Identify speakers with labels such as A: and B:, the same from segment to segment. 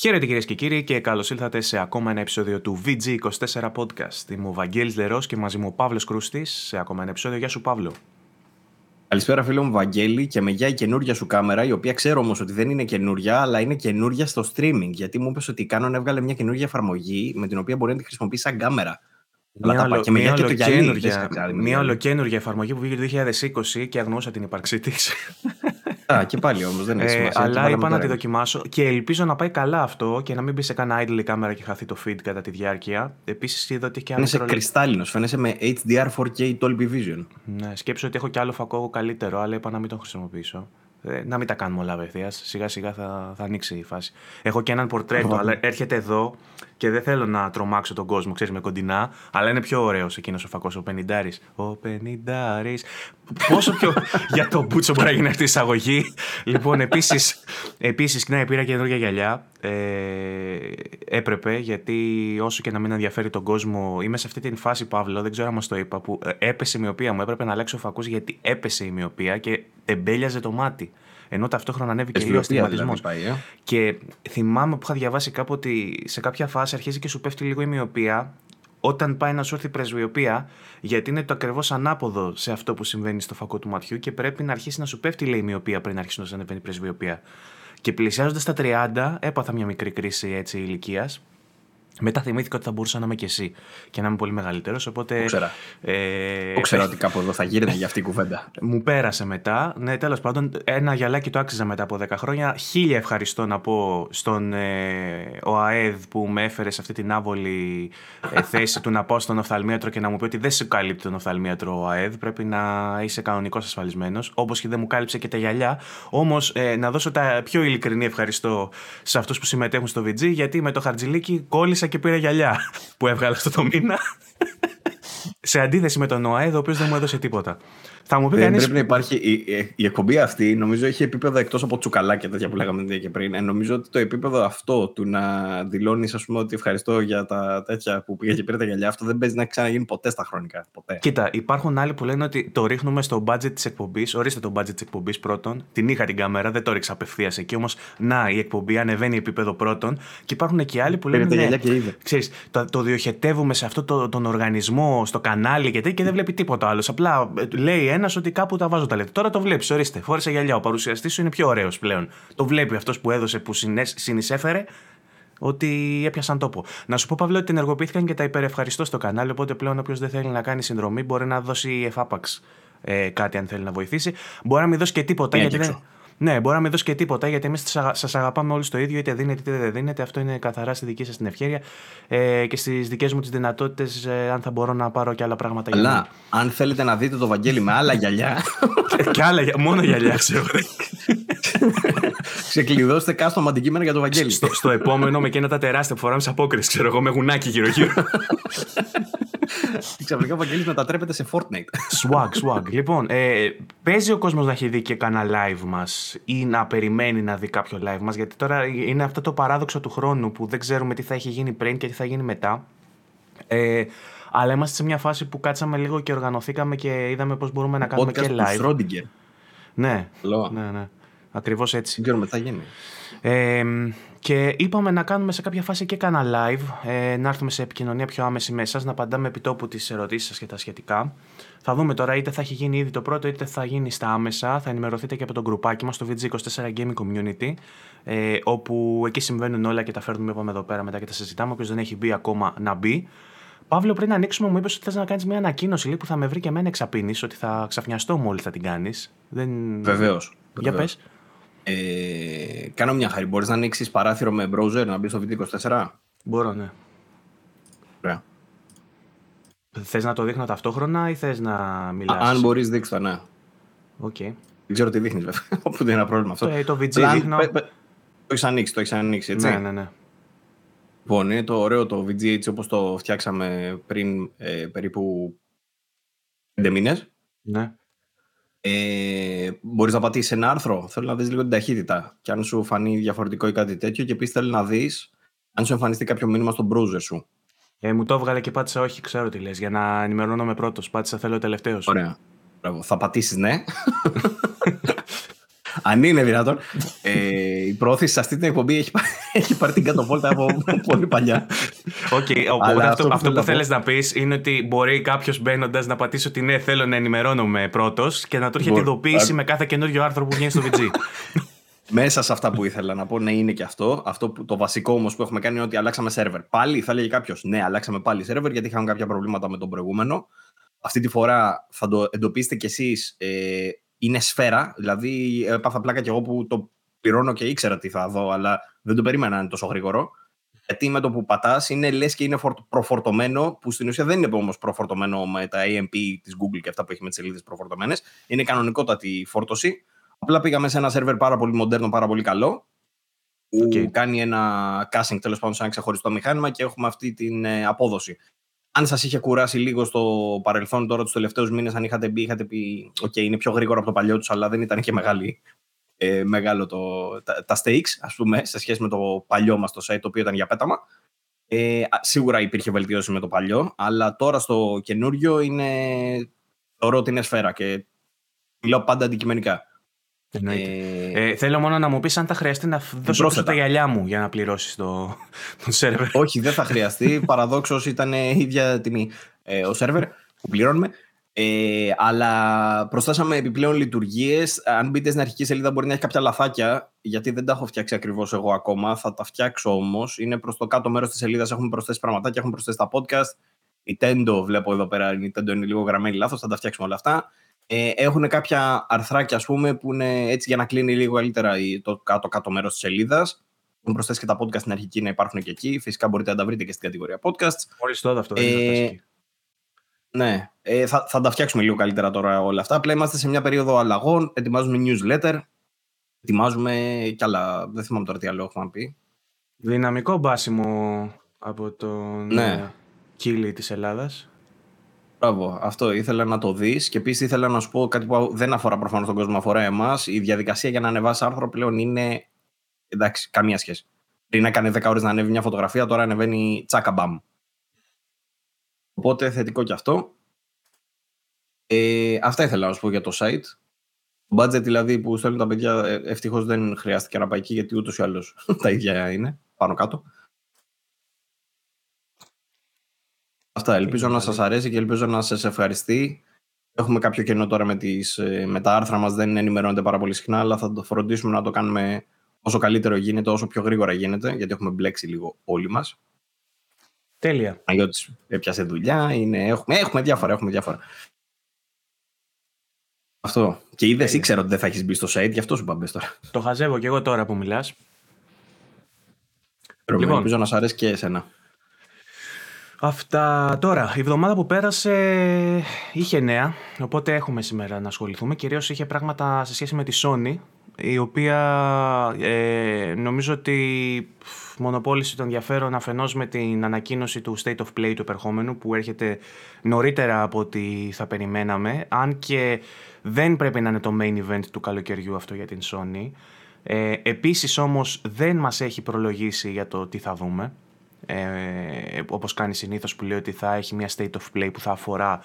A: Χαίρετε κυρίες και κύριοι και καλώς ήλθατε σε ακόμα ένα επεισόδιο του VG24 Podcast. Είμαι ο Βαγγέλης Λερός και μαζί μου ο Παύλος Κρούστης σε ακόμα ένα επεισόδιο. Γεια σου, Παύλο.
B: Καλησπέρα, φίλο μου Βαγγέλη, και με γεια η καινούρια σου κάμερα, η οποία ξέρω όμως ότι δεν είναι καινούρια, αλλά είναι καινούρια στο streaming. Γιατί μου είπες ότι η Canon έβγαλε μια καινούρια εφαρμογή με την οποία μπορεί να τη χρησιμοποιήσει σαν κάμερα.
A: Μια, ολο, και μια, ολοκένουργια, μια ολοκένουργια εφαρμογή που βγήκε το 2020 και αγνώσα την ύπαρξή της.
B: Α, και πάλι όμως δεν έχει σημασία.
A: Ε, αλλά είπα να τη δοκιμάσω και ελπίζω να πάει καλά αυτό και να μην μπει σε κανένα idle κάμερα και χαθεί το feed κατά τη διάρκεια. Επίσης είδα ότι έχει και
B: άλλο. Φαίνεσαι κρυστάλλινος, φαίνεσαι με HDR 4K Dolby Vision.
A: Ναι, σκέψω ότι έχω και άλλο φακό καλύτερο, αλλά είπα να μην τον χρησιμοποιήσω. Ε, να μην τα κάνουμε όλα απευθεία. Σιγά σιγά θα, θα ανοίξει η φάση. Έχω και έναν πορτρέτο, αλλά έρχεται εδώ και δεν θέλω να τρομάξω τον κόσμο, ξέρεις, με κοντινά. Αλλά είναι πιο ωραίος εκείνος ο φακός, ο Πενιντάρης. Ο Πενιντάρης. Πόσο πιο για το μπούτσο μπορεί να γίνει αυτή η εισαγωγή; λοιπόν, επίσης, επίσης, ναι, πήρα καινούργια γυαλιά. Ε, έπρεπε, γιατί όσο και να μην ενδιαφέρει τον κόσμο, είμαι σε αυτή την φάση, Παύλο, δεν ξέρω αν μας το είπα, που ε, έπεσε η μοιοπία μου. Έπρεπε να αλλάξω φακούς γιατί έπεσε η μοιοπία και εμπέλιαζε το μάτι ενώ ταυτόχρονα ανέβηκε λίγο αστιγματισμό.
B: Δηλαδή, ε.
A: Και θυμάμαι που είχα διαβάσει κάπου ότι σε κάποια φάση αρχίζει και σου πέφτει λίγο η μοιοπία όταν πάει να σου έρθει η πρεσβειοπία, γιατί είναι το ακριβώς ανάποδο σε αυτό που συμβαίνει στο φακό του ματιού και πρέπει να αρχίσει να σου πέφτει λέει, η μοιοπία πριν αρχίσει να ανεβαίνει η πρεσβειοπία. Και πλησιάζοντας τα 30, έπαθα μια μικρή κρίση έτσι ηλικίας μετά θυμήθηκα ότι θα μπορούσα να είμαι και εσύ και να είμαι πολύ μεγαλύτερος. Οπότε.
B: Ξέρα. Ε, ξέρα ότι κάπου εδώ θα γίνεται για αυτή η κουβέντα.
A: Μου πέρασε μετά. Ναι, τέλος πάντων, ένα γυαλάκι το άξιζα μετά από 10 χρόνια. Χίλια ευχαριστώ να πω στον ε, ΟΑΕΔ που με έφερε σε αυτή την άβολη ε, θέση του να πάω στον οφθαλμίατρο και να μου πει ότι δεν σε καλύπτει τον οφθαλμίατρο ο ΟΑΕΔ. Πρέπει να είσαι κανονικός ασφαλισμένος. Όπως και δεν μου κάλυψε και τα γυαλιά. Όμως ε, να δώσω τα πιο ειλικρινή ευχαριστώ σε αυτούς που συμμετέχουν στο VG γιατί με το χαρτζιλίκι κόλλησα και πήρε γυαλιά που έβγαλε αυτό το μήνα. σε αντίθεση με τον ΟΑΕΔ, ο οποίος δεν μου έδωσε τίποτα. Θα μου πει
B: δεν πρέπει να υπάρχει. Η, η, εκπομπή αυτή νομίζω έχει επίπεδο εκτός από τσουκαλάκια τέτοια που λέγαμε και πριν. Ε, νομίζω ότι το επίπεδο αυτό του να δηλώνεις, ας πούμε, ότι ευχαριστώ για τα τέτοια που πήγε και πήρε τα γυαλιά, αυτό δεν παίζει να ξαναγίνει ποτέ στα χρονικά. Ποτέ.
A: Κοίτα, υπάρχουν άλλοι που λένε ότι το ρίχνουμε στο budget της εκπομπής. Ορίστε το budget της εκπομπής πρώτον. Την είχα την κάμερα, δεν το ρίξα απευθείας εκεί. Όμως, να, η εκπομπή ανεβαίνει επίπεδο πρώτον. Και υπάρχουν και άλλοι που λένε.
B: Ναι, και
A: ξέρεις, το, το διοχετεύουμε σε αυτό το, τον οργανισμό, στο κανάλι και, και δεν βλέπει τίποτα άλλο. Απλά ε, λέει ένας ότι κάπου τα βάζω τα λεφτά. Τώρα το βλέπεις, ορίστε. Φόρεσε γυαλιά. Ο παρουσιαστής σου είναι πιο ωραίος πλέον. Το βλέπει αυτός που έδωσε, που συνεισέφερε, ότι έπιασαν τόπο. Να σου πω, Παύλο, ότι ενεργοποιήθηκαν και τα υπερευχαριστώ στο κανάλι. Οπότε πλέον όποιος δεν θέλει να κάνει συνδρομή μπορεί να δώσει εφάπαξ ε, κάτι αν θέλει να βοηθήσει. Μπορεί να μην δώσει και τίποτα. γιατί δεν, ναι, μπορεί να μην δώσει και τίποτα, γιατί εμείς σας αγαπάμε όλοι το ίδιο, είτε δίνετε είτε δεν δίνετε. Αυτό είναι καθαρά στη δική σας την ευχαίρεια ε, και στις δικές μου τις δυνατότητες, ε, αν θα μπορώ να πάρω και άλλα πράγματα.
B: Αλλά για αν θέλετε να δείτε το Βαγγέλη με άλλα γυαλιά.
A: και άλλα, μόνο γυαλιά, ξέρω.
B: Ξεκλειδώστε κάστομα αντικείμενα για το Βαγγέλη.
A: Στο, στο επόμενο με εκείνα τα τεράστια που φοράμε σε απόκριση, ξέρω εγώ, με γουνάκι γύρω-γύρω.
B: Ξαφνικά ο Βαγγέλης μετατρέπεται σε Fortnite.
A: Swag, swag. λοιπόν, ε, παίζει ο κόσμος να έχει δει και κανένα live μας ή να περιμένει να δει κάποιο live μας, γιατί τώρα είναι αυτό το παράδοξο του χρόνου που δεν ξέρουμε τι θα έχει γίνει πριν και τι θα γίνει μετά. Ε, αλλά είμαστε σε μια φάση που κάτσαμε λίγο και οργανωθήκαμε και είδαμε πώς μπορούμε να κάνουμε
B: και
A: live.
B: Του
A: ναι, ναι, ναι. Ακριβώς έτσι.
B: Δεν ξέρουμε τι θα γίνει.
A: Ε, και είπαμε να κάνουμε σε κάποια φάση και κάνα live, ε, να έρθουμε σε επικοινωνία πιο άμεση με εσάς, να απαντάμε επί τόπου τις ερωτήσεις σας και τα σχετικά. Θα δούμε τώρα είτε θα έχει γίνει ήδη το πρώτο είτε θα γίνει στα άμεσα. Θα ενημερωθείτε και από το γκρουπάκι μας, το VG24 Gaming Community, ε, όπου εκεί συμβαίνουν όλα και τα φέρνουμε είπαμε εδώ πέρα μετά και τα συζητάμε. Όποιος δεν έχει μπει ακόμα να μπει. Παύλο, πριν ανοίξουμε, μου είπες ότι θες να κάνεις μια ανακοίνωση λέει, που θα με βρει και εμένα εξαπίνεις, ότι θα ξαφνιαστώ μόλι θα την κάνεις. Δεν...
B: Βεβαίως.
A: Για πες.
B: Ε, κάνω μια χάρη. Μπορείς να ανοίξεις παράθυρο με browser να μπεις στο VT24.
A: Μπορώ, ναι.
B: Ωραία.
A: Θες να το δείχνω ταυτόχρονα ή θες να μιλάς;
B: Αν μπορείς, δείξτε το, ναι.
A: Okay.
B: Δεν ξέρω τι δείχνεις, βέβαια. Οπότε είναι ένα πρόβλημα αυτό.
A: Το, ε, το VG Πλάν, δείχνω. Πε, πε,
B: το έχεις ανοίξει, το έχεις ανοίξει, έτσι;
A: Ναι, ναι, ναι.
B: Λοιπόν, είναι το ωραίο το VG έτσι όπως το φτιάξαμε πριν ε, περίπου πέντε μήνες.
A: Ναι.
B: Ε, Μπορείς να πατήσεις ένα άρθρο. Θέλω να δεις λίγο την ταχύτητα. Και αν σου φανεί διαφορετικό ή κάτι τέτοιο. Και επίσης θέλω να δεις αν σου εμφανιστεί κάποιο μήνυμα στο browser σου.
A: Ε, μου το έβγαλε και πάτησα όχι, ξέρω τι λες, για να ενημερώνομαι πρώτος. Πάτησα θέλω τελευταίος.
B: Ωραία. Μπράβο. Θα πατήσεις ναι. Αν είναι δυνατόν. Ε, η πρόθεση σε αυτή την εκπομπή έχει, έχει πάρει την κατοβόλτα από πολύ παλιά.
A: Okay, οπότε αυτό, αυτό, που θέλεις να πεις είναι ότι μπορεί κάποιος μπαίνοντας να πατήσει ότι ναι, θέλω να ενημερώνομαι πρώτος και να του έρχεται ειδοποίηση με κάθε καινούριο άρθρο που βγαίνει στο VG.
B: Μέσα σε αυτά που ήθελα να πω, ναι, είναι και αυτό. αυτό που, το βασικό όμως που έχουμε κάνει είναι ότι αλλάξαμε σερβερ. Πάλι θα λέγει κάποιος, ναι, αλλάξαμε πάλι σερβερ γιατί είχαμε κάποια προβλήματα με τον προηγούμενο. Αυτή τη φορά θα το εντοπίσετε κι εσείς. Ε, είναι σφαίρα. Δηλαδή, έπαθα πλάκα κι εγώ που το πληρώνω και ήξερα τι θα δω, αλλά δεν το περίμενα να είναι τόσο γρήγορο. Γιατί με το που πατάς είναι λες και είναι προφορτωμένο, που στην ουσία δεν είναι όμως προφορτωμένο με τα AMP της Google και αυτά που έχει με τις σελίδες προφορτωμένες. Είναι κανονικότατη φόρτωση. Απλά πήγαμε σε ένα σερβερ πάρα πολύ μοντέρνο, πάρα πολύ καλό, που okay. κάνει ένα caching τέλος πάντων σε ένα ξεχωριστό μηχάνημα και έχουμε αυτή την ε, απόδοση. Αν σας είχε κουράσει λίγο στο παρελθόν τώρα τους τελευταίους μήνες, αν είχατε μπει, είχατε πει: OK, είναι πιο γρήγορο από το παλιό τους, αλλά δεν ήταν και μεγάλη, ε, μεγάλο το, τα, τα stakes, ας πούμε, σε σχέση με το παλιό μας το site, το οποίο ήταν για πέταμα. Ε, σίγουρα υπήρχε βελτίωση με το παλιό, αλλά τώρα στο καινούριο είναι. Θεωρώ ότι είναι σφαίρα και μιλάω πάντα αντικειμενικά.
A: Ε, ε, θέλω μόνο να μου πεις αν θα χρειαστεί να δώσω τα γυαλιά μου για να πληρώσεις το, το σερβερ.
B: Όχι, δεν θα χρειαστεί. Παραδόξως ήταν η ίδια τιμή ε, ο σερβερ που πληρώνουμε. Ε, αλλά προσθέσαμε επιπλέον λειτουργίες. Αν μπείτε στην αρχική σελίδα, μπορεί να έχει κάποια λαθάκια, γιατί δεν τα έχω φτιάξει ακριβώς εγώ ακόμα. Θα τα φτιάξω όμως. Είναι προς το κάτω μέρος της σελίδας. Έχουμε προσθέσει πραγματάκια, έχουμε προσθέσει τα podcast. Η Tendo, βλέπω εδώ πέρα, η Tendo είναι λίγο γραμμένη λάθος. Θα τα φτιάξουμε όλα αυτά. Ε, έχουν κάποια αρθράκια, ας πούμε, που είναι έτσι για να κλείνει λίγο καλύτερα το κάτω-κάτω μέρος της σελίδας. Έχουν προσθέσει και τα podcast στην αρχική να υπάρχουν και εκεί. Φυσικά μπορείτε να τα βρείτε και στην κατηγορία podcast.
A: Μόλις τότε αυτό δεν ε,
B: Ναι, ε, θα, θα τα φτιάξουμε λίγο καλύτερα τώρα όλα αυτά. Απλά είμαστε σε μια περίοδο αλλαγών. Ετοιμάζουμε newsletter. Ετοιμάζουμε κι άλλα. Δεν θυμάμαι τώρα τι άλλο έχουμε να πει.
A: Δυναμικό μπάσιμο από τον ναι. κύλι της Ελλάδας.
B: Μπράβο, αυτό ήθελα να το δεις. Και επίσης ήθελα να σου πω κάτι που δεν αφορά προφανώς τον κόσμο, αφορά εμάς. Η διαδικασία για να ανεβάσει άρθρο πλέον είναι. Εντάξει, καμία σχέση. Πριν έκανε 10 ώρες να ανέβει μια φωτογραφία, τώρα ανεβαίνει τσάκα μπαμ. Οπότε θετικό και αυτό. Ε, αυτά ήθελα να σου πω για το site. Το budget δηλαδή που στέλνουν τα παιδιά ε, ευτυχώς δεν χρειάστηκε να πάει εκεί γιατί ούτως ή άλλως τα ίδια είναι πάνω κάτω. Αυτά. Ελπίζω να σας αρέσει και ελπίζω να σας ευχαριστεί. Έχουμε κάποιο κενό τώρα με, τις, ε, με τα άρθρα μας, δεν ενημερώνεται πάρα πολύ συχνά, αλλά θα το φροντίσουμε να το κάνουμε όσο καλύτερο γίνεται, όσο πιο γρήγορα γίνεται, γιατί έχουμε μπλέξει λίγο όλοι μας.
A: Τέλεια.
B: Αγιώτη έπιασε δουλειά, είναι, έχουμε, έχουμε διάφορα, έχουμε διάφορα. Αυτό. Και είδες, ήξερα ότι δεν θα έχεις μπει στο site, γι' αυτό σου είπα τώρα.
A: Το χαζεύω κι εγώ τώρα που μιλάς.
B: Λοιπόν, ελπίζω να σ' αρέσει και εσένα.
A: Αυτά τώρα. Η εβδομάδα που πέρασε είχε νέα, οπότε έχουμε σήμερα να ασχοληθούμε. Κυρίως είχε πράγματα σε σχέση με τη Sony, η οποία ε, νομίζω ότι μονοπόλησε το ενδιαφέρον αφενός με την ανακοίνωση του State of Play του επερχόμενου που έρχεται νωρίτερα από ό,τι θα περιμέναμε, αν και δεν πρέπει να είναι το main event του καλοκαιριού αυτό για την Sony. Ε, επίσης όμως δεν μας έχει προλογίσει για το τι θα δούμε ε, όπως κάνει συνήθως που λέει ότι θα έχει μια state of play που θα αφορά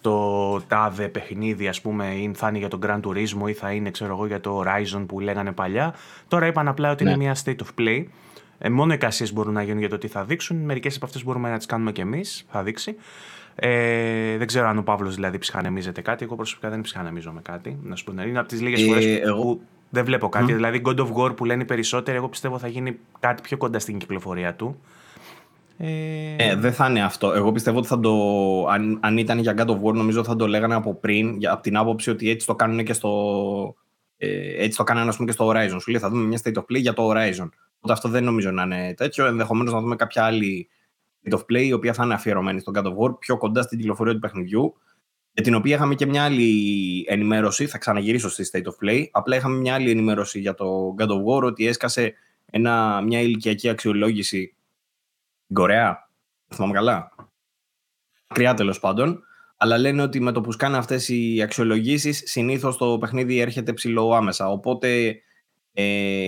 A: το τάδε παιχνίδι ας πούμε ή θα είναι για τον Grand Turismo ή θα είναι ξέρω εγώ για το Horizon που λέγανε παλιά τώρα είπαν απλά ότι είναι ναι. μια state of play ε, μόνο εικασίες μπορούν να γίνουν για το τι θα δείξουν μερικές από αυτές μπορούμε να τις κάνουμε και εμείς θα δείξει ε, δεν ξέρω αν ο Παύλος δηλαδή ψυχανεμίζεται κάτι εγώ προσωπικά δεν ψυχανεμίζω με κάτι να σου πω είναι από τις λίγες ε, φορές εγώ... που δεν βλέπω κάτι. Mm. Δηλαδή, God of War που λένε περισσότερο, εγώ πιστεύω θα γίνει κάτι πιο κοντά στην κυκλοφορία του.
B: Ε... ε... δεν θα είναι αυτό. Εγώ πιστεύω ότι θα το. Αν, αν ήταν για God of War, νομίζω θα το λέγανε από πριν, για, από την άποψη ότι έτσι το κάνουν και στο. Ε, έτσι το κάνανε, πούμε, και στο Horizon. Σου λέει θα δούμε μια state of play για το Horizon. Οπότε αυτό δεν νομίζω να είναι τέτοιο. Ενδεχομένως να δούμε κάποια άλλη state of play, η οποία θα είναι αφιερωμένη στο God of War, πιο κοντά στην κυκλοφορία του παιχνιδιού. Για την οποία είχαμε και μια άλλη ενημέρωση. Θα ξαναγυρίσω στη state of play. Απλά είχαμε μια άλλη ενημέρωση για το God of War, ότι έσκασε ένα, μια ηλικιακή αξιολόγηση στην Κορέα. Θυμάμαι καλά. Μακριά τέλος πάντων. Αλλά λένε ότι με το που σκάνε αυτές οι αξιολογήσεις, συνήθως το παιχνίδι έρχεται ψηλό άμεσα. Οπότε ε,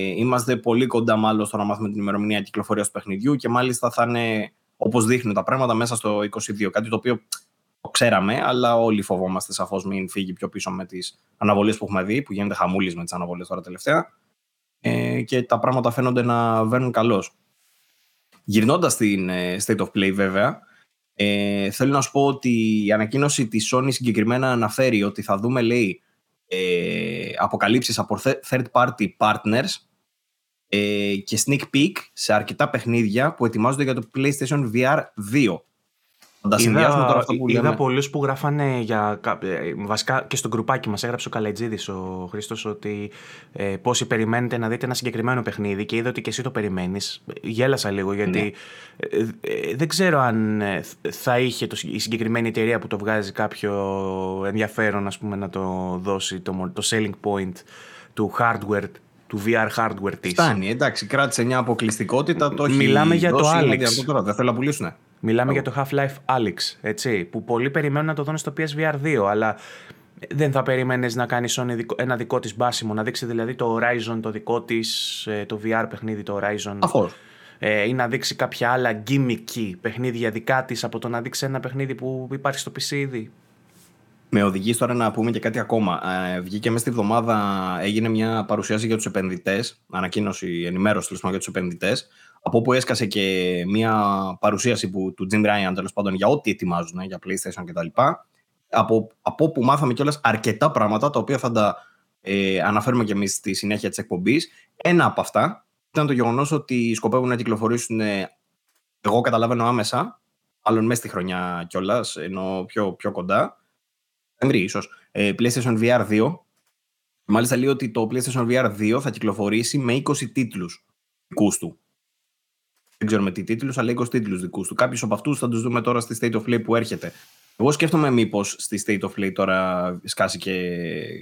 B: είμαστε πολύ κοντά, μάλλον, στο να μάθουμε την ημερομηνία κυκλοφορίας του παιχνιδιού και μάλιστα θα είναι όπως δείχνουν τα πράγματα μέσα στο 22. Κάτι το οποίο το ξέραμε, αλλά όλοι φοβόμαστε σαφώς μην φύγει πιο πίσω με τις αναβολές που έχουμε δει, που γίνεται χαμούλης με τις αναβολές τώρα τελευταία. Ε, και τα πράγματα φαίνονται να βαίνουν καλώς. Γυρνώντας στην ε, State of Play, βέβαια, ε, θέλω να σου πω ότι η ανακοίνωση της Sony συγκεκριμένα αναφέρει ότι θα δούμε, λέει, ε, αποκαλύψεις από third party partners ε, και sneak peek σε αρκετά παιχνίδια που ετοιμάζονται για το PlayStation VR 2.
A: Θα τα συνδυάσουμε τώρα αυτό που Είδα πολλούς που γράφανε για. Ε, βασικά και στο γκρουπάκι μας έγραψε ο Καλετζίδης ο Χρήστος ότι ε, πόσοι περιμένετε να δείτε ένα συγκεκριμένο παιχνίδι και είδα ότι και εσύ το περιμένεις. Γέλασα λίγο γιατί ναι. ε, ε, δεν ξέρω αν θα είχε το, η συγκεκριμένη εταιρεία που το βγάζει κάποιο ενδιαφέρον ας πούμε, να το δώσει το, το selling point του hardware του VR hardware της.
B: Φτάνει, εντάξει, κράτησε μια αποκλειστικότητα. Το
A: Μιλάμε για το Alex.
B: δεν θέλω να πουλήσουν.
A: Μιλάμε για το Half-Life Alyx, έτσι, που πολλοί περιμένουν να το δουν στο PSVR 2, αλλά δεν θα περίμενες να κάνεις ένα δικό της μπάσιμο, να δείξει δηλαδή το Horizon το δικό της, ε, το VR παιχνίδι το Horizon.
B: Αφώς.
A: Ε, ή να δείξει κάποια άλλα gimmicky παιχνίδια δικά της από το να δείξει ένα παιχνίδι που υπάρχει στο PC ήδη.
B: Με οδηγείς τώρα να πούμε και κάτι ακόμα. Ε, βγήκε μέσα στη εβδομάδα, έγινε μια παρουσίαση για τους επενδυτές, ανακοίνωση, ενημέρωση για τους επενδυτές, από όπου έσκασε και μια παρουσίαση που, του Jim Ryan τέλος πάντων για ό,τι ετοιμάζουν για PlayStation κτλ. Από, από όπου μάθαμε κιόλας αρκετά πράγματα τα οποία θα τα ε, αναφέρουμε κι εμείς στη συνέχεια της εκπομπής. Ένα από αυτά ήταν το γεγονός ότι σκοπεύουν να κυκλοφορήσουν, ε, εγώ καταλαβαίνω άμεσα, μάλλον μέσα στη χρονιά κιόλας, ενώ πιο, πιο κοντά, Σεπτέμβρη ίσως, ε, PlayStation VR 2. Μάλιστα λέει ότι το PlayStation VR 2 θα κυκλοφορήσει με 20 τίτλους δικούς του. Δεν ξέρουμε τι τίτλους, αλλά 20 τίτλους δικούς του. Κάποιους από αυτούς θα τους δούμε τώρα στη State of Play που έρχεται. Εγώ σκέφτομαι μήπως στη State of Play τώρα σκάσει και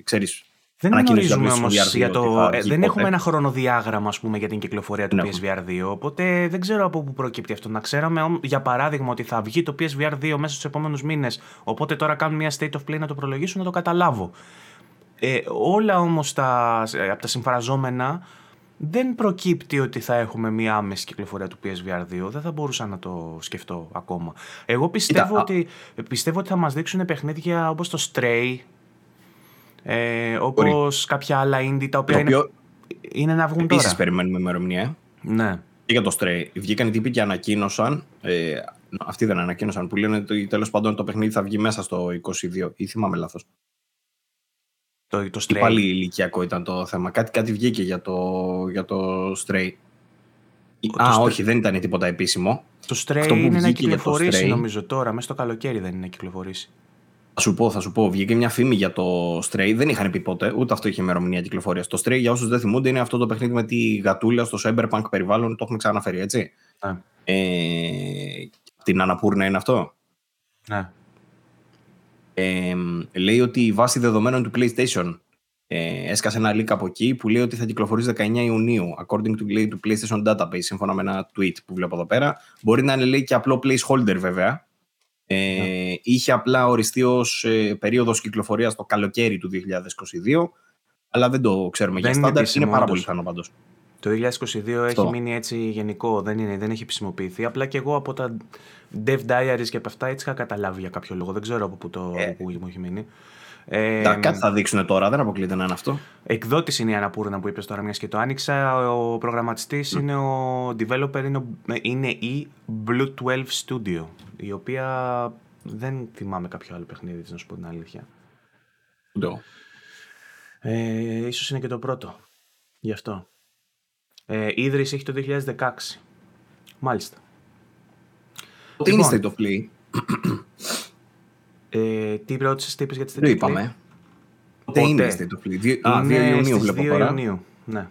B: ξέρεις.
A: Δεν γνωρίζουμε όμως για το. Ε, δεν έχουμε ένα χρονοδιάγραμμα ας πούμε, για την κυκλοφορία του ναι. PSVR 2. Οπότε δεν ξέρω από πού προκύπτει αυτό. Να ξέραμε για παράδειγμα ότι θα βγει το PSVR 2 μέσα στους επόμενους μήνες. Οπότε τώρα κάνουν μια State of Play να το προλογίσουν να το καταλάβω. Ε, όλα όμως ε, από τα συμφραζόμενα δεν προκύπτει ότι θα έχουμε μία άμεση κυκλοφορία του PSVR 2. Δεν θα μπορούσα να το σκεφτώ ακόμα. Εγώ πιστεύω, ότι, πιστεύω ότι θα μας δείξουν παιχνίδια όπως το Stray, ε, όπως κάποια άλλα indie τα οποία είναι, είναι να βγουν
B: Επίσης τώρα. περιμένουμε ημερομηνία. Ε.
A: Ναι.
B: Και για το Stray. Βγήκαν οι τύποι και ανακοίνωσαν, ε, αυτοί δεν ανακοίνωσαν, που λένε ότι τέλος πάντων το παιχνίδι θα βγει μέσα στο 22 ή θυμάμαι λάθος.
A: Το, το
B: Stray. πάλι ηλικιακό ήταν το θέμα. Κάτι, κάτι βγήκε για το, για το Stray. Το Α, όχι, δεν ήταν τίποτα επίσημο.
A: Το Stray είναι να κυκλοφορήσει νομίζω τώρα, μέσα στο καλοκαίρι δεν είναι να κυκλοφορήσει.
B: Θα σου πω, θα σου πω. Βγήκε μια φήμη για το Stray. Δεν είχαν πει ποτέ, ούτε αυτό είχε ημερομηνία κυκλοφορίας. Το Stray, για όσους δεν θυμούνται, είναι αυτό το παιχνίδι με τη γατούλα στο cyberpunk περιβάλλον. Το έχουμε ξαναφέρει, έτσι.
A: Ναι.
B: Ε, την Αναπούρνα είναι αυτό;
A: Ναι
B: ε, λέει ότι η βάση δεδομένων του PlayStation ε, έσκασε ένα link από εκεί που λέει ότι θα κυκλοφορήσει 19 Ιουνίου, according to λέει, του PlayStation Database, σύμφωνα με ένα tweet που βλέπω εδώ πέρα. Μπορεί να είναι λέει και απλό placeholder βέβαια. Ε, yeah. Είχε απλά οριστεί ως ε, περίοδος κυκλοφορίας το καλοκαίρι του 2022, αλλά δεν το ξέρουμε δεν για στάνταρ. Είναι πάρα πολύ πιθανό πάντως.
A: Το 2022 έχει μείνει έτσι γενικό, δεν, είναι, δεν έχει επισημοποιηθεί. Απλά και εγώ από τα Dev Diaries και από αυτά έτσι είχα καταλάβει για κάποιο λόγο. Δεν ξέρω από πού, το, ε. μου έχει μείνει.
B: Ε, τα κάτι θα δείξουν τώρα, δεν αποκλείται να είναι αυτό.
A: Εκδότης είναι η Αναπούρνα που είπες τώρα, μιας και το άνοιξα. Ο προγραμματιστής είναι ο developer, είναι, είναι η Blue 12 Studio, η οποία δεν θυμάμαι κάποιο άλλο παιχνίδι, να σου πω την αλήθεια.
B: Ναι.
A: Ε, ίσως είναι και το πρώτο. Γι' αυτό. Ε, ίδρυση έχει το 2016. Μάλιστα.
B: Τι λοιπόν, είναι State of Play;
A: Ε, τι ρώτησες, τι είπες για τη State
B: of Play; είπαμε. Τι είναι State of Play. Α, 2 Ιουνίου βλέπω 2
A: Ιουνίου, ναι.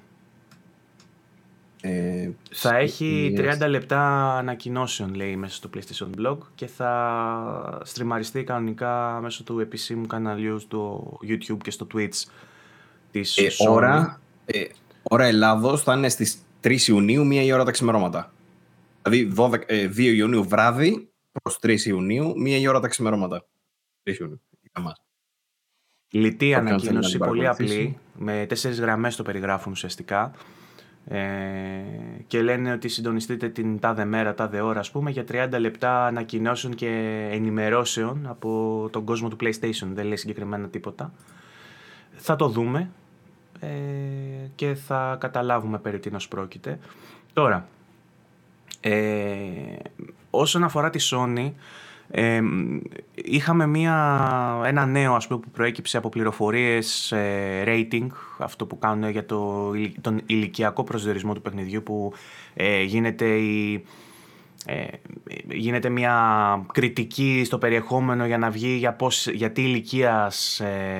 B: Ε,
A: θα έχει 30 λεπτά ανακοινώσεων, λέει, μέσα στο PlayStation Blog και θα στριμαριστεί κανονικά μέσω του επισήμου καναλιού στο YouTube και στο Twitch της
B: ε, Ώρα, ε, ώρα Ελλάδος θα είναι στις 3 Ιουνίου, μία η ώρα τα ξημερώματα. Δηλαδή 12, 2 ε, Ιουνίου βράδυ προς 3 Ιουνίου, μία η ώρα τα ξημερώματα. PlayStation για μας.
A: Λιτή
B: Όποιον θέλει να
A: ανακοίνωση,
B: την
A: πολύ
B: παρακολουθήσει.
A: απλή, με τέσσερις γραμμές το περιγράφουν ουσιαστικά. Ε, και λένε ότι συντονιστείτε την τάδε μέρα, τάδε ώρα, ας πούμε, για 30 λεπτά ανακοινώσεων και ενημερώσεων από τον κόσμο του PlayStation. Δεν λέει συγκεκριμένα τίποτα. Θα το δούμε ε, και θα καταλάβουμε περί τίνος πρόκειται. Τώρα, ε, όσον αφορά τη Sony, ε, είχαμε μια, ένα νέο ας πούμε, που προέκυψε από πληροφορίες ε, rating, αυτό που κάνουν για το, ηλι- τον ηλικιακό προσδιορισμό του παιχνιδιού που ε, γίνεται η, ε, γίνεται μια κριτική στο περιεχόμενο για να βγει για, πώς, για τι ηλικία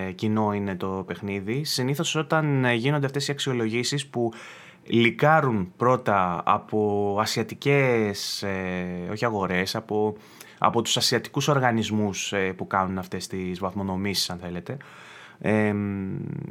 A: ε, κοινό είναι το παιχνίδι. Συνήθως όταν ε, γίνονται αυτές οι αξιολογήσεις που λικάρουν πρώτα από ασιατικές, ε, όχι αγορές, από, από τους ασιατικούς οργανισμούς ε, που κάνουν αυτές τις βαθμονομήσεις αν θέλετε. Ε,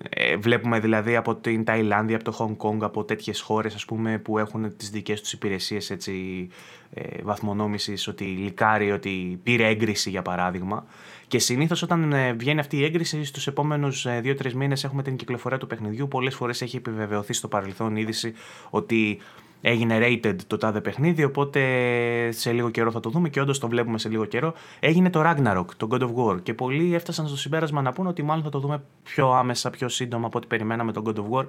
A: ε, βλέπουμε δηλαδή από την Ταϊλάνδη, από το Χονγκ Κόνγκ, από τέτοιες χώρες ας πούμε που έχουν τις δικές τους υπηρεσίες έτσι, ε, βαθμονόμησης ότι λικάρει, ότι πήρε έγκριση για παράδειγμα και συνήθως όταν ε, βγαίνει αυτή η έγκριση στους επόμενους ε, 2-3 μήνες έχουμε την κυκλοφορία του παιχνιδιού πολλές φορές έχει επιβεβαιωθεί στο παρελθόν είδηση ότι έγινε rated το τάδε παιχνίδι, οπότε σε λίγο καιρό θα το δούμε και όντως το βλέπουμε σε λίγο καιρό. Έγινε το Ragnarok, το God of War και πολλοί έφτασαν στο συμπέρασμα να πούνε ότι μάλλον θα το δούμε πιο άμεσα, πιο σύντομα από ό,τι περιμέναμε τον God of War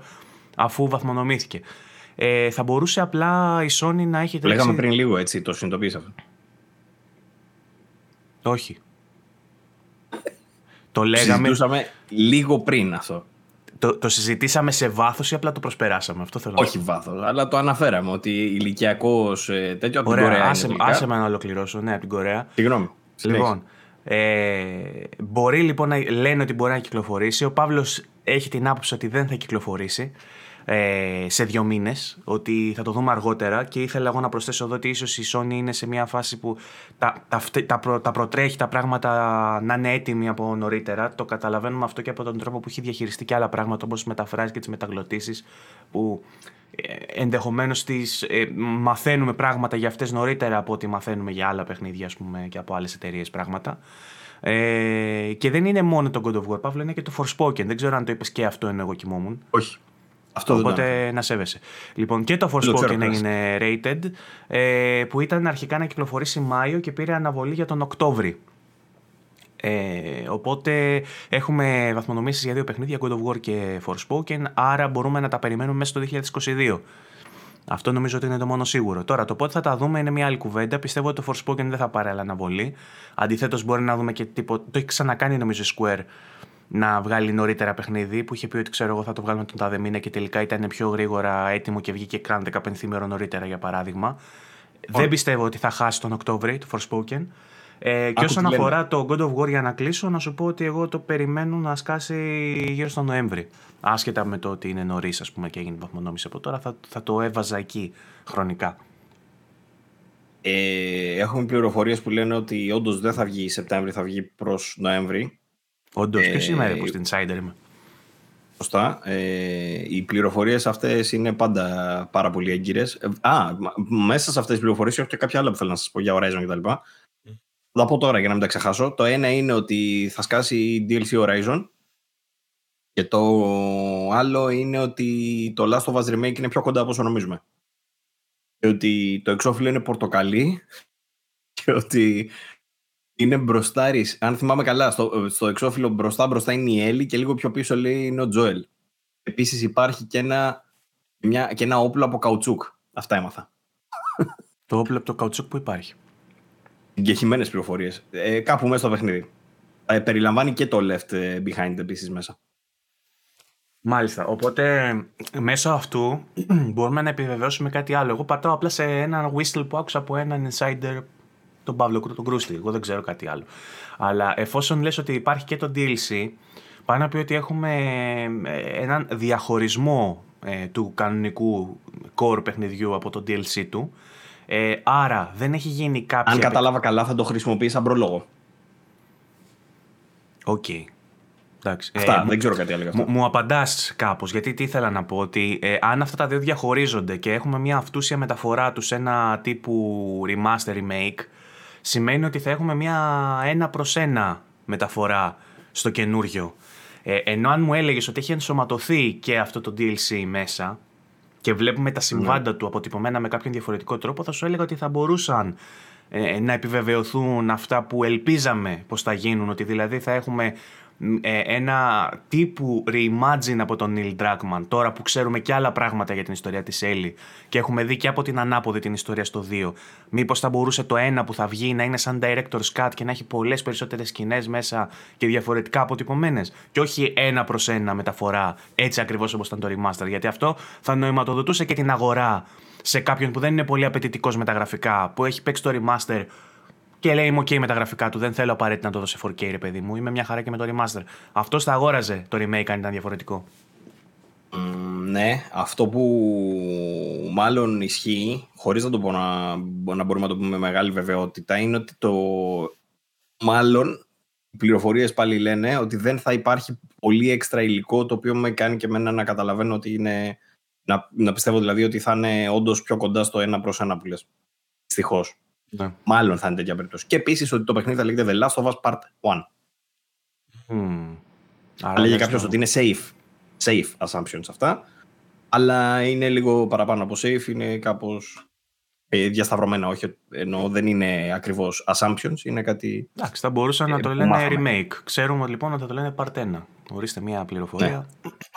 A: αφού βαθμονομήθηκε. Ε, θα μπορούσε απλά η Sony να έχει
B: Το λέγαμε πριν λίγο έτσι, το συνειδητοποίησα αυτό.
A: Όχι. Το λέγαμε,
B: Συζητούσαμε λίγο πριν αυτό.
A: το, το συζητήσαμε σε βάθος ή απλά το προσπεράσαμε. Αυτό θέλω να
B: Όχι βάθος, αλλά το αναφέραμε ότι ηλικιακός τέτοιο από την
A: Ωραία,
B: Κορέα. είναι
A: άσε,
B: τελικά.
A: άσε με να ολοκληρώσω. Ναι, από την Κορέα.
B: Συγγνώμη.
A: Λοιπόν, ε, μπορεί λοιπόν να λένε ότι μπορεί να κυκλοφορήσει. Ο Παύλος έχει την άποψη ότι δεν θα κυκλοφορήσει ε, σε δύο μήνες, ότι θα το δούμε αργότερα. Και ήθελα εγώ να προσθέσω εδώ ότι ίσως η Sony είναι σε μια φάση που τα, τα, φτε- τα, προ- τα προτρέχει τα πράγματα να είναι έτοιμοι από νωρίτερα. Το καταλαβαίνουμε αυτό και από τον τρόπο που έχει διαχειριστεί και άλλα πράγματα όπως μεταφράσεις και τις μεταγλωτήσεις που ε, ενδεχομένως τις, ε, μαθαίνουμε πράγματα για αυτές νωρίτερα από ό,τι μαθαίνουμε για άλλα παιχνίδια ας πούμε, και από άλλες εταιρείες πράγματα. Ε, και δεν είναι μόνο το God of War, Παύλο, είναι και το Forspoken. Δεν ξέρω αν το είπες και αυτό ενώ εγώ κοιμόμουν.
B: Όχι. Αυτό δεν το αναφέρω.
A: Οπότε να σέβεσαι. Λοιπόν, και το
B: το ξέρω,
A: Forspoken
B: κιόλας.
A: έγινε rated, ε, που ήταν αρχικά να κυκλοφορήσει Μάιο και πήρε αναβολή για τον Οκτώβρη. Ε, οπότε έχουμε βαθμονομήσεις για δύο παιχνίδια, God of War και Forspoken, άρα μπορούμε να τα περιμένουμε μέσα στο 2022. Αυτό νομίζω ότι είναι το μόνο σίγουρο. Τώρα, το πότε θα τα δούμε είναι μια άλλη κουβέντα. Πιστεύω ότι το Forspoken δεν θα πάρει άλλη αναβολή. Αντιθέτως, μπορεί να δούμε και τίποτα. Το έχει ξανακάνει νομίζω η Square να βγάλει νωρίτερα παιχνίδι που είχε πει ότι ξέρω εγώ θα το βγάλουμε τον τάδε μήνα και τελικά ήταν πιο γρήγορα έτοιμο και βγήκε καν 15 ημέρων νωρίτερα για παράδειγμα. Δεν πιστεύω ότι θα χάσει τον Οκτώβρη το Forspoken. Ε, και
B: Άκου
A: όσον
B: τι λένε.
A: αφορά το God of War για να κλείσω, να σου πω ότι εγώ το περιμένω να σκάσει γύρω στο Νοέμβρη. Άσχετα με το ότι είναι νωρίς, ας πούμε, και έγινε βαθμονόμηση από τώρα, θα, θα το έβαζα εκεί χρονικά.
B: Ε, έχουμε πληροφορίες που λένε ότι όντως δεν θα βγει Σεπτέμβρη, θα βγει προς Νοέμβρη.
A: Όντως,
B: Ε,
A: ποιο είμαι, ρε, που στην Insider είμαι;
B: Σωστά. Ε, οι πληροφορίες αυτές είναι πάντα πάρα πολύ έγκυρες. Α, μα- μέσα σε αυτές τις πληροφορίες έχω και κάποια άλλα που θέλω να σας πω για Horizon κτλ. Θα τα πω τώρα για να μην τα ξεχάσω. Το ένα είναι ότι θα σκάσει DLC Horizon. Και το άλλο είναι ότι το Last of Us Remake είναι πιο κοντά από όσο νομίζουμε. Και ότι το εξώφυλλο είναι πορτοκαλί και ότι είναι μπροστάρης. Αν θυμάμαι καλά, στο, στο εξώφυλλο μπροστά μπροστά είναι η Έλλη και λίγο πιο πίσω λέει είναι ο Τζόελ. Επίσης υπάρχει και ένα, μια, και ένα όπλο από καουτσούκ. Αυτά έμαθα.
A: Το όπλο από το καουτσούκ που υπάρχει.
B: Εγκεχημένες πληροφορίες. Ε, κάπου μέσα στο παιχνίδι. Ε, περιλαμβάνει και το left ε, behind επίσης μέσα.
A: Μάλιστα. Οπότε μέσω αυτού μπορούμε να επιβεβαιώσουμε κάτι άλλο. Εγώ πατάω απλά σε ένα whistle που άκουσα από έναν insider, τον Παύλο Κρού- τον Κρούστη. Εγώ δεν ξέρω κάτι άλλο. Αλλά εφόσον λες ότι υπάρχει και το DLC, πάει να πει ότι έχουμε ε, έναν διαχωρισμό ε, του κανονικού core παιχνιδιού από το DLC του. Ε, άρα δεν έχει γίνει κάποια...
B: Αν κατάλαβα καλά θα το χρησιμοποιήσει σαν πρόλογο.
A: Οκ. Εντάξει.
B: Αυτά,
A: Ε,
B: δεν ξέρω κάτι άλλο γι' αυτό.
A: Μου, μου απαντάς κάπως. Γιατί τι ήθελα να πω, ότι ε, αν αυτά τα δύο διαχωρίζονται και έχουμε μια αυτούσια μεταφορά του σε ένα τύπου remaster remake, σημαίνει ότι θα έχουμε μια ένα προς ένα μεταφορά στο καινούριο. Ε, ενώ αν μου έλεγες ότι έχει ενσωματωθεί και αυτό το DLC μέσα και βλέπουμε τα συμβάντα ναι. του αποτυπωμένα με κάποιον διαφορετικό τρόπο, θα σου έλεγα ότι θα μπορούσαν ε, να επιβεβαιωθούν αυτά που ελπίζαμε πως θα γίνουν, ότι δηλαδή θα έχουμε ε, ένα τύπου reimagine από τον Neil Druckmann τώρα που ξέρουμε και άλλα πράγματα για την ιστορία της Ellie και έχουμε δει και από την ανάποδη την ιστορία στο 2 μήπως θα μπορούσε το ένα που θα βγει να είναι σαν director's cut και να έχει πολλές περισσότερες σκηνές μέσα και διαφορετικά αποτυπωμένες και όχι ένα προς ένα μεταφορά έτσι ακριβώς όπως ήταν το remaster γιατί αυτό θα νοηματοδοτούσε και την αγορά σε κάποιον που δεν είναι πολύ απαιτητικός με τα γραφικά, που έχει παίξει το remaster και λέει είμαι OK με τα γραφικά του. Δεν θέλω απαραίτητα να το δω σε 4K, ρε παιδί μου. Είμαι μια χαρά και με το remaster. Αυτό θα αγόραζε το remake αν ήταν διαφορετικό.
B: ναι, αυτό που μάλλον ισχύει, χωρίς να το πω να, να μπορούμε να το πούμε με μεγάλη βεβαιότητα, είναι ότι το μάλλον οι πληροφορίες πάλι λένε ότι δεν θα υπάρχει πολύ έξτρα υλικό, το οποίο με κάνει και εμένα να καταλαβαίνω ότι είναι να, να πιστεύω δηλαδή ότι θα είναι όντως πιο κοντά στο ένα προς ένα που λες. Δυστυχώς. Ναι. Μάλλον θα είναι τέτοια περίπτωση. Και επίσης ότι το παιχνίδι θα λέγεται The Last of Us Part 1. Mm. Άρα λέγει κάποιος ότι είναι safe. Safe assumptions αυτά. Αλλά είναι λίγο παραπάνω από safe, είναι κάπως ε, διασταυρωμένα. Όχι, ενώ δεν είναι ακριβώς assumptions, είναι κάτι.
A: Εντάξει, θα μπορούσαν να το λένε remake. Ξέρουμε λοιπόν ότι θα το λένε Part 1. Ορίστε μια πληροφορία.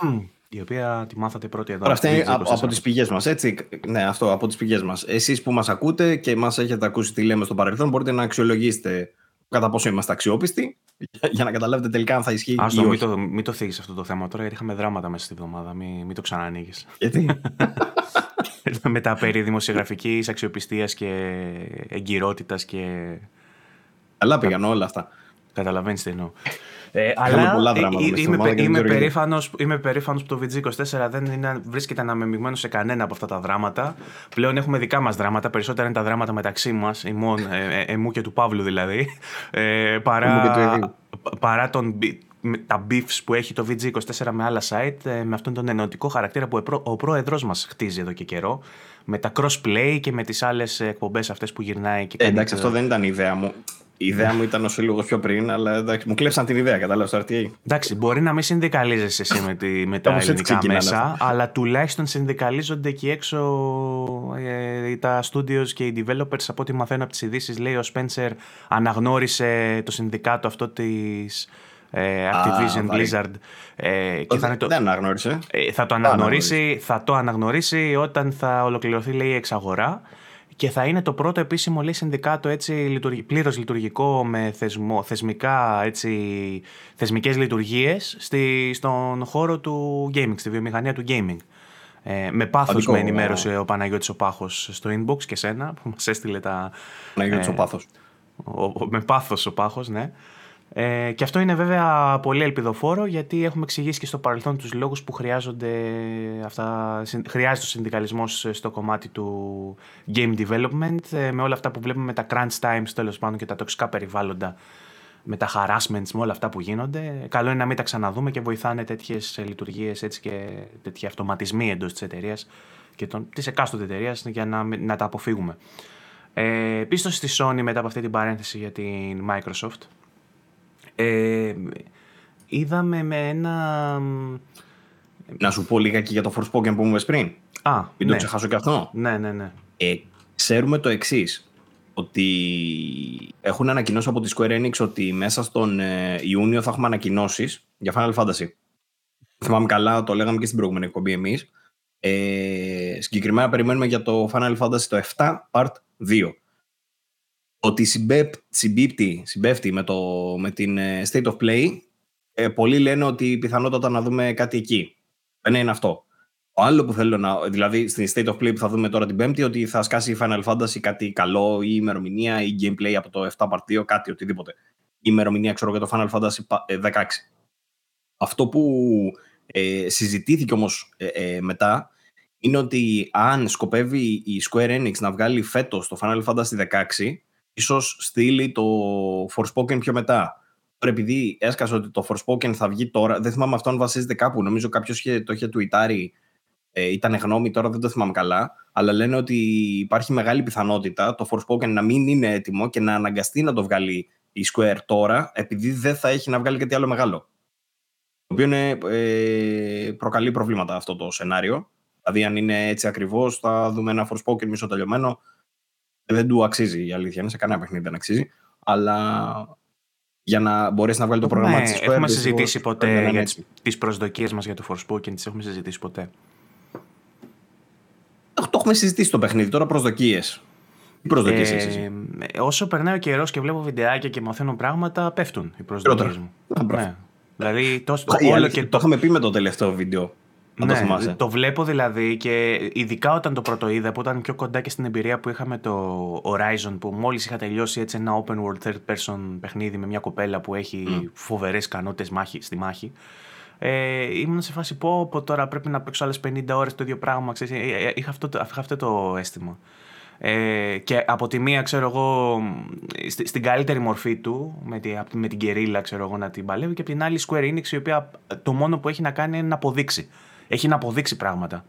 A: Ναι. Η οποία τη μάθατε πρώτη εδώ.
B: Αυτή είναι από, από τις πηγές μας, έτσι. Ναι, αυτό από τις πηγές μας. Εσείς που μας ακούτε και μας έχετε ακούσει τι λέμε στο παρελθόν, μπορείτε να αξιολογήσετε κατά πόσο είμαστε αξιόπιστοι για να καταλάβετε τελικά αν θα ισχύει.
A: Α το, μην το, μην το θίγεις αυτό το θέμα τώρα, γιατί είχαμε δράματα μέσα στη βδομάδα. Μην, μην το ξανανοίγεις.
B: Γιατί;
A: Μετά περί δημοσιογραφικής αξιοπιστίας και εγκυρότητας και.
B: Καλά πήγαν όλα αυτά.
A: Καταλαβαίνεις τι εννοώ. Ε, αλλά πολλά δράματα ε, είμαι, είμαι, περήφανος, είμαι περήφανος που το VG24 δεν είναι, βρίσκεται αναμεμειγμένο σε κανένα από αυτά τα δράματα. Πλέον έχουμε δικά μας δράματα, περισσότερα είναι τα δράματα μεταξύ μας, ημών, ε, ε, εμού και του Παύλου δηλαδή, ε, παρά, παρά τον, τα beefs που έχει το VG24 με άλλα site, με αυτόν τον ενωτικό χαρακτήρα που ο πρόεδρος μας χτίζει εδώ και καιρό, με τα crossplay και με τις άλλες εκπομπές αυτές που γυρνάει. Και
B: ε, εντάξει, αυτό δεν ήταν η ιδέα μου. Η ιδέα μου ήταν όσο λίγο πιο πριν, αλλά εντάξει, μου κλέψαν την ιδέα, κατάλαβες τώρα τι
A: Εντάξει, μπορεί να μην συνδικαλίζεσαι εσύ με, τη, με τα ελληνικά μέσα, αλλά τουλάχιστον συνδικαλίζονται εκεί έξω ε, τα studios και οι developers. Από ό,τι μαθαίνω από τις ειδήσεις, λέει ο Spencer αναγνώρισε το συνδικάτο αυτό της ε, Activision Blizzard.
B: Ε, και θα το, δεν αναγνώρισε.
A: Ε, θα το αναγνωρίσει, θα το αναγνωρίσει όταν θα ολοκληρωθεί λέει η εξαγορά και θα είναι το πρώτο επίσημο λέει, συνδικάτο έτσι, πλήρως λειτουργικό με θεσμό, θεσμικά, έτσι, θεσμικές λειτουργίες στη, στον χώρο του gaming, στη βιομηχανία του gaming. Ε, με πάθος με ενημέρωσε ο Παναγιώτης ο Πάχος στο inbox και σένα που μας έστειλε τα...
B: Παναγιώτης ε, ο Πάθος.
A: με πάθος ο Πάχος, ναι. Ε, και αυτό είναι βέβαια πολύ ελπιδοφόρο γιατί έχουμε εξηγήσει και στο παρελθόν τους λόγους που χρειάζονται αυτά, χρειάζεται ο συνδικαλισμός στο κομμάτι του game development ε, με όλα αυτά που βλέπουμε με τα crunch times τέλος πάντων και τα τοξικά περιβάλλοντα με τα harassments, με όλα αυτά που γίνονται. Καλό είναι να μην τα ξαναδούμε και βοηθάνε τέτοιες λειτουργίες και τέτοιοι αυτοματισμοί εντός της εταιρείας και της εκάστοτε εταιρείας για να, να τα αποφύγουμε. Ε, πίσω στη Sony μετά από αυτή την παρένθεση για την Microsoft ε, είδαμε με ένα...
B: Να σου πω λίγα και για το Forspoken που μου πριν.
A: Α,
B: Μην ναι. το ξεχάσω και αυτό.
A: Ναι, ναι, ναι.
B: Ε, ξέρουμε το εξής. Ότι έχουν ανακοινώσει από τη Square Enix ότι μέσα στον ε, Ιούνιο θα έχουμε ανακοινώσεις για Final Fantasy. Θυμάμαι καλά, το λέγαμε και στην προηγούμενη εκπομπή εμείς. Ε, συγκεκριμένα περιμένουμε για το Final Fantasy το 7 Part 2 ότι συμπίπτει, συμπέφτει με, το, με την ε, State of Play, ε, πολλοί λένε ότι πιθανότατα να δούμε κάτι εκεί. Δεν είναι αυτό. Ο άλλο που θέλω να. Δηλαδή, στην State of Play που θα δούμε τώρα την Πέμπτη, ότι θα σκάσει η Final Fantasy κάτι καλό ή ημερομηνία ή gameplay από το 7 part κάτι οτιδήποτε. Η ημερομηνία, ξέρω, για το Final Fantasy 16. Ε, αυτό που ε, συζητήθηκε όμως ε, μετά είναι ότι αν σκοπεύει η Square Enix να βγάλει φέτος το Final Fantasy 16 ίσως στείλει το Forspoken πιο μετά. Τώρα επειδή έσκασε ότι το Forspoken θα βγει τώρα, δεν θυμάμαι αυτό αν βασίζεται κάπου, νομίζω κάποιος το είχε τουιτάρει ε, ήταν γνώμη, τώρα δεν το θυμάμαι καλά, αλλά λένε ότι υπάρχει μεγάλη πιθανότητα το Forspoken να μην είναι έτοιμο και να αναγκαστεί να το βγάλει η Square τώρα, επειδή δεν θα έχει να βγάλει κάτι άλλο μεγάλο. Το οποίο είναι, ε, προκαλεί προβλήματα αυτό το σενάριο. Δηλαδή, αν είναι έτσι ακριβώς, θα δούμε ένα Forspoken μισοτελειωμένο. Δεν του αξίζει η αλήθεια. Είναι σε κανένα παιχνίδι δεν αξίζει. Αλλά για να μπορέσει να βγάλει το πρόγραμμα της
A: Square. Έχουμε συζητήσει ποτέ για τι προσδοκίες μας για το Forspoken, τις έχουμε συζητήσει ποτέ.
B: Το, το έχουμε συζητήσει το παιχνίδι, τώρα προσδοκίες. Τι προσδοκίες ε, εσύ;
A: Όσο περνάει ο καιρός και βλέπω βιντεάκια και μαθαίνω πράγματα, πέφτουν οι προσδοκίες μου. Ναι. Δηλαδή, το, το,
B: όλο και το... το είχαμε πει με το τελευταίο βίντεο.
A: Ναι, το, το βλέπω δηλαδή και ειδικά όταν το πρώτο είδα που ήταν πιο κοντά και στην εμπειρία που είχαμε το Horizon που μόλις είχα τελειώσει έτσι ένα open world third person παιχνίδι με μια κοπέλα που έχει mm. φοβερές ικανότητες μάχη, στη μάχη. Ε, ήμουν σε φάση πω, πω τώρα πρέπει να παίξω άλλες 50 ώρες το ίδιο πράγμα ξέρεις, ε, ε, είχα, αυτό, είχα αυτό το αίσθημα. Ε, και από τη μία, ξέρω εγώ, στην καλύτερη μορφή του, με, τη, με την κερίλα, ξέρω εγώ, να την παλεύει, και από την άλλη Square Enix, η οποία το μόνο που έχει να κάνει είναι να αποδείξει έχει να αποδείξει πράγματα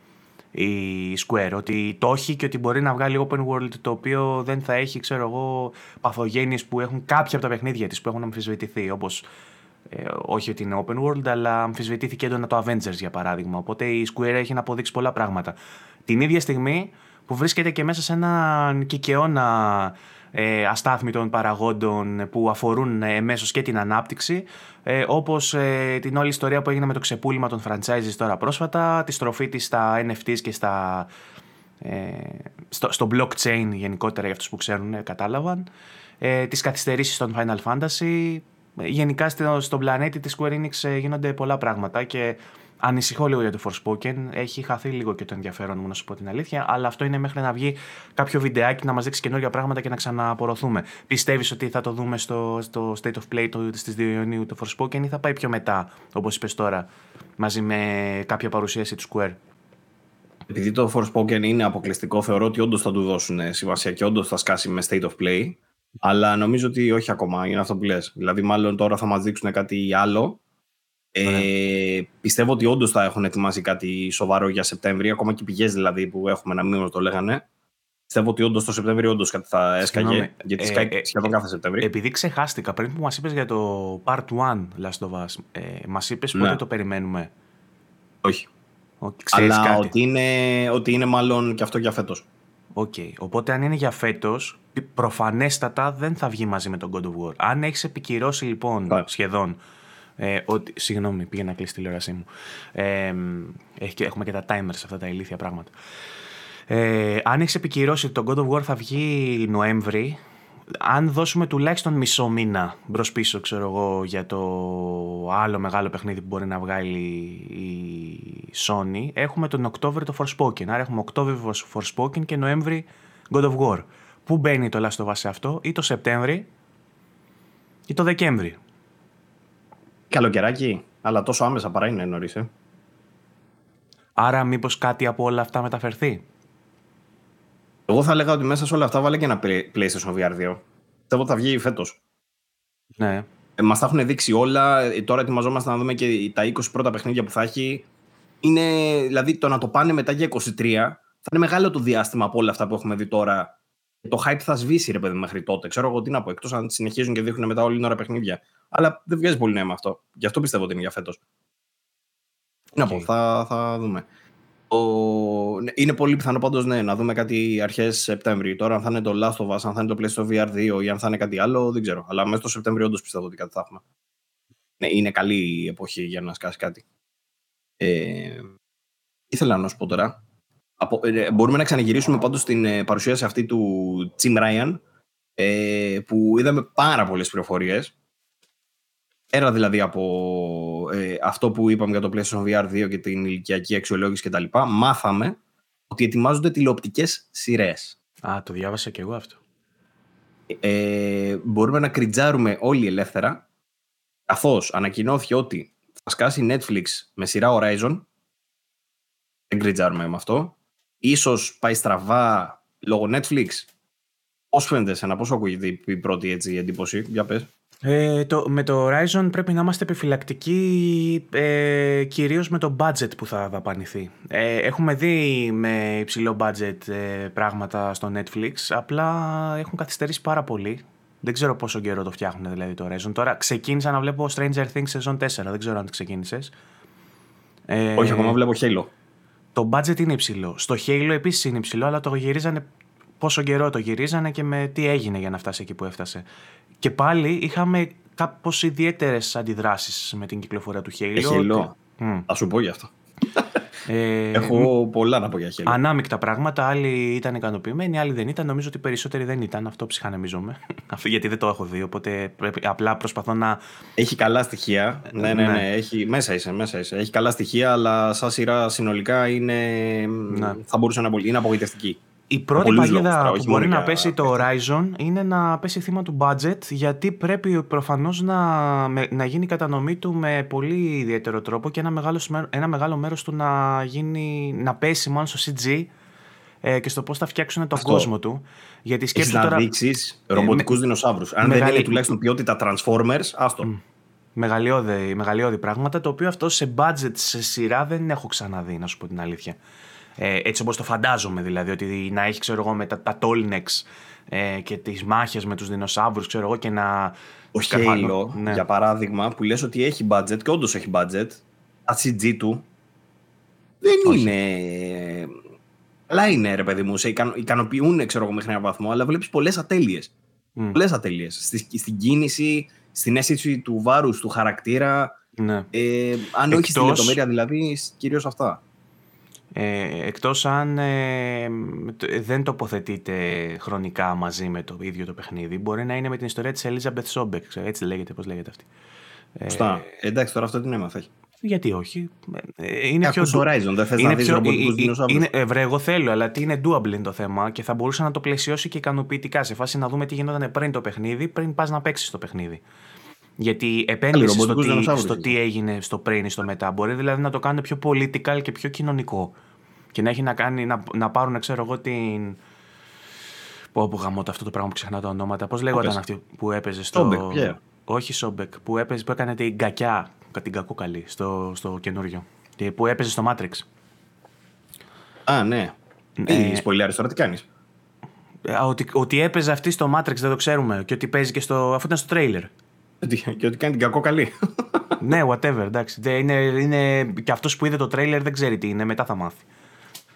A: η Square, ότι το έχει και ότι μπορεί να βγάλει open world το οποίο δεν θα έχει, ξέρω εγώ, παθογένειες που έχουν κάποια από τα παιχνίδια της που έχουν αμφισβητηθεί, όπως ε, όχι ότι είναι open world, αλλά αμφισβητήθηκε έντονα το Avengers για παράδειγμα. Οπότε η Square έχει να αποδείξει πολλά πράγματα. Την ίδια στιγμή που βρίσκεται και μέσα σε έναν κικαιώνα ε, αστάθμιτων παραγόντων που αφορούν ε, και την ανάπτυξη, ε, όπως ε, την όλη ιστορία που έγινε με το ξεπούλημα των franchises τώρα πρόσφατα, τη στροφή της στα NFTs και στα, ε, στο, στο blockchain γενικότερα για αυτούς που ξέρουν, ε, κατάλαβαν, ε, τις καθυστερήσεις των Final Fantasy, γενικά στο, στον πλανήτη της Square Enix γίνονται πολλά πράγματα και Ανησυχώ λίγο για το Forspoken. Έχει χαθεί λίγο και το ενδιαφέρον μου, να σου πω την αλήθεια. Αλλά αυτό είναι μέχρι να βγει κάποιο βιντεάκι να μας δείξει καινούργια πράγματα και να ξανααπορροθούμε. Πιστεύεις ότι θα το δούμε στο, στο State of Play στις 2 Ιουνίου το Forspoken ή θα πάει πιο μετά, όπως είπες τώρα, μαζί με κάποια παρουσίαση του Square;
B: Επειδή το Forspoken είναι αποκλειστικό, θεωρώ ότι όντως θα του δώσουν σημασία και όντως θα σκάσει με State of Play. Αλλά νομίζω ότι όχι ακόμα, είναι αυτό που λες. Δηλαδή, μάλλον τώρα θα μας δείξουν κάτι άλλο ε, πιστεύω ότι όντως θα έχουν ετοιμάσει κάτι σοβαρό για Σεπτέμβριο, ακόμα και οι πηγές δηλαδή που έχουμε να μην το λέγανε. Πιστεύω ότι όντως το Σεπτέμβριο όντως κάτι θα έσκαγε. Γιατί σκάει ε, ε, σχεδόν κάθε Σεπτέμβριο.
A: Επειδή ξεχάστηκα, πριν που μας είπες για το Part 1 Last of Us, ε, μας είπες ναι. πότε το περιμένουμε;
B: Όχι. Αλλά κάτι. Ότι, είναι, ότι είναι μάλλον και αυτό για φέτος.
A: Οκ. Okay. Οπότε αν είναι για φέτος, προφανέστατα δεν θα βγει μαζί με τον God of War. Αν έχεις επικυρώσει λοιπόν σχεδόν ε, ότι, συγγνώμη, πήγε να κλείσει τη τηλεόρασή μου. Ε, έχουμε και τα timers αυτά τα ηλίθια πράγματα. Ε, αν έχεις επικυρώσει ότι το God of War θα βγει Νοέμβρη, αν δώσουμε τουλάχιστον μισό μήνα μπρος πίσω, ξέρω εγώ, για το άλλο μεγάλο παιχνίδι που μπορεί να βγάλει η Sony, έχουμε τον Οκτώβριο το Forspoken. Άρα έχουμε Οκτώβριο Forspoken και Νοέμβρη God of War. Πού μπαίνει το Last of Us σε αυτό, ή το Σεπτέμβρη ή το Δεκέμβρη.
B: Καλοκαιράκι, αλλά τόσο άμεσα παρά είναι νωρίς, ε.
A: Άρα μήπως κάτι από όλα αυτά μεταφερθεί;
B: Εγώ θα έλεγα ότι μέσα σε όλα αυτά βάλε και ένα PlayStation VR 2. Πιστεύω θα βγει φέτος.
A: Ναι.
B: Ε, Μας τα έχουν δείξει όλα. Ε, τώρα ετοιμαζόμαστε να δούμε και τα 20 πρώτα παιχνίδια που θα έχει. Είναι, δηλαδή το να το πάνε μετά για 23 θα είναι μεγάλο το διάστημα από όλα αυτά που έχουμε δει τώρα. Το hype θα σβήσει ρε παιδί μέχρι τότε. Ξέρω εγώ τι να πω. Εκτός αν συνεχίζουν και δείχνουν μετά όλη την ώρα παιχνίδια. Αλλά δεν βγάζει πολύ νόημα αυτό. Γι' αυτό πιστεύω ότι είναι για φέτος. Να πω, θα, θα δούμε. Ο... Ναι, είναι πολύ πιθανό πάντως ναι, να δούμε κάτι αρχές Σεπτέμβρη. Τώρα, αν θα είναι το Last of Us, αν θα είναι το PlayStation VR 2 ή αν θα είναι κάτι άλλο, δεν ξέρω. Αλλά μέσα στο Σεπτέμβριο όντως πιστεύω ότι κάτι θα έχουμε. Ναι, είναι καλή η εποχή για να σκάσει κάτι. Ε... Ήθελα να σου πω τώρα. Από... Ε, μπορούμε να ξαναγυρίσουμε πάντως στην ε, παρουσίαση αυτή του Jim Ryan ε, που είδαμε πάρα πολλές πληροφορίες Πέρα δηλαδή από ε, αυτό που είπαμε για το PlayStation VR 2 και την ηλικιακή αξιολόγηση κτλ. Μάθαμε ότι ετοιμάζονται τηλεοπτικές σειρές.
A: Α, το διάβασα και εγώ αυτό.
B: Ε, μπορούμε να κριτζάρουμε όλοι ελεύθερα, καθώς ανακοινώθηκε ότι θα σκάσει Netflix με σειρά Horizon. Δεν κριτζάρουμε με αυτό. Ίσως πάει στραβά λόγω Netflix; Πώς φαίνεται σε ένα, πώ ακούγεται η πρώτη έτσι, εντύπωση, για πες.
A: Ε, το, με το Horizon πρέπει να είμαστε επιφυλακτικοί ε, κυρίως με το budget που θα δαπανηθεί. Ε, έχουμε δει με υψηλό budget ε, πράγματα στο Netflix, απλά έχουν καθυστερήσει πάρα πολύ. Δεν ξέρω πόσο καιρό το φτιάχνουν δηλαδή το Horizon. Τώρα ξεκίνησα να βλέπω Stranger Things σεζόν 4, δεν ξέρω αν το ξεκίνησες.
B: Ε, Όχι, ακόμα βλέπω Halo.
A: Το budget είναι υψηλό. Στο Halo επίσης είναι υψηλό, αλλά το γυρίζανε πόσο καιρό το γυρίζανε και με τι έγινε για να φτάσει εκεί που έφτασε. Και πάλι είχαμε κάπως ιδιαίτερες αντιδράσεις με την κυκλοφορία του Halo.
B: Halo. Mm. Θα σου πω γι' αυτό. Ε, Έχω πολλά να πω για Halo.
A: Ανάμεικτα πράγματα. Άλλοι ήταν ικανοποιημένοι, άλλοι δεν ήταν. Νομίζω ότι περισσότεροι δεν ήταν. Αυτό ψυχανεμίζομαι. Γιατί δεν το έχω δει. Οπότε πρέπει, απλά προσπαθώ να.
B: Έχει καλά στοιχεία. ναι, ναι, ναι. ναι. Έχει, μέσα, είσαι, μέσα είσαι. Έχει καλά στοιχεία, αλλά σαν σειρά συνολικά είναι. Ναι. Θα μπορούσε να είναι απογοητευτική.
A: Η πρώτη παγίδα που μπορεί να πέσει το Horizon είναι να πέσει θύμα του budget γιατί πρέπει προφανώς να, να γίνει η κατανομή του με πολύ ιδιαίτερο τρόπο και ένα μεγάλο, ένα μεγάλο μέρος του να, γίνει, να πέσει μόνο στο CG ε, και στο πώς θα φτιάξουν τον κόσμο του.
B: Γιατί σκέψου τώρα... να δείξεις ε, ρομποτικούς με... δεινοσαύρους. Αν δεν είναι τουλάχιστον ποιότητα Transformers, άστο.
A: Μεγαλειώδη, μεγαλειώδη πράγματα, το οποίο αυτό σε budget, σε σειρά δεν έχω ξαναδεί, να σου πω την αλήθεια. Ε, έτσι όπως το φαντάζομαι δηλαδή, ότι να έχει ξέρω εγώ με τα, τα ε, και τις μάχες με τους δεινοσαύρους ξέρω εγώ και να...
B: Ο Halo, ναι. για παράδειγμα, που λες ότι έχει budget και όντως έχει budget, τα CG του δεν είναι... Αλλά είναι ρε παιδί μου, σε ικανοποιούν ξέρω εγώ μέχρι ένα βαθμό, αλλά βλέπεις πολλές ατέλειες. Mm. Πολλές ατέλειες. Στη, στην κίνηση, στην αίσθηση του βάρους, του χαρακτήρα. Ναι. Ε, αν όχι στη λεπτομέρεια δηλαδή, κυρίως αυτά.
A: Ε, εκτός αν ε, δεν τοποθετείται χρονικά μαζί με το ίδιο το παιχνίδι, μπορεί να είναι με την ιστορία της Elizabeth Sobek, έτσι λέγεται, πώς λέγεται αυτή.
B: Σωστά. Ε, εντάξει, τώρα αυτό την έμαθα.
A: Γιατί όχι; Ε, είναι
B: πιο... Horizon, δεν θες να δεις πιο... ρομποτικούς
A: είναι, είναι, βρε, εγώ θέλω, αλλά τι είναι doable είναι το θέμα και θα μπορούσε να το πλαισιώσει και ικανοποιητικά σε φάση να δούμε τι γινόταν πριν το παιχνίδι, πριν πας να παίξεις το παιχνίδι. Γιατί επένδυση στο, τι, στο τι έγινε στο πριν ή στο μετά. Μπορεί δηλαδή να το κάνουν πιο political και πιο κοινωνικό. Και να έχει να κάνει, να, να πάρουν, ξέρω εγώ, την. Πω, πω γαμώ αυτό το πράγμα που ξεχνάω τα ονόματα. Πώς λέγονταν αυτή που έπαιζε στο.
B: Σόμπεκ, yeah.
A: Όχι Σόμπεκ, που, έπαιζε, που έκανε την κακιά, την κακό καλή στο, στο καινούριο. Που έπαιζε στο Matrix.
B: Α, ναι. Ε, spoiler-άρει τώρα, τι κάνεις;
A: Ότι, ότι έπαιζε αυτή στο Matrix δεν το ξέρουμε. Και ότι παίζει και στο. αφού ήταν στο τρέιλερ.
B: Και ότι κάνει την κακό καλή.
A: ναι, whatever, εντάξει. Είναι, είναι... Και αυτός που είδε το τρέιλερ δεν ξέρει τι είναι, μετά θα μάθει.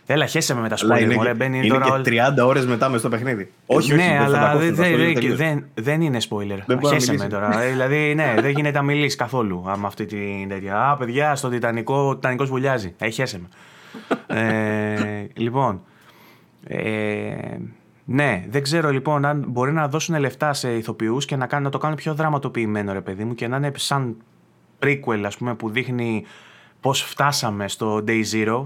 A: Έλα, χέσε με με τα spoiler, μωρέ.
B: Μπαίνει είναι τώρα και 30 ώρες μετά μες στο παιχνίδι. Όχι,
A: ναι, όχι, αλλά δεν, δεν, δεν, δεν είναι spoiler. Δεν χέσε με τώρα. Ε, δηλαδή, ναι, δεν γίνεται να μιλήσεις καθόλου με αυτή την τέτοια. Α, παιδιά, στο Τιτανικό, ο Τιτανικός βουλιάζει. Ε, χέσε με. ε, λοιπόν. Ε, ναι, δεν ξέρω λοιπόν αν μπορεί να δώσουν λεφτά σε ηθοποιούς και να, κάνουν, να το κάνουν πιο δραματοποιημένο, ρε παιδί μου, και να είναι σαν prequel, ας πούμε, που δείχνει πώς φτάσαμε στο Day Zero,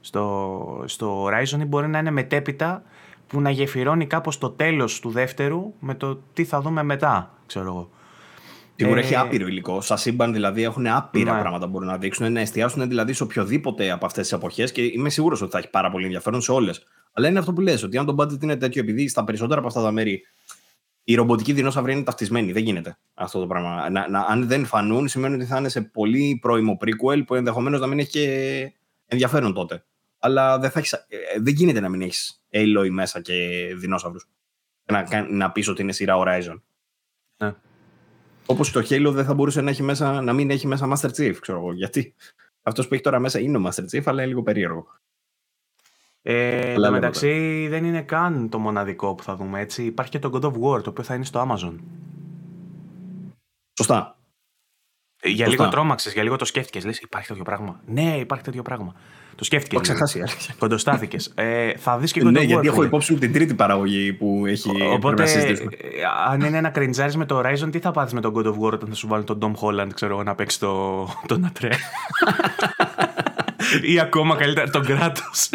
A: στο, στο Horizon, ή μπορεί να είναι μετέπειτα που να γεφυρώνει κάπως το τέλος του δεύτερου με το τι θα δούμε μετά, ξέρω εγώ.
B: Σίγουρα ε, έχει άπειρο υλικό. Σα σύμπαν δηλαδή έχουν άπειρα ναι. πράγματα που μπορούν να δείξουν, να εστιάσουν δηλαδή σε οποιοδήποτε από αυτές τις εποχές και είμαι σίγουρος ότι θα έχει πάρα πολύ ενδιαφέρον σε όλες. Αλλά είναι αυτό που λες, ότι αν το budget είναι τέτοιο, επειδή στα περισσότερα από αυτά τα μέρη η ρομποτική δεινόσαυρη είναι ταυτισμένη. Δεν γίνεται αυτό το πράγμα. Να, να, αν δεν φανούν, σημαίνει ότι θα είναι σε πολύ πρώιμο prequel που ενδεχομένως να μην έχει και ενδιαφέρον τότε. Αλλά δεν, θα έχεις, ε, δεν γίνεται να μην έχεις Aloy μέσα και δεινόσαυρους. Να, να πεις ότι είναι σειρά Horizon. Ναι. Όπως το Halo δεν θα μπορούσε να, έχει μέσα, να μην έχει μέσα Master Chief, ξέρω εγώ. Γιατί αυτός που έχει τώρα μέσα είναι ο Master Chief, αλλά είναι λίγο περίεργο.
A: Ε, Εν μεταξύ δεν είναι καν το μοναδικό που θα δούμε έτσι. Υπάρχει και το God of War το οποίο θα είναι στο Amazon.
B: Σωστά.
A: Ε, για λίγο τρόμαξες, για λίγο το σκέφτηκες. Λες, υπάρχει τέτοιο πράγμα. Ναι, υπάρχει τέτοιο πράγμα. Το σκέφτηκε.
B: Το ξεχάσει.
A: Κοντοστάθηκες. ε, θα δεις και
B: God ναι, of War. Ναι, γιατί έχω υπόψη μου την τρίτη παραγωγή που έχει.
A: Οπότε, ε, αν είναι ένα κριντζάρι με το Horizon, τι θα πάθεις με τον God of War όταν θα σου βάλει τον Dom Holland, ξέρω να παίξει το, τον Ατρέ. Ή ακόμα καλύτερα τον κράτος.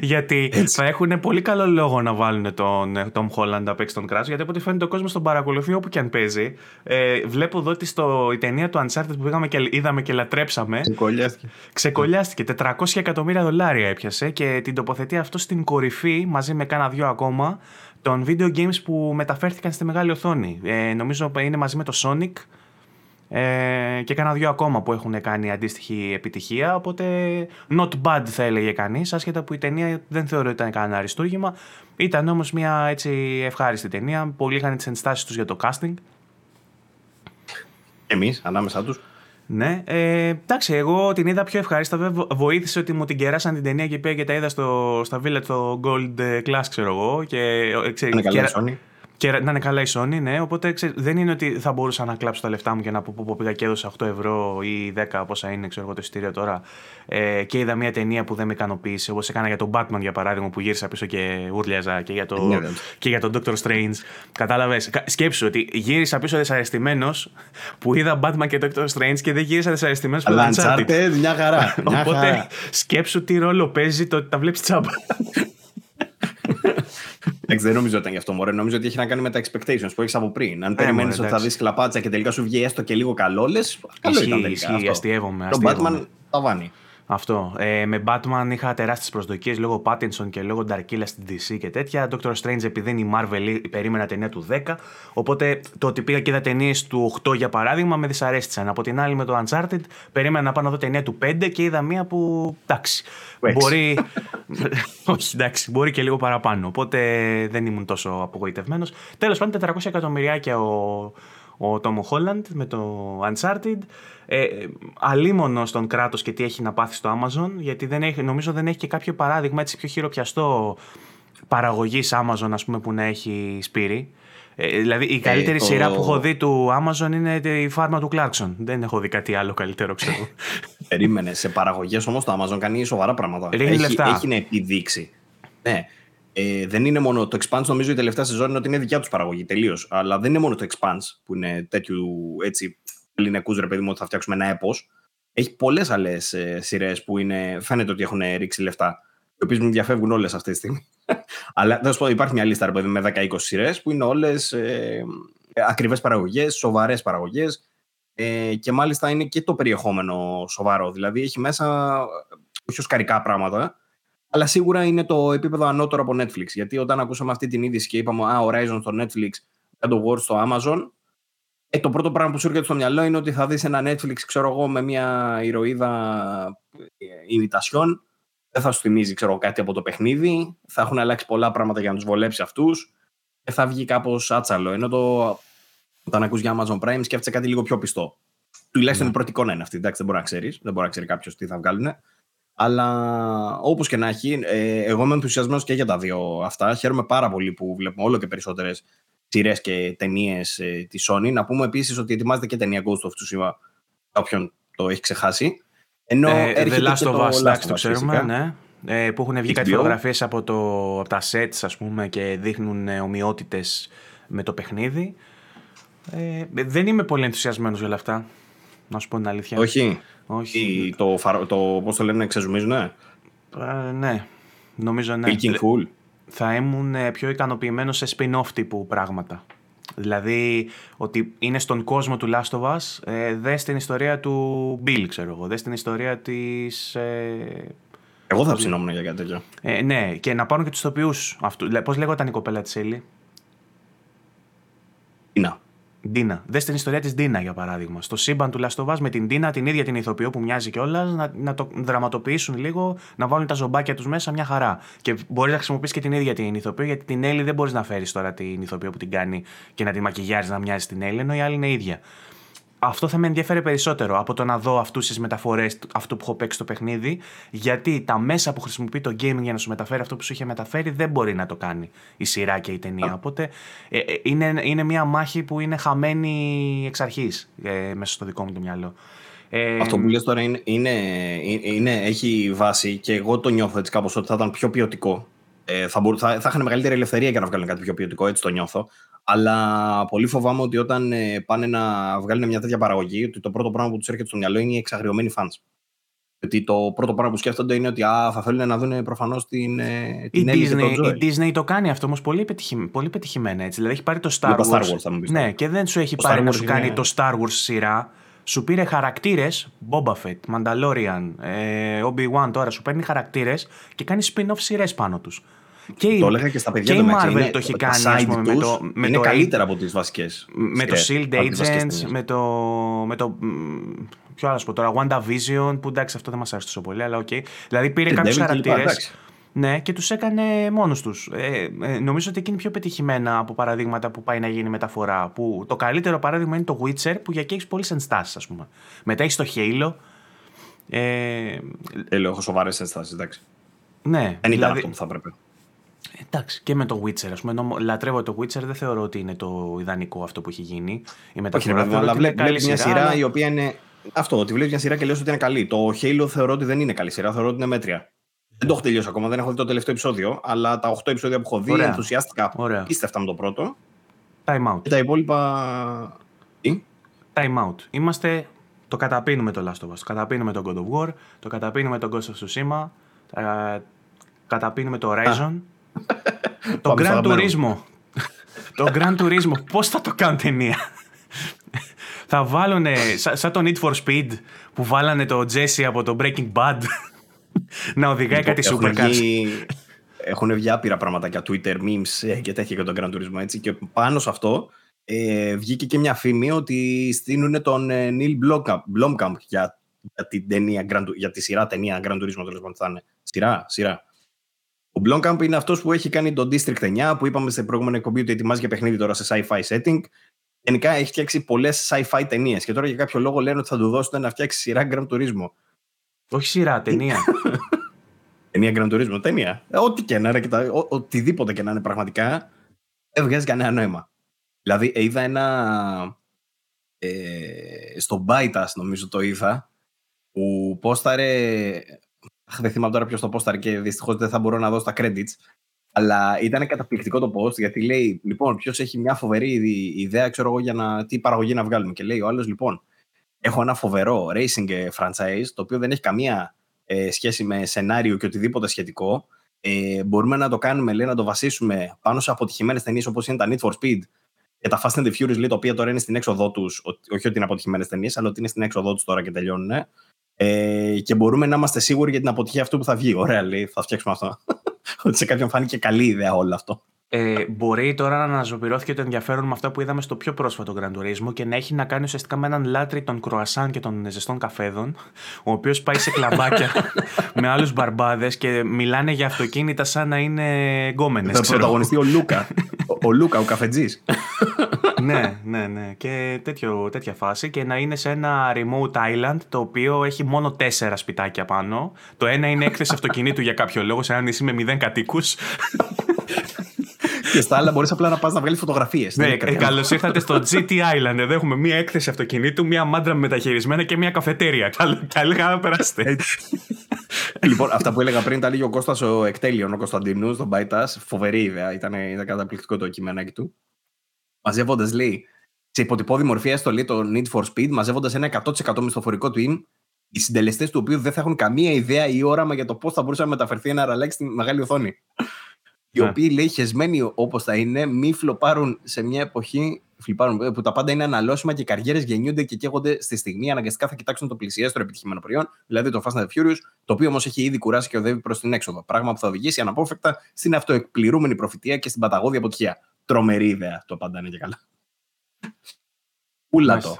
A: γιατί θα έχουν πολύ καλό λόγο να βάλουν τον Tom Holland να παίξει τον κράτος. Γιατί από ό,τι φαίνεται ο κόσμος τον παρακολουθεί όπου και αν παίζει. Ε, βλέπω εδώ ότι στο, η ταινία του Uncharted που πήγαμε και είδαμε και λατρέψαμε.
B: Ξεκολλιάστηκε.
A: Ξεκολλιάστηκε. 400 εκατομμύρια δολάρια έπιασε και την τοποθετεί αυτό στην κορυφή μαζί με κάνα δυο ακόμα των video games που μεταφέρθηκαν στη μεγάλη οθόνη. Ε, νομίζω είναι μαζί με το Sonic ε, και κάνα δύο ακόμα που έχουν κάνει αντίστοιχη επιτυχία. Οπότε, not bad θα έλεγε κανείς, άσχετα που η ταινία δεν θεωρώ ότι ήταν κανένα αριστούργημα. Ήταν όμως μια έτσι ευχάριστη ταινία. Πολλοί είχαν τις ενστάσεις τους για το casting.
B: Εμείς, ανάμεσά τους.
A: Ναι, ε, εντάξει, εγώ την είδα πιο ευχάριστα. Βοήθησε ότι μου την κεράσαν την ταινία και πήγα και τα είδα στο, στα Village, στο Gold Class, ξέρω εγώ. Και,
B: ε, ξέρει, είναι καλά, Sony.
A: Και να είναι καλά η Sony, ναι. Οπότε δεν είναι ότι θα μπορούσα να κλάψω τα λεφτά μου και να πω που πήγα και έδωσα 8 ευρώ ή 10 πόσα είναι, ξέρω εγώ το εισιτήριο τώρα. Ε, και είδα μια ταινία που δεν με ικανοποίησε. Όπως έκανα για τον Batman για παράδειγμα που γύρισα πίσω και ούρλιαζα και για, το, ναι, ναι. και για τον Doctor Strange. Κατάλαβες; Σκέψου ότι γύρισα πίσω δυσαρεστημένος που είδα Batman και Doctor Strange και δεν γύρισα δυσαρεστημένος που
B: είδα Uncharted. Μια χαρά.
A: Οπότε σκέψου τι ρόλο παίζει το ότι τα βλέπεις τσάμπα.
B: Εντάξει, δεν νομίζω ότι ήταν γι' αυτό. Μωρέ. Νομίζω ότι έχει να κάνει με τα expectations που έχεις από πριν. Αν ε, περιμένεις ότι θα δεις κλαπάτσα και τελικά σου βγει έστω και λίγο καλό, λες. Καλό ήταν τελικά.
A: Ισχύει, αστείευομαι.
B: Το Batman τα βάνει.
A: Αυτό. Ε, με Batman είχα τεράστιες προσδοκίες λόγω Pattinson και λόγω Darkilla στην DC και τέτοια. Doctor Strange επειδή είναι η Marvel περίμενα ταινία του 10. Οπότε το ότι πήγα και είδα ταινίες του 8 για παράδειγμα με δυσαρέστησαν. Από την άλλη με το Uncharted περίμενα να πάω να δω ταινία του 5 και είδα μία που. εντάξει. Μπορεί. Όχι, εντάξει, μπορεί και λίγο παραπάνω. Οπότε δεν ήμουν τόσο απογοητευμένος. Τέλος πάντων, 400 εκατομμυριάκια ο, ο Tom Holland με το Uncharted. Ε, αλίμονο στον κράτος και τι έχει να πάθει στο Amazon, γιατί δεν έχει, νομίζω δεν έχει και κάποιο παράδειγμα έτσι πιο χειροπιαστό παραγωγής Amazon, ας πούμε, που να έχει σπείρει. Ε, δηλαδή η καλύτερη ε, σειρά που έχω δει του Amazon είναι η φάρμα του Clarkson. Δεν έχω δει κάτι άλλο καλύτερο, ξέρω.
B: Περίμενε. Σε παραγωγές όμως το Amazon κάνει σοβαρά πράγματα.
A: έχει, λεφτά.
B: έχει να επιδείξει. Ναι. Ε, δεν είναι μόνο το Expanse, νομίζω η τελευταία σεζόν είναι ότι είναι δικιά τους παραγωγή τελείως. Αλλά δεν είναι μόνο το Expanse που είναι τέτοιου έτσι ελληνικού ρε παιδί μου ότι θα φτιάξουμε ένα έπος. Έχει πολλές άλλες ε, σειρές που είναι, φαίνεται ότι έχουν ρίξει λεφτά. Οι οποίες μου διαφεύγουν όλες αυτή τη στιγμή. Αλλά θα σου πω, υπάρχει μια λίστα ρε παιδί, με 10-20 σειρές που είναι όλες ε, ακριβές παραγωγές, σοβαρές παραγωγές. Ε, και μάλιστα είναι και το περιεχόμενο σοβαρό. Δηλαδή έχει μέσα όχι καρικά πράγματα, αλλά σίγουρα είναι το επίπεδο ανώτερο από Netflix. Γιατί όταν ακούσαμε αυτή την είδηση και είπαμε Α, Horizon στο Netflix, God of War στο Amazon, ε, το πρώτο πράγμα που σου έρχεται στο μυαλό είναι ότι θα δεις ένα Netflix, ξέρω εγώ, με μια ηρωίδα ημιτασιών. Δεν θα σου θυμίζει, ξέρω κάτι από το παιχνίδι. Θα έχουν αλλάξει πολλά πράγματα για να τους βολέψει αυτούς. Και θα βγει κάπως άτσαλο. Ενώ το, όταν ακούς για Amazon Prime, σκέφτεσαι κάτι λίγο πιο πιστό. Τουλάχιστον ναι. η πρώτη εικόνα είναι αυτή. Εντάξει, δεν μπορεί να ξέρεις. Δεν μπορεί να ξέρει κάποιος τι θα βγάλουν. Αλλά όπως και να έχει, ε, εγώ είμαι ενθουσιασμένος και για τα δύο αυτά. Χαίρομαι πάρα πολύ που βλέπουμε όλο και περισσότερες σειρές και ταινίες ε, της Sony. Να πούμε επίσης ότι ετοιμάζεται και ταινία Ghost of Tsushima. Όποιον το έχει ξεχάσει.
A: Ενώ ε, έρχεται The Last of Us, το ξέρουμε, ναι. Ε, που έχουν βγει κάτι φωτογραφίες από, από τα sets, ας πούμε, και δείχνουν ε, ομοιότητες με το παιχνίδι. Ε, δεν είμαι πολύ ενθουσιασμένος για όλα αυτά. Να σου πω την αλήθεια.
B: Όχι. Όχι. το, το, πώς το λένε, ξεζουμίζουν, ε,
A: ναι. Νομίζω ναι.
B: cool
A: θα ήμουν ε, πιο ικανοποιημένος σε spin-off τύπου πράγματα. Δηλαδή ότι είναι στον κόσμο του Last of Us, ε, δες την ιστορία του Bill, ξέρω εγώ, δες την ιστορία της... Ε,
B: εγώ θα ψινόμουν για κάτι τέτοιο.
A: Ε, ναι, και να πάρουν και τους τοπιούς αυτού. Πώς λέγονταν η κοπέλα της Έλλη;
B: Τίνα.
A: Ντίνα. Δες την ιστορία της Ντίνα, για παράδειγμα. Στο σύμπαν του Λαστοβά με την Ντίνα, την ίδια την ηθοποιό που μοιάζει κιόλας, να, να το δραματοποιήσουν λίγο, να βάλουν τα ζωμπάκια τους μέσα μια χαρά. Και μπορείς να χρησιμοποιήσεις και την ίδια την ηθοποιό, γιατί την Έλλη δεν μπορείς να φέρεις τώρα την ηθοποιό που την κάνει και να τη μακιγιάζει να μοιάζει την Έλλη, ενώ η άλλη είναι ίδια αυτό θα με ενδιαφέρει περισσότερο από το να δω αυτού τι μεταφορέ, αυτό που έχω παίξει στο παιχνίδι, γιατί τα μέσα που χρησιμοποιεί το gaming για να σου μεταφέρει αυτό που σου είχε μεταφέρει δεν μπορεί να το κάνει η σειρά και η ταινία. Οπότε ε, ε, είναι, είναι μια μάχη που είναι χαμένη εξ αρχή ε, μέσα στο δικό μου το μυαλό.
B: Ε, αυτό που λες τώρα είναι, είναι, είναι, έχει βάση και εγώ το νιώθω έτσι κάπως ότι θα ήταν πιο ποιοτικό. Ε, θα, μπορού, θα, θα είχαν μεγαλύτερη ελευθερία για να βγάλουν κάτι πιο ποιοτικό, έτσι το νιώθω. Αλλά πολύ φοβάμαι ότι όταν ε, πάνε να βγάλουν μια τέτοια παραγωγή, ότι το πρώτο πράγμα που τους έρχεται στο μυαλό είναι οι εξαγριωμένοι fans. Γιατί το πρώτο πράγμα που σκέφτονται είναι ότι α, θα θέλουν να δουν προφανώς την, ε, την η, Disney,
A: το η Disney το κάνει αυτό όμως πολύ, πολύ πετυχημένα. Έτσι. Δηλαδή έχει πάρει το Star,
B: Wars. Star Wars θα μου πεις,
A: ναι, και δεν σου έχει πάρει να σου κάνει το Star Wars σειρά. Σου πήρε χαρακτήρες, Boba Fett, Mandalorian, ε, Obi-Wan τώρα, σου παίρνει χαρακτήρες και κάνει spin-off σειρές πάνω τους. Και η,
B: το έλεγα και στα παιδιά
A: και η
B: του
A: Marvel
B: είναι,
A: το έχει
B: τα
A: κάνει
B: side
A: ας πούμε, με
B: τους
A: το, με
B: είναι
A: το
B: καλύτερα από τις βασικές
A: με το
B: σειρές,
A: Shield
B: από τις βασικές
A: Agents,
B: ταινίες.
A: με το, με το. μ, Ποιο άλλο πω τώρα, WandaVision, που εντάξει αυτό δεν μας άρεσε τόσο πολύ, αλλά οκ. Δηλαδή πήρε
B: Και
A: κάποιους
B: Devil και λοιπά,
A: χαρακτήρες.
B: εντάξει.
A: Ναι, και τους έκανε μόνος τους. Ε, ε, νομίζω ότι εκεί είναι πιο πετυχημένα από παραδείγματα που πάει να γίνει μεταφορά. Που το καλύτερο παράδειγμα είναι το Witcher, που για εκεί έχεις πολλές ενστάσεις, ας πούμε. Μετά έχεις το Halo. Ε,
B: Ε, λέω, έχω σοβαρές ενστάσεις, εντάξει.
A: ναι,
B: Δεν ήταν
A: δηλαδή-
B: αυτό που θα έπρεπε.
A: Εντάξει, και με το Witcher, ας πούμε. Ενώ λατρεύω το Witcher, δεν θεωρώ ότι είναι το ιδανικό αυτό που έχει γίνει. Η
B: Όχι,
A: μεταφορά
B: ρε παιδί μου,
A: θεωρώ
B: αλλά
A: ότι είναι
B: βλέ- βλέπεις μια σειρά
A: αλλά-
B: η οποία είναι. Αυτό, ότι βλέπεις μια σειρά και λες ότι είναι καλή. Το Halo θεωρώ ότι δεν είναι καλή σειρά, θεωρώ ότι είναι μέτρια. Δεν το έχω τελειώσει ακόμα, δεν έχω δει το τελευταίο επεισόδιο, αλλά τα 8 επεισόδια που έχω δει
A: Ωραία.
B: ενθουσιάστηκα
A: Ωραία.
B: πίστευτα με το πρώτο.
A: Time out.
B: Και τα υπόλοιπα. Τι;
A: Time out. Είμαστε. Το καταπίνουμε το Last of Us. Το καταπίνουμε το God of War. Το καταπίνουμε το Ghost of Tsushima. ε, καταπίνουμε το Horizon. το
B: Πάμε στο
A: Gran
B: αγαπημένο.
A: Turismo. το Gran Turismo. Πώς θα το κάνουν ταινία; θα βάλουν σαν, σαν το Need for Speed που βάλανε το Jesse από το Breaking Bad να οδηγάει κάτι
B: Έχουν
A: supercars.
B: βγει- Έχουν βγει άπειρα πραγματάκια Twitter, memes ε, και τέτοια για τον Gran Turismo έτσι. Και πάνω σε αυτό ε, βγήκε και μια φήμη ότι στείλουν τον ε, Neil Blomkamp, Blomkamp για, για, την ταινία, Gran Tu- για τη σειρά ταινία Gran Turismo τέλος πάντων θα είναι. Σειρά, σειρά. Ο Blomkamp είναι αυτός που έχει κάνει τον District 9 που είπαμε στην προηγούμενη εκπομπή ότι ετοιμάζει για παιχνίδι τώρα σε sci-fi setting. Γενικά έχει φτιάξει πολλές sci-fi ταινίες και τώρα για κάποιο λόγο λένε ότι θα του δώσουν να φτιάξει σειρά Gran Turismo.
A: Όχι σειρά, ταινία.
B: Ταινία Gran Turismo, ταινία. Ε, Ό,τι και να είναι, και τα- ο- οτιδήποτε και να είναι πραγματικά, δεν βγάζει κανένα νόημα. Δηλαδή, ε, είδα ένα. Ε, στο Bytas, νομίζω το είδα, που πόσταρε. Αχ, δεν θυμάμαι τώρα ποιος το πόσταρε και δυστυχώς δεν θα μπορώ να δώσω τα credits. Αλλά ήταν καταπληκτικό το post γιατί λέει: Λοιπόν, ποιος έχει μια φοβερή ιδ- ιδέα, ξέρω εγώ, για να, τι παραγωγή να βγάλουμε. Και λέει ο άλλος: Λοιπόν, έχω ένα φοβερό racing ε, franchise, το οποίο δεν έχει καμία ε, σχέση με σενάριο και οτιδήποτε σχετικό. Ε, μπορούμε να το κάνουμε, λέει, να το βασίσουμε πάνω σε αποτυχημένες ταινίες όπως είναι τα Need for Speed και τα Fast and the Furious, λέει, τα οποία τώρα είναι στην έξοδό τους. Όχι ότι είναι αποτυχημένες ταινίες, αλλά ότι είναι στην έξοδό τους τώρα και τελειώνουν. Ε, και μπορούμε να είμαστε σίγουροι για την αποτυχία αυτού που θα βγει. Ωραία, λέει, θα φτιάξουμε αυτό. ότι σε κάποιον φάνηκε καλή ιδέα όλο αυτό.
A: Ε, μπορεί τώρα να αναζωπηρώθηκε το ενδιαφέρον με αυτά που είδαμε στο πιο πρόσφατο Gran Turismo και να έχει να κάνει ουσιαστικά με έναν λάτρη των κρουασάν και των ζεστών καφέδων, ο οποίος πάει σε κλαμπάκια με άλλους μπαρμπάδες και μιλάνε για αυτοκίνητα σαν να είναι γκόμενες.
B: Θα πρωταγωνιστεί ο Λούκα. ο, ο Λούκα, ο καφετζής.
A: ναι, ναι, ναι. Και τέτοιο, τέτοια φάση. Και να είναι σε ένα remote island το οποίο έχει μόνο τέσσερα σπιτάκια πάνω. Το ένα είναι έκθεση αυτοκινήτου για κάποιο λόγο, σε ένα νησί με μηδέν κατοίκους.
B: και στα άλλα μπορείς απλά να πας να βγάλεις φωτογραφίες.
A: Ναι, καλώς ήρθατε στο GT Island. Εδώ έχουμε μία έκθεση αυτοκινήτου, μία μάντρα με μεταχειρισμένα και μία καφετέρια. Καλή, καλή χαρά να περάσετε.
B: λοιπόν, αυτά που έλεγα πριν τα λέγει ο Κώστας ο Εκτέλειον, ο Κωνσταντινούς, στον Bytas. Φοβερή ιδέα. Ήταν, ήταν καταπληκτικό το κειμενάκι του. Μαζεύοντας, λέει, σε υποτυπώδη μορφή έστω λέει το Need for Speed, μαζεύοντας ένα 100% μισθοφορικό team, οι συντελεστές του οποίου δεν θα έχουν καμία ιδέα ή όραμα για το πώς θα μπορούσε να μεταφερθεί ένα ραλάκι στη μεγάλη οθόνη. Οι
A: Ναι.
B: οποίοι λέει χεσμένοι όπως θα είναι, μη φλοπάρουν σε μια εποχή φλιπάρουν, που τα πάντα είναι αναλώσιμα και οι καριέρες γεννιούνται και καίγονται στη στιγμή. Αναγκαστικά θα κοιτάξουν το πλησιέστερο επιτυχημένο προϊόν, δηλαδή το Fast and the Furious, το οποίο όμως έχει ήδη κουράσει και οδεύει προς την έξοδο. Πράγμα που θα οδηγήσει αναπόφευκτα στην αυτοεκπληρούμενη προφητεία και στην παταγώδη αποτυχία. Τρομερή ιδέα το πάντα είναι και καλά. Ούλα το.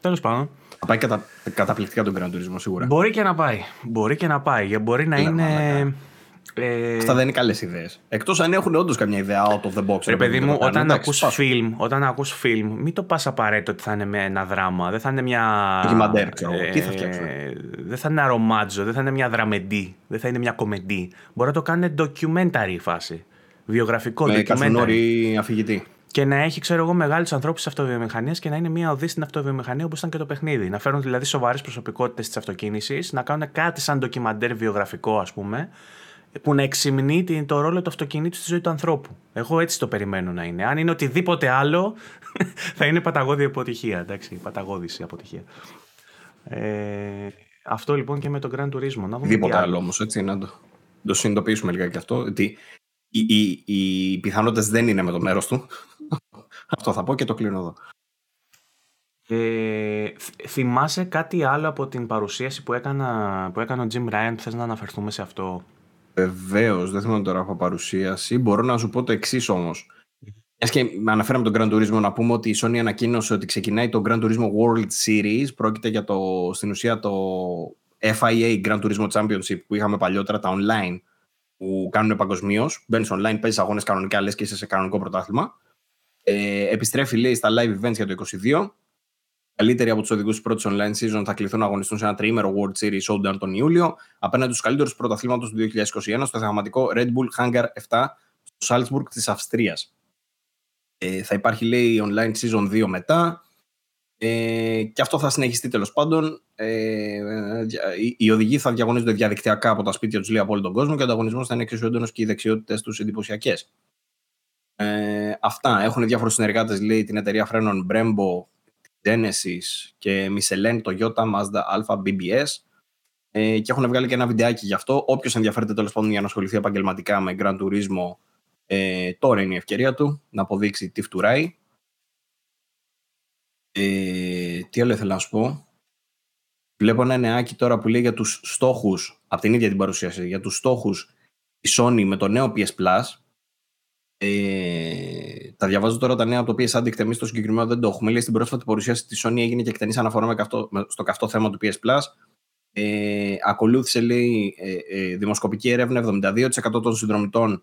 A: Τέλος πάντων.
B: Θα πάει κατα... καταπληκτικά τον Grand Turismo σίγουρα.
A: Μπορεί και να πάει. Μπορεί και να πάει. Μπορεί να
B: Έλα,
A: είναι.
B: μαλάκα.
A: Ε,
B: Αυτά δεν είναι καλές ιδέες. Εκτός αν έχουν όντως καμιά ιδέα out of the box.
A: Ρε παιδί
B: και το
A: μου,
B: κάνουν,
A: όταν
B: εντάξει,
A: ακούς
B: σπάσου.
A: φιλμ, όταν ακούς φιλμ, μην το πας απαραίτητο ότι θα είναι με ένα δράμα. Δεν θα είναι μια...
B: Ντοκιμαντέρ, ξέρω εγώ. Τι θα φτιάξουν;
A: Δεν θα είναι ένα ρομάτζο, δεν θα είναι μια δραμεντή, δεν θα είναι μια κομεντή. Μπορεί να το κάνουν documentary φάση. Βιογραφικό
B: Με
A: documentary.
B: καθημερινή αφηγητή.
A: Και να έχει, ξέρω εγώ, μεγάλους ανθρώπους της αυτοβιομηχανίας και να είναι μια οδή στην αυτοβιομηχανία όπως ήταν και το παιχνίδι. Να φέρουν δηλαδή σοβαρές προσωπικότητες της αυτοκίνησης, να κάνουν κάτι σαν ντοκιμαντέρ βιογραφικό, ας πούμε, που να εξυμνεί την- το ρόλο του αυτοκινήτου στη ζωή του ανθρώπου. Εγώ έτσι το περιμένω να είναι. Αν είναι οτιδήποτε άλλο, θα είναι παταγώδη αποτυχία. Εντάξει, παταγώδηση αποτυχία. Ε, αυτό λοιπόν και με τον Grand Turismo. Να δούμε τι
B: Οτιδήποτε άλλο όμως, έτσι, να το, το συνειδητοποιήσουμε λίγα και αυτό. Ότι οι, οι, οι πιθανότητες δεν είναι με το μέρος του. αυτό θα πω και το κλείνω εδώ.
A: Ε, θ- θυμάσαι κάτι άλλο από την παρουσίαση που, έκανα, που έκανε ο Jim Ryan που θες να αναφερθούμε σε αυτό;
B: Βεβαίως, δεν θυμάμαι τώρα από παρουσίαση. Μπορώ να σου πω το εξής όμως. Μιας και αναφέραμε τον Grand Turismo, να πούμε ότι η Sony ανακοίνωσε ότι ξεκινάει το Grand Turismo World Series. Πρόκειται για το, στην ουσία το FIA Grand Turismo Championship που είχαμε παλιότερα, τα online που κάνουν παγκοσμίως. Μπαίνεις online, παίζεις αγώνες κανονικά, λες και είσαι σε κανονικό πρωτάθλημα. Ε, επιστρέφει, λέει, στα live events για το 2022. Καλύτεροι από τους οδηγούς της πρώτης online season θα κληθούν να αγωνιστούν σε ένα τριήμερο World Series Showdown τον Ιούλιο απέναντι στους καλύτερους πρωταθλήματος του 2021 στο θεαματικό Red Bull Hangar 7 στο Salzburg της Αυστρίας. Ε, θα υπάρχει, λέει, online season 2 μετά. Ε, και αυτό θα συνεχιστεί τέλος πάντων. Ε, οι, οι οδηγοί θα διαγωνίζονται διαδικτυακά από τα σπίτια τους, λέει, από όλο τον κόσμο και ο ανταγωνισμός θα είναι εξίσου έντονος και οι δεξιότητες τους εντυπωσιακές. Ε, αυτά. Έχουν διάφορους συνεργάτες, λέει, την εταιρεία φρένων Brembo, Genesis και Michelin, Toyota, Mazda Alpha, BBS. Ε, και έχουν βγάλει και ένα βιντεάκι γι' αυτό. Όποιος ενδιαφέρεται τέλος πάντων για να ασχοληθεί επαγγελματικά με Grand Turismo, ε, τώρα είναι η ευκαιρία του να αποδείξει τι φτουράει. Ε, τι άλλο ήθελα να σου πω. Βλέπω ένα νεάκι τώρα που λέει για τους στόχους, από την ίδια την παρουσίαση, για τους στόχους η Sony με το νέο PS Plus. Ε, τα διαβάζω τώρα τα νέα από το PS Addict, εμείς το συγκεκριμένο δεν το έχουμε. Λέει στην πρόσφατη παρουσίαση της Sony έγινε και εκτενής αναφορά με καυτό, στο καυτό θέμα του PS Plus. Ε, ακολούθησε, λέει, ε, ε, δημοσκοπική έρευνα 72% των συνδρομητών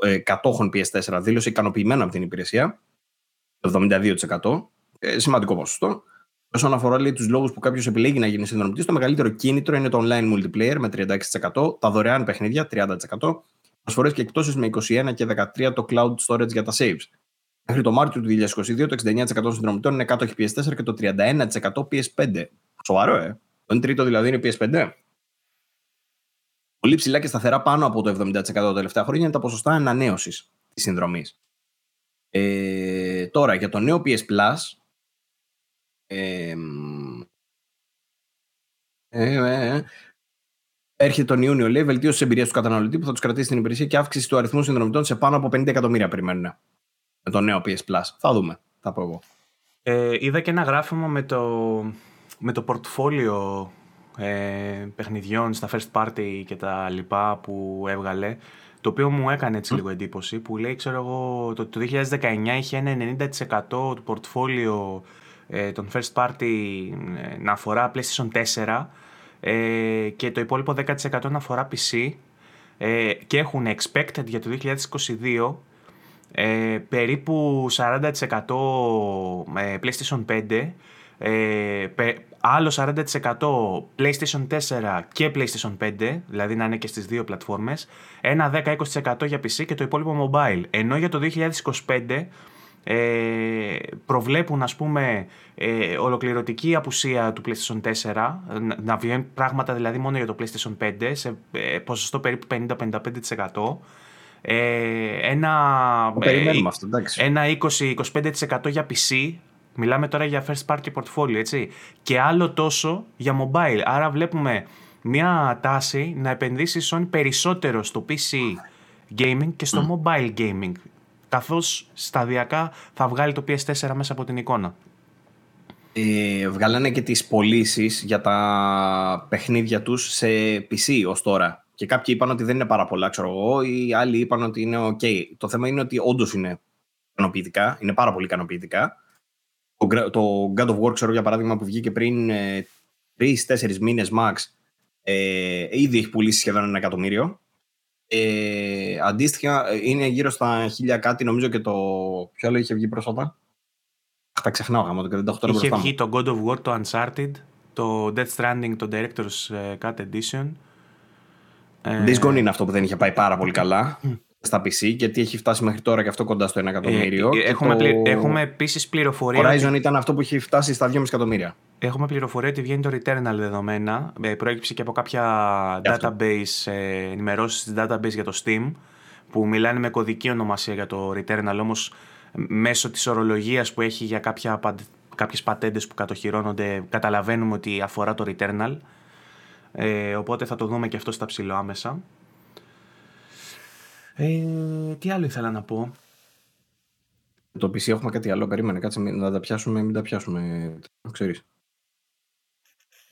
B: ε, κατόχων PS4 δήλωσε ικανοποιημένο από την υπηρεσία. 72%. Ε, σημαντικό ποσοστό. Όσον αφορά λέει, τους λόγους που κάποιος επιλέγει να γίνει συνδρομητής, το μεγαλύτερο κίνητρο είναι το online multiplayer με 36%, τα δωρεάν παιχνίδια 30%, προσφορές και εκτόσεις με 21% και 13% το cloud storage για τα saves. Μέχρι το Μάρτιο του 2022 το 69% των συνδρομητών είναι κάτω PS4 και το 31% PS5. Σοβαρό, ε. Το 1 τρίτο δηλαδή είναι PS5. Πολύ ψηλά και σταθερά πάνω από το 70% τα τελευταία χρόνια είναι τα ποσοστά ανανέωσης της συνδρομής. Ε, τώρα για το νέο PS Plus. Ε, ε, έρχεται τον Ιούνιο, λέει, βελτίωση της εμπειρίας του καταναλωτή που θα τους κρατήσει στην υπηρεσία και αύξηση του αριθμού συνδρομητών σε πάνω από 50 εκατομμύρια περιμένουν. Με το νέο PS Plus. Θα δούμε. Θα πω εγώ.
A: Ε, είδα και ένα γράφημα με το, με το πορτφόλιο ε, παιχνιδιών στα first party και τα λοιπά που έβγαλε το οποίο μου έκανε έτσι λίγο εντύπωση που λέει ξέρω εγώ το, το 2019 είχε ένα 90% του πορτφόλιο ε, των first party ε, να αφορά PlayStation 4 ε, και το υπόλοιπο 10% να αφορά PC ε, και έχουν expected για το 2022 ε, περίπου 40% PlayStation 5 ε, άλλο 40% PlayStation 4 και PlayStation 5, δηλαδή να είναι και στις δύο πλατφόρμες, ένα 10-20% για PC και το υπόλοιπο mobile. Ενώ για το 2025 ε, προβλέπουν ας πούμε ε, ολοκληρωτική απουσία του PlayStation 4 να βγαίνουν πράγματα δηλαδή μόνο για το PlayStation 5 σε ε, ποσοστό περίπου 50-55% ε, ένα,
B: ε,
A: ένα 20-25% για PC Μιλάμε τώρα για first party portfolio, έτσι. Και άλλο τόσο για mobile. Άρα βλέπουμε μια τάση να επενδύσει Sony περισσότερο στο PC gaming και στο mobile gaming. Καθώς σταδιακά θα βγάλει το PS4 μέσα από την εικόνα.
B: Ε, βγάλανε και τις πωλήσεις για τα παιχνίδια τους σε PC ως τώρα. Και κάποιοι είπαν ότι δεν είναι πάρα πολλά, ξέρω εγώ, οι άλλοι είπαν ότι είναι ok. Το θέμα είναι ότι όντως είναι ικανοποιητικά, είναι πάρα πολύ ικανοποιητικά το God of War, ξέρω για παράδειγμα, που βγήκε πριν ε, τρει-τέσσερι μήνες max, ε, ήδη έχει πουλήσει σχεδόν ένα εκατομμύριο. Ε, αντίστοιχα, ε, είναι γύρω στα χίλια κάτι, νομίζω και το. Ποιο άλλο είχε βγει πρόσφατα. Αχ, τα ξεχνάω γάμο, και δεν το έχω τώρα
A: Είχε βγει το God of War, το Uncharted, το Death Stranding, το Director's Cut Edition.
B: This Gone είναι αυτό που δεν είχε πάει πάρα πολύ καλά στα PC, γιατί έχει φτάσει μέχρι τώρα και αυτό κοντά στο 1 εκατομμύριο.
A: Ε, έχουμε, το... έχουμε επίσης πληροφορία.
B: Horizon ήταν αυτό που έχει φτάσει στα 2,5 εκατομμύρια.
A: Έχουμε πληροφορία ότι βγαίνει το Returnal δεδομένα. Ε, προέκυψε και από κάποια database, ε, ενημερώσεις της database για το Steam, που μιλάνε με κωδική ονομασία για το Returnal, όμως μέσω της ορολογίας που έχει για κάποια, κάποιες πατέντες που κατοχυρώνονται καταλαβαίνουμε ότι αφορά το Returnal. Ε, οπότε θα το δούμε και αυτό στα ψηλό άμεσα. Ε, τι άλλο ήθελα να πω;
B: Το PC έχουμε κάτι άλλο. Περίμενε, κάτσε να τα πιάσουμε, μην τα πιάσουμε. Ξέρεις.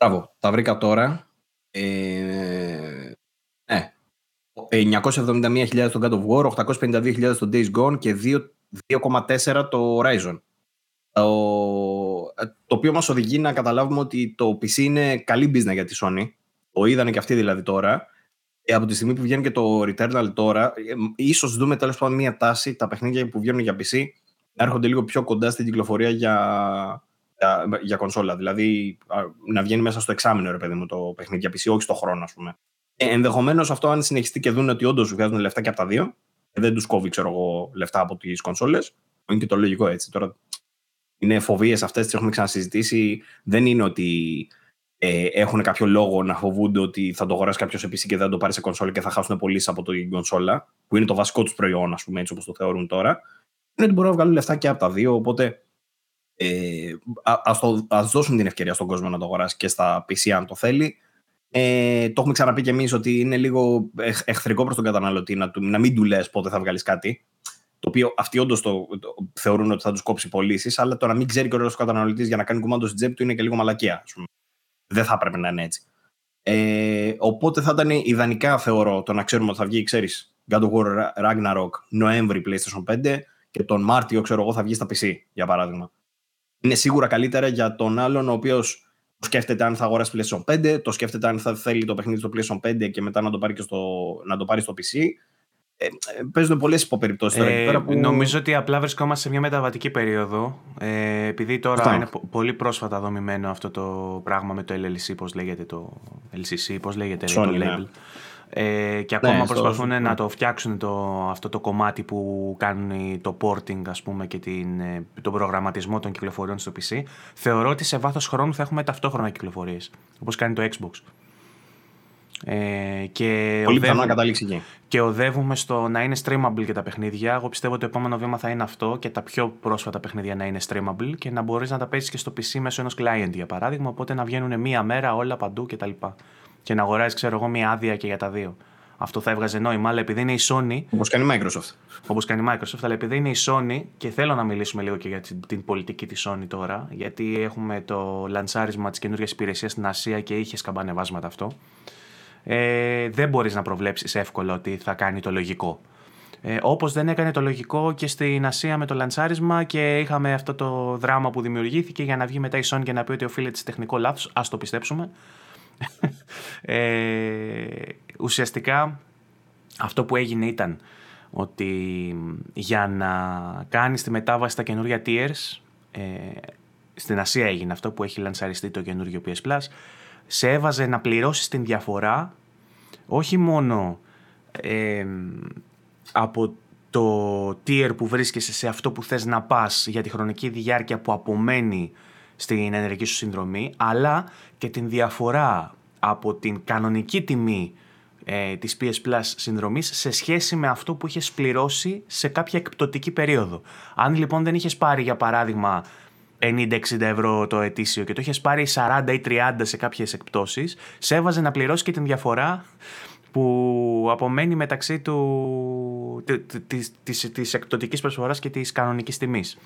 B: Μπράβο, τα βρήκα τώρα. Ε, ναι, 971.000 στο God of War, 852.000 στο Days Gone και 2,4 το Horizon. Το, το οποίο μας οδηγεί να καταλάβουμε ότι το PC είναι καλή business για τη Sony. Το είδανε και αυτοί δηλαδή τώρα. Ε, από τη στιγμή που βγαίνει και το Returnal τώρα, ε, ίσως δούμε τέλος πάντων μια τάση τα παιχνίδια που βγαίνουν για PC να έρχονται λίγο πιο κοντά στην κυκλοφορία για, για, για κονσόλα. Δηλαδή να βγαίνει μέσα στο εξάμεινο, ρε παιδί μου, το παιχνίδι για PC, όχι στο χρόνο, ας πούμε. Ε, Ενδεχομένως αυτό, αν συνεχιστεί και δουν ότι όντως βγάζουν λεφτά και από τα δύο, και δεν τους κόβει, ξέρω εγώ, λεφτά από τις κονσόλες, είναι και το λογικό έτσι. Τώρα είναι φοβίες αυτές, τις έχουμε ξανασυζητήσει. Δεν είναι ότι ε, έχουν κάποιο λόγο να φοβούνται ότι θα το αγοράσει κάποιος σε PC και δεν θα το πάρει σε κονσόλα και θα χάσουν πωλήσει από την κονσόλα, που είναι το βασικό τους προϊόν, ας πούμε, έτσι όπως το θεωρούν τώρα. Είναι ότι μπορούν να βγάλουν λεφτά και από τα δύο. Οπότε ε, ας, το, ας δώσουν την ευκαιρία στον κόσμο να το αγοράσει και στα PC αν το θέλει. Ε, το έχουμε ξαναπεί και εμείς ότι είναι λίγο εχθρικό προς τον καταναλωτή να, να μην του λες πότε θα βγάλεις κάτι. Το οποίο αυτοί όντως το, το, θεωρούν ότι θα τους κόψει πωλήσεις, αλλά το να μην ξέρει και ο καταναλωτής για να κάνει κουμάντο στην τσέπη του είναι και λίγο μαλακία. Δεν θα έπρεπε να είναι έτσι. Ε, οπότε θα ήταν ιδανικά, θεωρώ, το να ξέρουμε ότι θα βγει, ξέρεις, God of War Ragnarok Νοέμβρη PlayStation 5 και τον Μάρτιο, ξέρω εγώ, θα βγει στα PC, για παράδειγμα είναι σίγουρα καλύτερα για τον άλλον ο οποίος σκέφτεται αν θα αγοράσει PlayStation 5, το σκέφτεται αν θα θέλει το παιχνίδι στο PlayStation 5 και μετά να το πάρει, και στο, να το πάρει στο PC. Ε, ε, παίζουν πολλές υποπεριπτώσει τώρα. Ε, που...
A: Νομίζω ότι απλά βρισκόμαστε σε μια μεταβατική περίοδο. Ε, επειδή τώρα είναι πολύ πρόσφατα δομημένο αυτό το πράγμα με το LLC, πώς λέγεται το LCC, πώς λέγεται Sony, το label. Ναι. Ε, και ακόμα ναι, προσπαθούν να το φτιάξουν το, αυτό το κομμάτι που κάνουν το porting ας πούμε και την, ε, τον προγραμματισμό των κυκλοφοριών στο PC θεωρώ ότι σε βάθος χρόνου θα έχουμε ταυτόχρονα κυκλοφορίες όπως κάνει το Xbox
B: ε, και Πολύ πιθανό να καταλήξει εκεί.
A: Και οδεύουμε στο να είναι streamable και τα παιχνίδια. Εγώ πιστεύω ότι το επόμενο βήμα θα είναι αυτό και τα πιο πρόσφατα παιχνίδια να είναι streamable και να μπορείς να τα παίζεις και στο PC μέσω ενός client για παράδειγμα. Οπότε να βγαίνουν μία μέρα όλα παντού κτλ και να αγοράζει, ξέρω εγώ, μια άδεια και για τα δύο. Αυτό θα έβγαζε νόημα, αλλά επειδή είναι η Sony.
B: Όπως κάνει η Microsoft.
A: Όπως κάνει η Microsoft, αλλά επειδή είναι η Sony και θέλω να μιλήσουμε λίγο και για την πολιτική της Sony τώρα, γιατί έχουμε το λανσάρισμα της καινούργιας υπηρεσίας στην Ασία και είχε σκαμπανεβάσματα αυτό. Ε, δεν μπορείς να προβλέψεις εύκολα ότι θα κάνει το λογικό. Ε, Όπως δεν έκανε το λογικό και στην Ασία με το λανσάρισμα και είχαμε αυτό το δράμα που δημιουργήθηκε για να βγει μετά η Sony και να πει ότι οφείλεται σε τεχνικό λάθος. Α το πιστέψουμε ε, ουσιαστικά αυτό που έγινε ήταν ότι για να κάνεις τη μετάβαση στα καινούργια tiers ε, στην Ασία έγινε αυτό που έχει λανσαριστεί το καινούργιο PS Plus σε έβαζε να πληρώσεις την διαφορά όχι μόνο ε, από το tier που βρίσκεσαι σε αυτό που θες να πας για τη χρονική διάρκεια που απομένει στην ενεργή σου συνδρομή, αλλά και την διαφορά από την κανονική τιμή ε, της PS Plus συνδρομής σε σχέση με αυτό που είχες πληρώσει σε κάποια εκπτωτική περίοδο. Αν λοιπόν δεν είχες πάρει για παράδειγμα 50-60 ευρώ το ετήσιο και το είχες πάρει 40 ή 30 σε κάποιες εκπτώσεις, σε έβαζε να πληρώσει και την διαφορά που απομένει μεταξύ του, της, της, της εκπτωτικής προσφοράς και της κανονικής τιμής.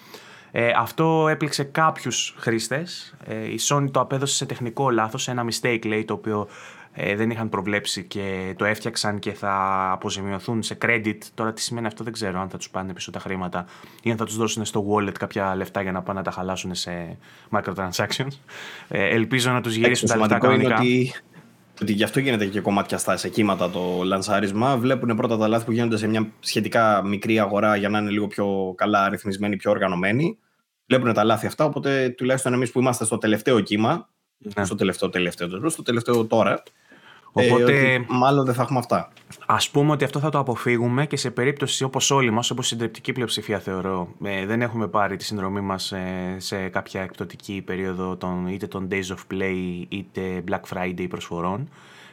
A: Ε, αυτό έπληξε κάποιους χρήστες. Ε, η Sony το απέδωσε σε τεχνικό λάθος, ένα mistake λέει, το οποίο ε, δεν είχαν προβλέψει και το έφτιαξαν και θα αποζημιωθούν σε credit. Τώρα τι σημαίνει αυτό δεν ξέρω, αν θα τους πάνε πίσω τα χρήματα ή αν θα τους δώσουν στο wallet κάποια λεφτά για να πάνε να τα χαλάσουν σε microtransactions. Ε, ελπίζω να τους γυρίσουν τα λεφτά κανονικά.
B: Ότι ότι γι' αυτό γίνεται και κομμάτια στα σε κύματα το λανσάρισμα. Βλέπουν πρώτα τα λάθη που γίνονται σε μια σχετικά μικρή αγορά για να είναι λίγο πιο καλά αριθμισμένοι, πιο οργανωμένοι βλέπουν τα λάθη αυτά. Οπότε τουλάχιστον εμείς που είμαστε στο τελευταίο κύμα, ναι. στο τελευταίο τελευταίο, στο τελευταίο τώρα, Οπότε, ε, μάλλον δεν θα έχουμε αυτά.
A: Α πούμε ότι αυτό θα το αποφύγουμε και σε περίπτωση όπως όλοι μας, όπως η συντριπτική πλειοψηφία θεωρώ, ε, δεν έχουμε πάρει τη συνδρομή μας ε, σε κάποια εκπτωτική περίοδο των, είτε των Days of Play είτε Black Friday προσφορών.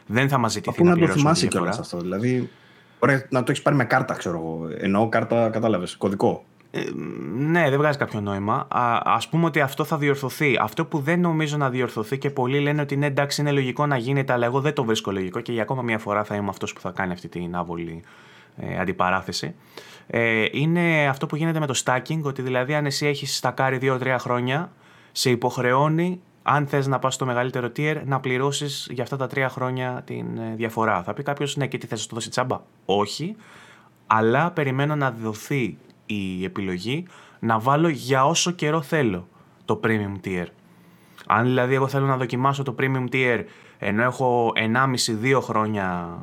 A: Δεν θα μας ζητηθεί να, να το θυμάσαι κιόλας
B: αυτό. Δηλαδή, ωραία, να το έχεις πάρει με κάρτα, ξέρω εγώ. Εννοώ κάρτα, κατάλαβες, κωδικό.
A: Ε, ναι, δεν βγάζει κάποιο νόημα. Α ας πούμε ότι αυτό θα διορθωθεί. Αυτό που δεν νομίζω να διορθωθεί και πολλοί λένε ότι ναι, εντάξει, είναι λογικό να γίνεται, αλλά εγώ δεν το βρίσκω λογικό και για ακόμα μια φορά θα είμαι αυτός που θα κάνει αυτή την άβολη ε, αντιπαράθεση. Ε, είναι αυτό που γίνεται με το stacking, ότι δηλαδή αν εσύ έχεις στακάρει 2-3 χρόνια, σε υποχρεώνει αν θες να πας στο μεγαλύτερο tier, να πληρώσεις για αυτά τα τρία χρόνια την ε, διαφορά. Θα πει κάποιος, ναι, και τι θες να το δώσει τσάμπα. Όχι, αλλά περιμένω να δοθεί η επιλογή να βάλω για όσο καιρό θέλω το premium tier. Αν δηλαδή εγώ θέλω να δοκιμάσω το premium tier ενώ έχω 1,5-2 χρόνια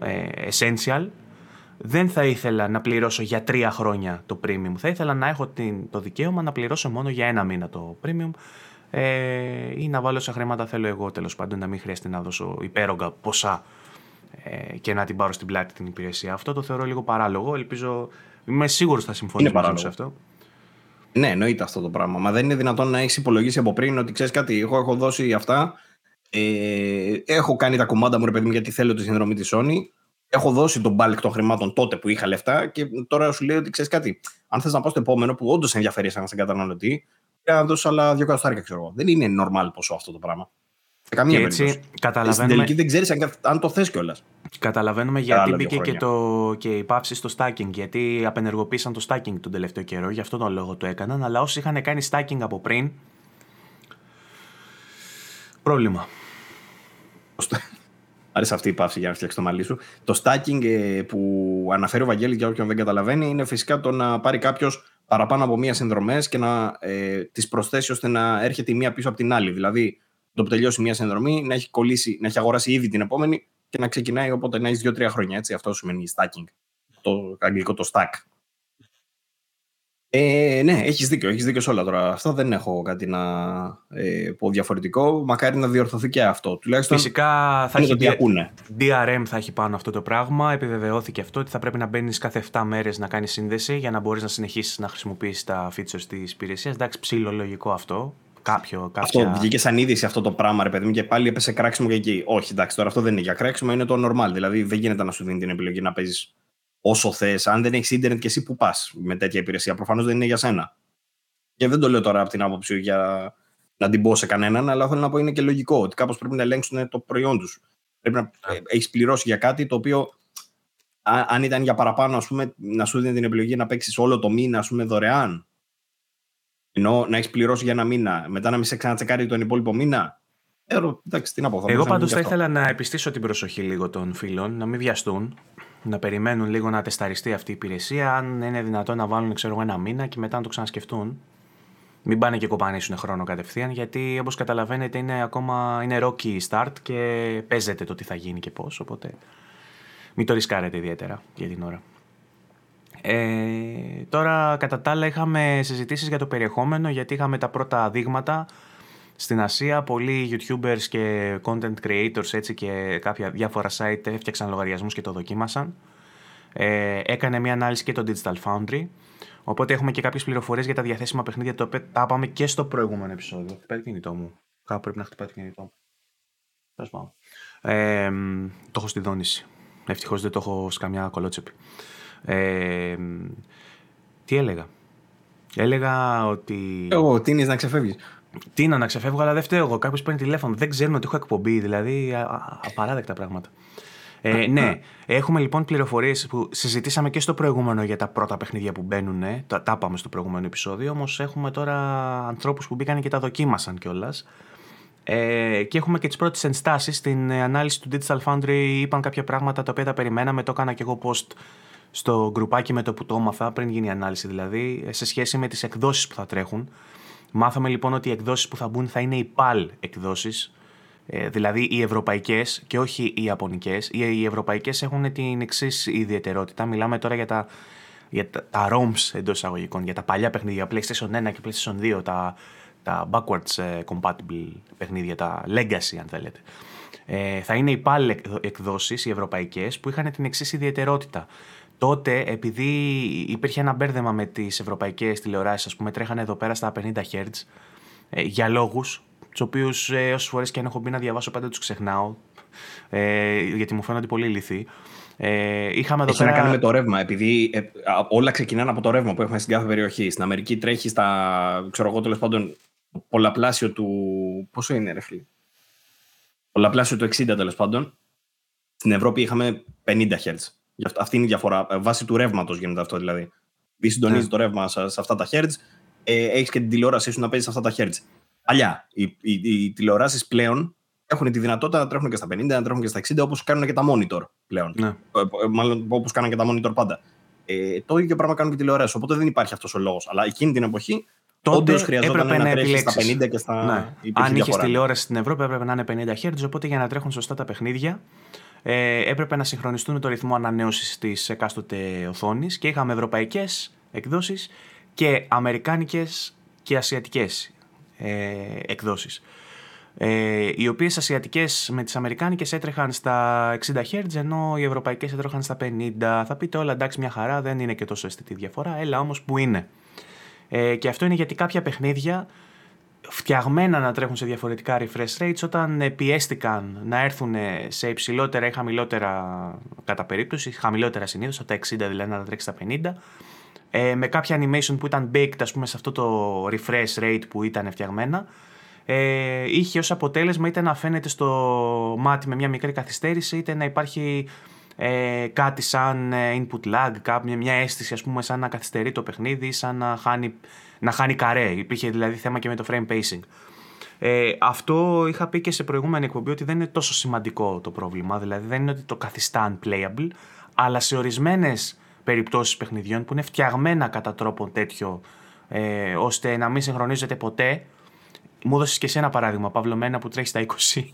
A: ε, essential, δεν θα ήθελα να πληρώσω για 3 χρόνια το premium. Θα ήθελα να έχω την, το δικαίωμα να πληρώσω μόνο για ένα μήνα το premium ε, ή να βάλω όσα χρήματα θέλω εγώ τέλος πάντων, να μην χρειάζεται να δώσω υπέρογκα ποσά ε, και να την πάρω στην πλάτη την υπηρεσία. Αυτό το θεωρώ λίγο παράλογο. Ελπίζω, είμαι σίγουρος θα συμφωνήσω σε αυτό.
B: Ναι, εννοείται αυτό το πράγμα. Μα δεν είναι δυνατόν να έχεις υπολογίσει από πριν ότι ξέρεις κάτι. Εγώ έχω δώσει αυτά. Ε, έχω κάνει τα κομμάτια μου, ρε παιδί μου, γιατί θέλω τη συνδρομή της Sony. Έχω δώσει τον μπάλκ των χρημάτων τότε που είχα λεφτά και τώρα σου λέει ότι ξέρεις κάτι. Αν θες να πάω στο επόμενο που όντως ενδιαφέρει σαν καταναλωτή, να δώσεις άλλα δύο κατοστάρια, ξέρω εγώ. Δεν είναι normal ποσό αυτό το πράγμα. Σε καμία
A: έτσι,
B: περίπτωση.
A: Καταλαβαίνουμε... Στην τελική
B: δεν ξέρεις αν, αν, το θες κιόλας.
A: Καταλαβαίνουμε γιατί μπήκε και, το, και η πάυση στο stacking. Γιατί απενεργοποίησαν το stacking τον τελευταίο καιρό. Γι' αυτό τον λόγο το έκαναν. Αλλά όσοι είχαν κάνει stacking από πριν. Πρόβλημα.
B: Άρεσε αυτή η παύση για να φτιάξεις το μαλλί σου. Το stacking ε, που αναφέρει ο Βαγγέλης για όποιον δεν καταλαβαίνει είναι φυσικά το να πάρει κάποιος παραπάνω από μία συνδρομές και να ε, τις προσθέσει ώστε να έρχεται η μία πίσω από την άλλη. Δηλαδή, το που τελειώσει μία συνδρομή, να έχει, κολλήσει, να έχει αγοράσει ήδη την επόμενη και να ξεκινάει οπότε να έχει δύο-τρία χρόνια. Έτσι. Αυτό σημαίνει stacking. Το αγγλικό το stack. Ε, ναι, έχεις δίκιο, έχεις δίκιο σε όλα τώρα. Αυτό δεν έχω κάτι να ε, πω διαφορετικό. Μακάρι να διορθωθεί και αυτό.
A: Τουλάχιστον Φυσικά θα έχει DRM θα έχει πάνω αυτό το πράγμα. Επιβεβαιώθηκε αυτό ότι θα πρέπει να μπαίνεις κάθε 7 μέρες να κάνεις σύνδεση για να μπορείς να συνεχίσεις να χρησιμοποιήσεις τα features της υπηρεσίας. Εντάξει, ψήλο λογικό αυτό. Κάποιο,
B: κάποια... Αυτό βγήκε σαν είδηση αυτό το πράγμα, ρε παιδί μου, και πάλι έπεσε κράξιμο και εκεί. Όχι, εντάξει, τώρα αυτό δεν είναι για κράξιμο, είναι το normal. Δηλαδή δεν γίνεται να σου δίνει την επιλογή να παίζεις όσο θες. Αν δεν έχεις ίντερνετ και εσύ που πας με τέτοια υπηρεσία, προφανώς δεν είναι για σένα. Και δεν το λέω τώρα από την άποψη για να την πω σε κανέναν, αλλά θέλω να πω είναι και λογικό ότι κάπως πρέπει να ελέγξουν το προϊόν τους. Πρέπει να yeah. έχεις πληρώσει για κάτι το οποίο, αν ήταν για παραπάνω, ας πούμε, να σου δίνει την επιλογή να παίξεις όλο το μήνα ας πούμε, δωρεάν. Ενώ να έχεις πληρώσει για ένα μήνα, μετά να μην σε ξανατσεκάρει τον υπόλοιπο μήνα. Ε, εντάξει, τι να πω,
A: Εγώ πάντως θα ήθελα να επιστήσω την προσοχή λίγο των φίλων, να μην βιαστούν να περιμένουν λίγο να τεσταριστεί αυτή η υπηρεσία, αν είναι δυνατόν να βάλουν ξέρω, ένα μήνα και μετά να το ξανασκεφτούν. Μην πάνε και κοπανίσουν χρόνο κατευθείαν, γιατί όπως καταλαβαίνετε είναι ακόμα είναι rocky start και παίζεται το τι θα γίνει και πώς. Οπότε μην το ρισκάρετε ιδιαίτερα για την ώρα. Ε, τώρα κατά τα άλλα είχαμε συζητήσεις για το περιεχόμενο γιατί είχαμε τα πρώτα δείγματα στην Ασία πολλοί YouTubers και content creators έτσι και κάποια διάφορα site έφτιαξαν λογαριασμούς και το δοκίμασαν. Ε, έκανε μια ανάλυση και το Digital Foundry. Οπότε έχουμε και κάποιες πληροφορίες για τα διαθέσιμα παιχνίδια το οποία τα είπαμε και στο προηγούμενο επεισόδιο. Χτυπάει το κινητό μου. Κάπου πρέπει να χτυπάει το κινητό μου. Ε, το έχω στη δόνηση. Ευτυχώς δεν το έχω σε καμιά κολότσεπη. Ε, τι έλεγα; Έλεγα ότι...
B: Εγώ, τίνεις να ξεφεύγεις.
A: Τι να, να ξεφεύγω, αλλά δεν φταίω εγώ. Κάποιος παίρνει τηλέφωνο. Δεν ξέρουν ότι έχω εκπομπή. Δηλαδή, απαράδεκτα πράγματα. Ε, ναι, έχουμε λοιπόν πληροφορίες που συζητήσαμε και στο προηγούμενο για τα πρώτα παιχνίδια που μπαίνουν. Τα, τα είπαμε στο προηγούμενο επεισόδιο. Όμως έχουμε τώρα ανθρώπους που μπήκαν και τα δοκίμασαν κιόλας. Ε, και έχουμε και τις πρώτες ενστάσεις. Στην ανάλυση του Digital Foundry είπαν κάποια πράγματα τα οποία τα περιμέναμε. Το έκανα και εγώ post στο γκρουπάκι με το που το έμαθα, πριν γίνει η ανάλυση δηλαδή, σε σχέση με τις εκδόσεις που θα τρέχουν. Μάθαμε λοιπόν ότι οι εκδόσεις που θα μπουν θα είναι οι PAL εκδόσεις, ε, δηλαδή οι ευρωπαϊκές και όχι οι ιαπωνικές. Οι, ευρωπαϊκές έχουν την εξής ιδιαιτερότητα. Μιλάμε τώρα για τα, για τα, τα ROMs εντός εισαγωγικών, για τα παλιά παιχνίδια PlayStation 1 και PlayStation 2, τα, τα backwards ε, compatible παιχνίδια, τα legacy αν θέλετε. Ε, θα είναι οι PAL εκδόσεις, οι ευρωπαϊκές, που είχαν την εξής ιδιαιτερότητα τότε, επειδή υπήρχε ένα μπέρδεμα με τις ευρωπαϊκές τηλεοράσεις, ας πούμε, τρέχανε εδώ πέρα στα 50 Hz ε, για λόγους, τους οποίους ε, όσες φορές και αν έχω μπει να διαβάσω, πάντα τους ξεχνάω. Ε, γιατί μου φαίνονται πολύ λυθοί. Ε, είχαμε εδώ
B: Έχει πέρα... να κάνει με το ρεύμα, επειδή ε, όλα ξεκινάνε από το ρεύμα που έχουμε στην κάθε περιοχή. Στην Αμερική τρέχει στα, ξέρω εγώ, τέλος πάντων, πολλαπλάσιο του. Πόσο είναι, ρε φίλε; Πολλαπλάσιο του 60 τέλος πάντων. Στην Ευρώπη είχαμε 50 Hz. Αυτή είναι η διαφορά. Ε, βάσει του ρεύματος γίνεται αυτό δηλαδή. Επειδή συντονίζει ναι. το ρεύμα σε, αυτά τα hertz, ε, έχεις και την τηλεόρασή σου να παίζεις σε αυτά τα hertz. Παλιά, οι, οι, οι τηλεοράσεις πλέον έχουν τη δυνατότητα να τρέχουν και στα 50, να τρέχουν και στα 60, όπως κάνουν και τα monitor πλέον. Ναι. Ε, ε, μάλλον όπως κάνουν και τα monitor πάντα. Ε, το ίδιο πράγμα κάνουν και τηλεοράσεις. Οπότε δεν υπάρχει αυτός ο λόγος. Αλλά εκείνη την εποχή Όντως χρειαζόταν να, να τρέχεις στα 50 και στα. Ναι.
A: Αν είχες τηλεόραση στην Ευρώπη, έπρεπε να είναι 50 Hz. Οπότε για να τρέχουν σωστά τα παιχνίδια, ε, έπρεπε να συγχρονιστούν με το ρυθμό ανανέωσης της εκάστοτε οθόνης και είχαμε ευρωπαϊκές εκδόσεις και αμερικάνικες και ασιατικές ε, εκδόσεις. Ε, οι οποίες ασιατικές με τις αμερικάνικες έτρεχαν στα 60 Hz, ενώ οι ευρωπαϊκές έτρεχαν στα 50. Θα πείτε όλα εντάξει, μια χαρά, δεν είναι και τόσο αισθητή διαφορά. Έλα όμως που είναι. Ε, και αυτό είναι γιατί κάποια παιχνίδια φτιαγμένα να τρέχουν σε διαφορετικά refresh rates όταν πιέστηκαν να έρθουν σε υψηλότερα ή χαμηλότερα κατά περίπτωση, χαμηλότερα συνήθως, από τα 60 δηλαδή να τρέξει στα 50, ε, με κάποια animation που ήταν baked ας πούμε σε αυτό το refresh rate που ήταν φτιαγμένα, ε, είχε ως αποτέλεσμα είτε να φαίνεται στο μάτι με μια μικρή καθυστέρηση είτε να υπάρχει ε, κάτι σαν ε, input lag, κάποια, μια αίσθηση ας πούμε σαν να καθυστερεί το παιχνίδι, σαν να χάνει, να χάνει καρέ. Υπήρχε δηλαδή θέμα και με το frame pacing. Ε, αυτό είχα πει και σε προηγούμενη εκπομπή ότι δεν είναι τόσο σημαντικό το πρόβλημα, δηλαδή δεν είναι ότι το καθιστά unplayable, αλλά σε ορισμένες περιπτώσεις παιχνιδιών που είναι φτιαγμένα κατά τρόπο τέτοιο, ε, ώστε να μην συγχρονίζεται ποτέ. Μου έδωσες και εσύ ένα παράδειγμα, Παύλο, μένα που τρέχει στα 20.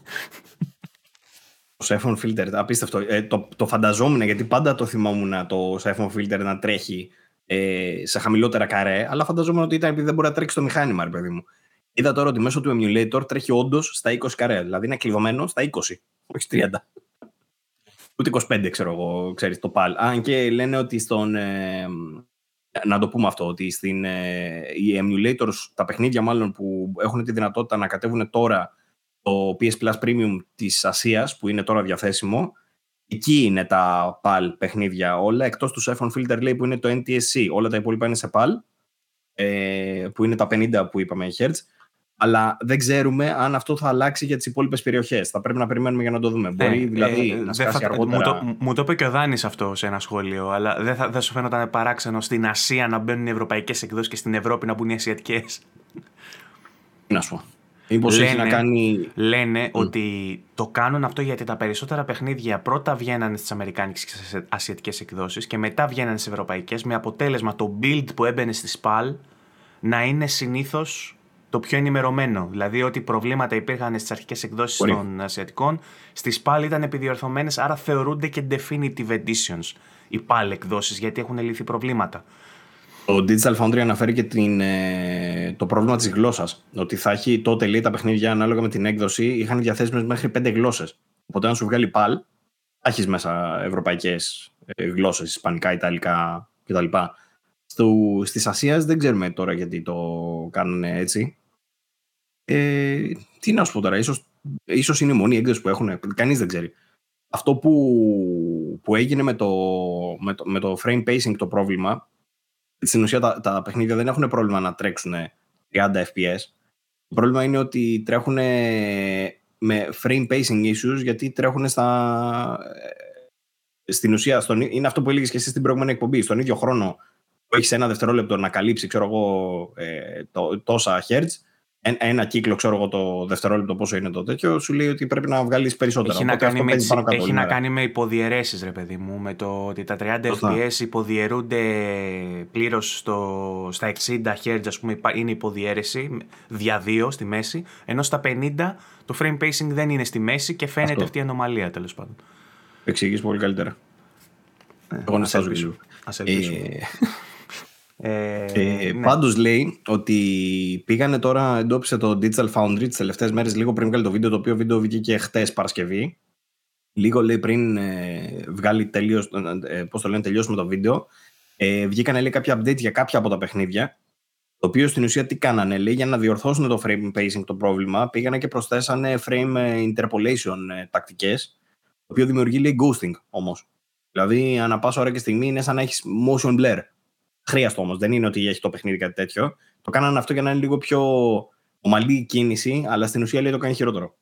B: Το iPhone Filter, απίστευτο. Ε, το, το φανταζόμουν γιατί πάντα το θυμόμουν το iPhone Filter να τρέχει ε, σε χαμηλότερα καρέ, αλλά φανταζόμουν ότι ήταν επειδή δεν μπορεί να τρέξει το μηχάνημα, ρε παιδί μου. Είδα τώρα ότι μέσω του emulator τρέχει όντως στα 20 καρέ, δηλαδή είναι κλειδωμένο στα 20, όχι 30. Ούτε 25, ξέρω εγώ, ξέρεις, το PAL. Αν και λένε ότι στον... Ε, να το πούμε αυτό, ότι στην, ε, οι emulators, τα παιχνίδια μάλλον που έχουν τη δυνατότητα να κατέβουν τώρα το PS Plus Premium της Ασίας που είναι τώρα διαθέσιμο εκεί είναι τα PAL παιχνίδια όλα εκτός του iPhone Filter λέει που είναι το NTSC όλα τα υπόλοιπα είναι σε PAL ε, που είναι τα 50 που είπαμε Hz αλλά δεν ξέρουμε αν αυτό θα αλλάξει για τις υπόλοιπες περιοχές. Θα πρέπει να περιμένουμε για να το δούμε. Ναι, Μπορεί δηλαδή ε, να σκάσει θα, αργότερα.
A: Μου το, μου το είπε και ο Δάνης αυτό σε ένα σχόλιο, αλλά δεν θα, δεν σου φαίνονταν παράξενο στην Ασία να μπαίνουν οι ευρωπαϊκές εκδόσεις και στην Ευρώπη να μπουν οι ασιατικές;
B: Να σου πω. Μήπως λένε, έχει να κάνει...
A: λένε ότι το κάνουν αυτό γιατί τα περισσότερα παιχνίδια πρώτα βγαίνανε στις αμερικάνικες και στις ασιατικές εκδόσεις και μετά βγαίνανε στις ευρωπαϊκές με αποτέλεσμα το build που έμπαινε στη SPAL να είναι συνήθως το πιο ενημερωμένο. Δηλαδή ότι προβλήματα υπήρχαν στις αρχικές εκδόσεις των ασιατικών, στις PAL ήταν επιδιορθωμένες, άρα θεωρούνται και definitive editions οι PAL εκδόσεις γιατί έχουν λυθεί προβλήματα.
B: Το Digital Foundry αναφέρει και την, ε, το πρόβλημα της γλώσσας. Ότι θα έχει τότε λέει τα παιχνίδια ανάλογα με την έκδοση είχαν διαθέσιμες μέχρι πέντε γλώσσες. Οπότε αν σου βγάλει PAL θα έχεις μέσα ευρωπαϊκές ε, γλώσσες, ισπανικά, ιταλικά κτλ. Στι στις Ασίας δεν ξέρουμε τώρα γιατί το κάνουν έτσι. Ε, τι να σου πω τώρα, ίσως, ίσως είναι η μόνη έκδοση που έχουν, κανείς δεν ξέρει. Αυτό που, που έγινε με το, με, το, με το frame pacing το πρόβλημα στην ουσία τα, τα παιχνίδια δεν έχουν πρόβλημα να τρέξουν 30 FPS. Το πρόβλημα είναι ότι τρέχουν με frame pacing issues γιατί τρέχουν στα... Ε, στην ουσία, στον, είναι αυτό που έλεγες και εσύ στην προηγούμενη εκπομπή. Στον ίδιο χρόνο που έχεις ένα δευτερόλεπτο να καλύψει ξέρω εγώ, ε, το, τόσα hertz, ένα κύκλο, ξέρω εγώ το δευτερόλεπτο πόσο είναι το τέτοιο, σου λέει ότι πρέπει να βγάλεις περισσότερα.
A: Έχει, να κάνει, με, έχει να κάνει με υποδιαιρέσεις, ρε παιδί μου. Με το ότι τα 30 FPS υποδιαιρούνται πλήρως στα 60 Hz, ας πούμε, είναι υποδιαιρέση διαδύο στη μέση. Ενώ στα 50 το frame pacing δεν είναι στη μέση και φαίνεται Αυτό. αυτή η ανομαλία τέλος πάντων.
B: Εξηγείς πολύ καλύτερα.
A: Ε, Εγώ να σας ελπίσουμε.
B: Ε, ε, ναι. Πάντως λέει ότι πήγανε τώρα, εντόπισε το Digital Foundry τις τελευταίες μέρες, λίγο πριν βγάλει το βίντεο, το οποίο βίντεο βγήκε χτες Παρασκευή. Λίγο λέει πριν ε, βγάλει τελείως, ε, πώς το λένε, τελειώσουμε το βίντεο. Ε, βγήκανε λέει κάποια update για κάποια από τα παιχνίδια. Το οποίο στην ουσία τι κάνανε, λέει, για να διορθώσουν το frame pacing το πρόβλημα, πήγανε και προσθέσανε frame interpolation ε, τακτικές, το οποίο δημιουργεί λέει ghosting όμως. Δηλαδή, ανά πάσα ώρα και στιγμή είναι σαν να έχεις motion blur. Χρειαστό όμως. Δεν είναι ότι έχει το παιχνίδι κάτι τέτοιο. Το κάνανε αυτό για να είναι λίγο πιο ομαλή η κίνηση, αλλά στην ουσία λέει το κάνει χειρότερο.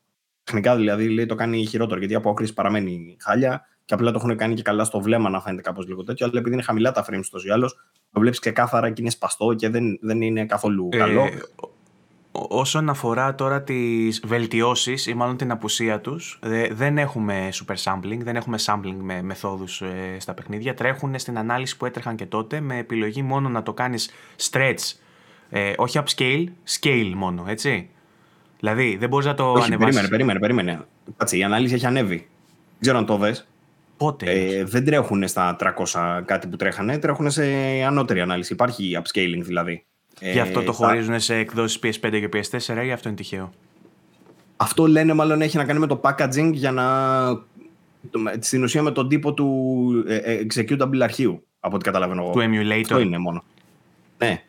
B: Τεχνικά δηλαδή λέει το κάνει χειρότερο, γιατί η απόκριση παραμένει χάλια και απλά το έχουν κάνει και καλά στο βλέμμα να φαίνεται κάπως λίγο τέτοιο. Αλλά επειδή είναι χαμηλά τα frames τόσο ή άλλως, το βλέπεις ξεκάθαρα και είναι σπαστό και δεν, δεν είναι καθόλου ε, καλό.
A: Όσον αφορά τώρα τις βελτιώσεις ή μάλλον την απουσία τους, δεν έχουμε super sampling, δεν έχουμε sampling με μεθόδους ε, στα παιχνίδια. Τρέχουν στην ανάλυση που έτρεχαν και τότε με επιλογή μόνο να το κάνεις stretch, ε, όχι upscale, scale μόνο, έτσι. Δηλαδή δεν μπορείς να το όχι, ανεβάσεις.
B: Περίμενε, περίμενε, περίμενε. Κάτσε, η ανάλυση έχει ανέβει. Δεν ξέρω αν το δες.
A: Πότε.
B: Ε, δεν τρέχουν στα 300 κάτι που τρέχανε, τρέχουν σε ανώτερη ανάλυση. Υπάρχει upscaling δηλαδή.
A: Γι' αυτό το ε, χωρίζουν σε εκδόσεις PS5 και PS4 ή αυτό είναι τυχαίο;
B: Αυτό λένε μάλλον έχει να κάνει με το packaging για να. Στην ουσία με τον τύπο του ε, ε, executable αρχείου, από ό,τι καταλαβαίνω εγώ.
A: Του emulator.
B: Αυτό είναι μόνο. Ναι.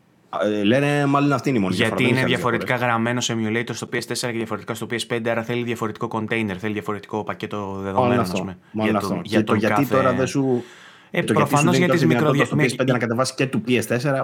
B: Λένε μάλλον αυτή είναι η μόνη
A: Γιατί είναι διαφορετικά γραμμένο σε emulator στο PS4 και διαφορετικά στο PS5, άρα θέλει διαφορετικό container, θέλει διαφορετικό πακέτο δεδομένων.
B: Μόνο αυτό. Για το, γιατί τώρα δεν σου.
A: Ε, Προφανώς για τι
B: μικροδιαφορέ. PS5 να κατεβάσει και του PS4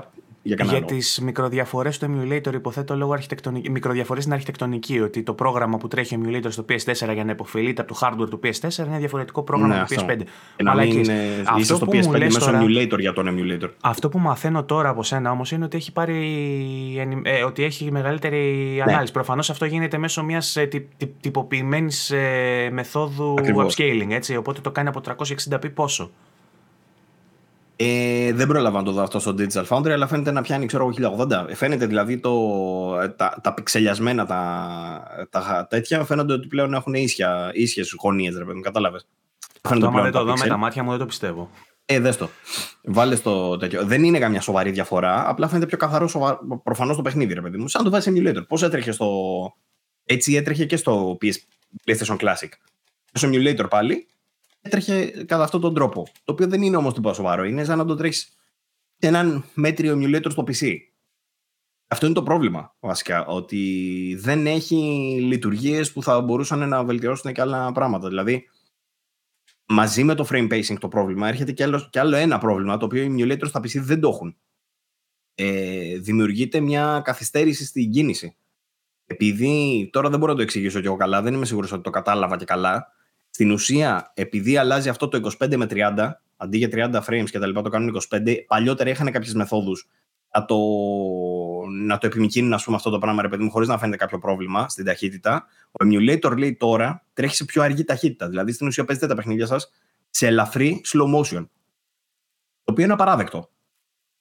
B: για,
A: για τις μικροδιαφορές του emulator, υποθέτω λόγω αρχιτεκτονική. Μικροδιαφορές στην αρχιτεκτονική. Ότι το πρόγραμμα που τρέχει emulator στο PS4 για να υποφελείται από το hardware του PS4 είναι διαφορετικό πρόγραμμα
B: ναι,
A: του PS5.
B: Αλλά είναι αυτό στο PS5 μέσω τώρα, emulator για τον emulator.
A: Αυτό που μαθαίνω τώρα από σένα όμως είναι ότι έχει, πάρει, ε, ότι έχει μεγαλύτερη ναι. ανάλυση. Προφανώς αυτό γίνεται μέσω μιας ε, τυποποιημένης ε, μεθόδου Ακριβώς. upscaling. Έτσι, οπότε το κάνει από 360p πόσο.
B: Ε, δεν πρόλαβα να το δω αυτό στο Digital Foundry, αλλά φαίνεται να πιάνει ξέρω, 1080. Φαίνεται δηλαδή το, τα, τα πιξελιασμένα τα, τα τέτοια φαίνονται ότι πλέον έχουν ίσια, ίσιες γωνίες, ρε παιδί κατάλαβες.
A: Αυτό άμα δεν το δω με τα μάτια μου δεν το πιστεύω.
B: Ε, δες το. Βάλε το τέτοιο. Δεν είναι καμιά σοβαρή διαφορά, απλά φαίνεται πιο καθαρό σοβα... προφανώς το παιχνίδι, ρε παιδί μου. Σαν το βάζει emulator. Πώς έτρεχε στο. Έτσι έτρεχε και στο PS... PlayStation Classic. Στο emulator πάλι έτρεχε κατά αυτόν τον τρόπο. Το οποίο δεν είναι όμως τίποτα σοβαρό. Είναι σαν να το τρέχεις σε έναν μέτριο emulator στο PC. Αυτό είναι το πρόβλημα βασικά. Ότι δεν έχει λειτουργίες που θα μπορούσαν να βελτιώσουν και άλλα πράγματα. Δηλαδή, μαζί με το frame pacing το πρόβλημα έρχεται και άλλο, και άλλο ένα πρόβλημα το οποίο οι emulators στα PC δεν το έχουν. Ε, δημιουργείται μια καθυστέρηση στην κίνηση. Επειδή τώρα δεν μπορώ να το εξηγήσω και εγώ καλά, δεν είμαι σίγουρος ότι το κατάλαβα και καλά. Στην ουσία, επειδή αλλάζει αυτό το 25 με 30, αντί για 30 frames και τα λοιπά το κάνουν 25, παλιότερα είχαν κάποιες μεθόδους να το, να το επιμηκύνουν ας πούμε, αυτό το πράγμα, ρε παιδί μου, χωρίς να φαίνεται κάποιο πρόβλημα στην ταχύτητα. Ο emulator λέει τώρα τρέχει σε πιο αργή ταχύτητα. Δηλαδή στην ουσία παίζετε τα παιχνίδια σας σε ελαφρύ slow motion. Το οποίο είναι απαράδεκτο.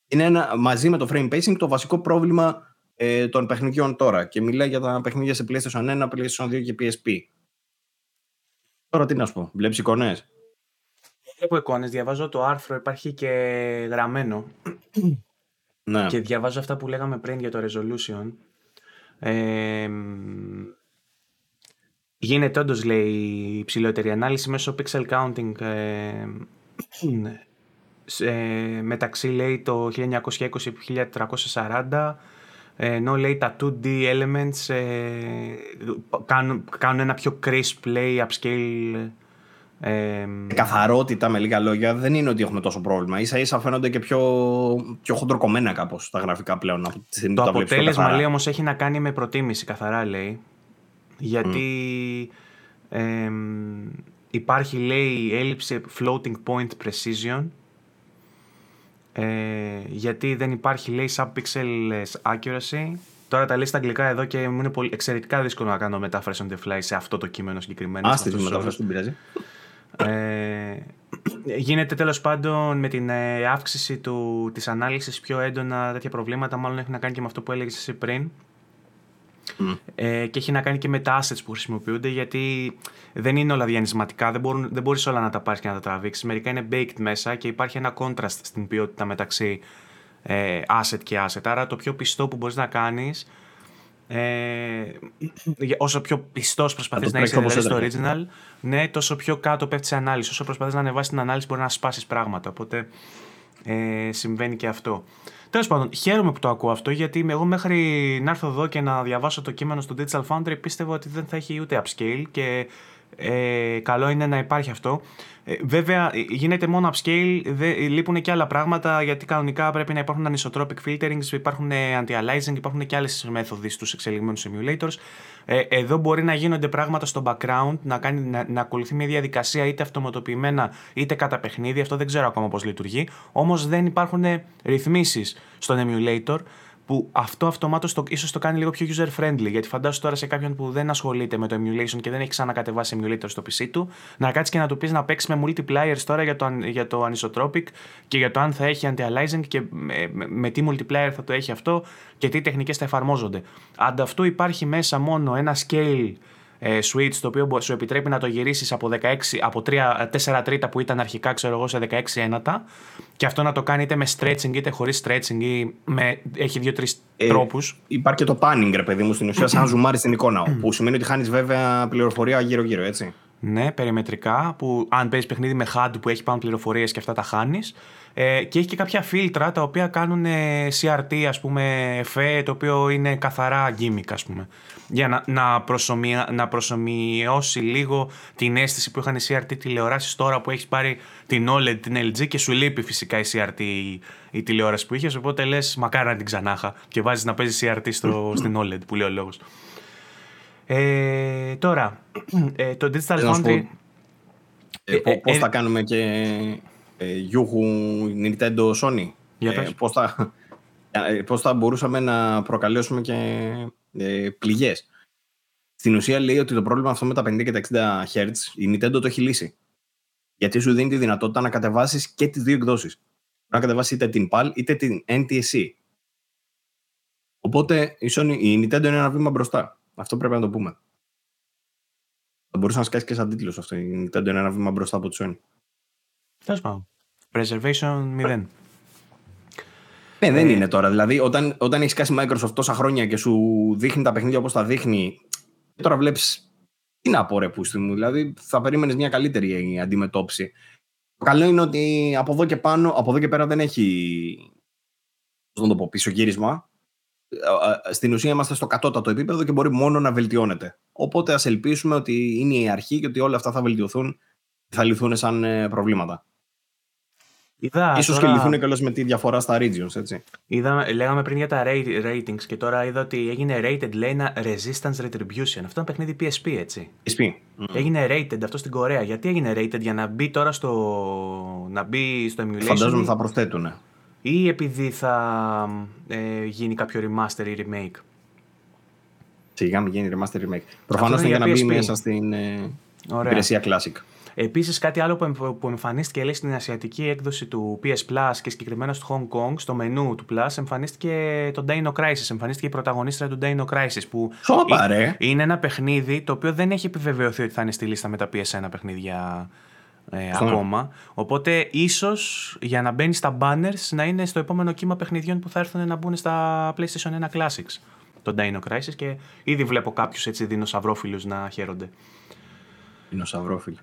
B: Είναι ένα, μαζί με το frame pacing το βασικό πρόβλημα ε, των παιχνιδιών τώρα. Και μιλάει για τα παιχνίδια σε PlayStation 1, PlayStation 2 και PSP. Τώρα τι να σου πω, βλέπεις εικόνες;
A: Βλέπω εικόνες, διαβάζω το άρθρο, υπάρχει και γραμμένο.
B: Ναι.
A: Και διαβάζω αυτά που λέγαμε πριν για το resolution. Ε, γίνεται όντως, λέει, υψηλότερη ανάλυση μέσω pixel counting ε, ε, μεταξύ, λέει, το 1920-1440 ενώ λέει τα 2D elements ε, κάνουν, κάνουν ένα πιο crisp play, upscale
B: ε, καθαρότητα με λίγα λόγια δεν είναι ότι έχουμε τόσο πρόβλημα. σα ίσα φαίνονται και πιο, πιο χοντροκομμένα κάπως τα γραφικά πλέον. Από
A: τη το αποτέλεσμα λέει όμως έχει να κάνει με προτίμηση καθαρά λέει. Γιατί ε, υπάρχει λέει έλλειψη floating point precision ε, γιατί δεν υπάρχει λέει sub-pixel accuracy. Τώρα τα λέει στα αγγλικά εδώ και μου είναι πολύ, εξαιρετικά δύσκολο να κάνω μετάφραση on the fly σε αυτό το κείμενο συγκεκριμένο.
B: Άστε τη μετάφραση, δεν πειράζει.
A: Ε, γίνεται τέλος πάντων με την ε, αύξηση του, της ανάλυσης πιο έντονα τέτοια προβλήματα, μάλλον έχει να κάνει και με αυτό που έλεγες εσύ πριν, ε, και έχει να κάνει και με τα assets που χρησιμοποιούνται γιατί δεν είναι όλα διανυσματικά, δεν, μπορούν, δεν μπορείς όλα να τα πάρεις και να τα τραβήξεις. Μερικά είναι baked μέσα και υπάρχει ένα contrast στην ποιότητα μεταξύ ε, asset και asset. Άρα το πιο πιστό που μπορείς να κάνεις ε, όσο πιο πιστός προσπαθείς να είσαι δηλαδή, στο original, ναι, τόσο πιο κάτω πέφτει σε ανάλυση. Όσο προσπαθείς να ανεβάσεις την ανάλυση μπορεί να σπάσεις πράγματα. Οπότε ε, συμβαίνει και αυτό. Τέλος πάντων, χαίρομαι που το ακούω αυτό γιατί εγώ μέχρι να έρθω εδώ και να διαβάσω το κείμενο στο Digital Foundry πίστευα ότι δεν θα έχει ούτε upscale και ε, καλό είναι να υπάρχει αυτό. Ε, βέβαια, γίνεται μόνο upscale, δε, λείπουν και άλλα πράγματα γιατί κανονικά πρέπει να υπάρχουν anisotropic filterings, υπάρχουν anti-aliasing, υπάρχουν και άλλες μέθοδοι στους εξελιγμένους simulators. Ε, εδώ μπορεί να γίνονται πράγματα στο background, να, κάνει, να, να ακολουθεί μια διαδικασία είτε αυτοματοποιημένα είτε κατά παιχνίδι. Αυτό δεν ξέρω ακόμα πώς λειτουργεί. Όμως δεν υπάρχουν ρυθμίσεις στον emulator που αυτό αυτομάτως το, ίσως το κάνει λίγο πιο user friendly. Γιατί φαντάσου τώρα σε κάποιον που δεν ασχολείται με το emulation και δεν έχει ξανακατεβάσει emulator στο PC του, να κάτσει και να του πεις να παίξει με multipliers τώρα για το, για το anisotropic και για το αν θα έχει anti-aliasing και με, με, με, τι multiplier θα το έχει αυτό και τι τεχνικές θα εφαρμόζονται. Ανταυτού υπάρχει μέσα μόνο ένα scale ε, switch το οποίο σου επιτρέπει να το γυρίσεις από, 16, από 3, 4 τρίτα που ήταν αρχικά ξέρω εγώ σε 16 ένατα και αυτό να το κάνει είτε με stretching είτε χωρίς stretching ή με, έχει δύο-τρεις ε, τρόπους.
B: Υπάρχει και το panning ρε παιδί μου στην ουσία σαν να ζουμάρεις την εικόνα που σημαίνει ότι χάνεις βέβαια πληροφορία γύρω-γύρω έτσι.
A: Ναι, περιμετρικά που αν παίζεις παιχνίδι με HUD που έχει πάνω πληροφορίες και αυτά τα χάνεις ε, και έχει και κάποια φίλτρα τα οποία κάνουν CRT, ας πούμε, εφέ, το οποίο είναι καθαρά gimmick, ας πούμε. Για να, να, προσωμια, να προσωμιώσει λίγο την αίσθηση που είχαν οι CRT τηλεοράσεις τώρα που έχεις πάρει την OLED, την LG και σου λείπει φυσικά η CRT η, τηλεόραση που είχες, οπότε λες μακάρι να την ξανάχα και βάζεις να παίζει CRT στο, στην OLED που λέει ο λόγος. Ε, τώρα, ε, το Digital Foundry...
B: Ε, πώς θα κάνουμε και ε, Γιούχου, Nintendo, Sony;
A: Για ε,
B: πώς, θα, ε, πώς θα μπορούσαμε να προκαλέσουμε και ε, πληγές. Στην ουσία λέει ότι το πρόβλημα αυτό με τα 50 και τα 60 Hz η Nintendo το έχει λύσει. Γιατί σου δίνει τη δυνατότητα να κατεβάσεις και τις δύο εκδόσεις. Να κατεβάσεις είτε την PAL είτε την NTSC. Οπότε η, Sony, η Nintendo είναι ένα βήμα μπροστά. Αυτό πρέπει να το πούμε. Θα μπορούσε να σκάσει και σαν τίτλος αυτό. Η Nintendo είναι ένα βήμα μπροστά από τη Sony.
A: Τέλος πάντων. Preservation 0.
B: Ναι, δεν ε, είναι τώρα. Δηλαδή, όταν, όταν έχεις κάσει Microsoft τόσα χρόνια και σου δείχνει τα παιχνίδια όπως τα δείχνει, και τώρα βλέπεις. Τι να πω, ρε πούστη μου. Δηλαδή, θα περίμενες μια καλύτερη αντιμετώπιση. Το καλό είναι ότι από εδώ και πάνω, από εδώ και πέρα δεν έχει. Πώς να το πω, πίσω γύρισμα. Ε, ε, στην ουσία είμαστε στο κατώτατο επίπεδο και μπορεί μόνο να βελτιώνεται. Οπότε ας ελπίσουμε ότι είναι η αρχή και ότι όλα αυτά θα βελτιωθούν θα λυθούν σαν προβλήματα. Είδα, Ίσως τώρα... και λυθούν κιόλας με τη διαφορά στα regions, έτσι.
A: Είδα, λέγαμε πριν για τα ratings και τώρα είδα ότι έγινε rated, λέει ένα Resistance Retribution. Αυτό είναι παιχνίδι PSP, έτσι.
B: PSP.
A: Έγινε rated αυτό στην Κορέα. Γιατί έγινε rated, για να μπει τώρα στο, να μπει στο emulation;
B: Φαντάζομαι θα προσθέτουν.
A: Ή επειδή θα ε, γίνει κάποιο remaster ή remake;
B: Σιγά μην γίνει remaster remake. Προφανώς είναι για να μπει μέσα στην ε, υπηρεσία Classic.
A: Επίσης, κάτι άλλο που εμφανίστηκε λέει, στην ασιατική έκδοση του PS Plus και συγκεκριμένα στο Hong Kong, στο μενού του Plus, εμφανίστηκε το Dino Crisis. Εμφανίστηκε η πρωταγωνίστρια του Dino Crisis. Που είναι ένα παιχνίδι το οποίο δεν έχει επιβεβαιωθεί ότι θα είναι στη λίστα με τα PS1 παιχνίδια ε, ακόμα. Οπότε ίσως για να μπαίνει στα banners να είναι στο επόμενο κύμα παιχνιδιών που θα έρθουν να μπουν στα PlayStation 1 Classics. Το Dino Crisis και ήδη βλέπω κάποιους έτσι δεινοσαυρόφιλου να χαίρονται.
B: Δεινοσαυρόφιλοι.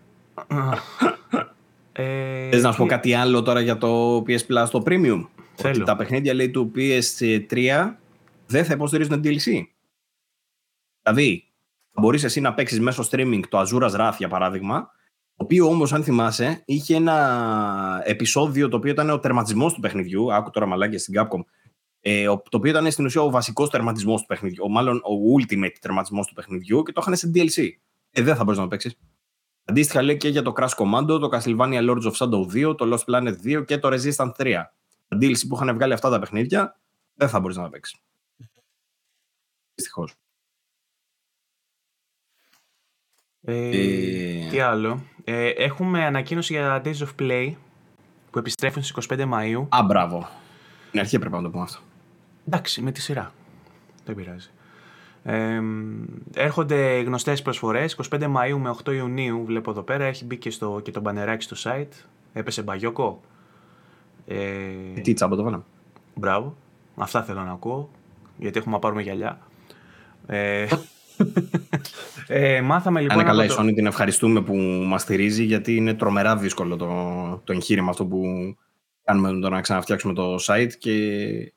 B: Ε, Θες να σου πω κάτι άλλο τώρα για το PS Plus το Premium;
A: Θέλω. Ότι
B: τα παιχνίδια λέει του PS3 δεν θα υποστηρίζουν DLC. Δηλαδή, μπορείς εσύ να παίξεις μέσω streaming το Azure Wrath για παράδειγμα, το οποίο όμως, αν θυμάσαι, είχε ένα επεισόδιο το οποίο ήταν ο τερματισμός του παιχνιδιού. Άκου τώρα μαλάκια στην Capcom. Ε, το οποίο ήταν στην ουσία ο βασικός τερματισμός του παιχνιδιού. Μάλλον ο ultimate τερματισμός του παιχνιδιού και το είχαν σε DLC. Ε, δεν θα μπορείς να το παίξεις. Αντίστοιχα λέει και για το Crash Commando, το Castlevania Lords of Shadow 2, το Lost Planet 2 και το Resistance 3. Τα DLC που είχαν βγάλει αυτά τα παιχνίδια δεν θα μπορείς να τα παίξεις. Δυστυχώς.
A: Ε, ε... Τι άλλο; Ε, έχουμε ανακοίνωση για Days of Play που επιστρέφουν στις 25 Μαΐου.
B: Α, μπράβο. Στην αρχή πρέπει να το πούμε αυτό.
A: Εντάξει, με τη σειρά. Δεν πειράζει. Ε, έρχονται γνωστές προσφορές 25 Μαΐου με 8 Ιουνίου βλέπω εδώ πέρα έχει μπει και, στο, και το μπανεράκι στο site. Έπεσε μπαγιόκο.
B: Ε, τι τσάμπα το βάνα
A: μπράβο. Αυτά θέλω να ακούω γιατί έχουμε να πάρουμε γυαλιά. Ε, ε, μάθαμε λοιπόν
B: Αν καλά η Sony την ευχαριστούμε που μας στηρίζει γιατί είναι τρομερά δύσκολο το, το εγχείρημα αυτό που κάνουμε το να ξαναφτιάξουμε το site και η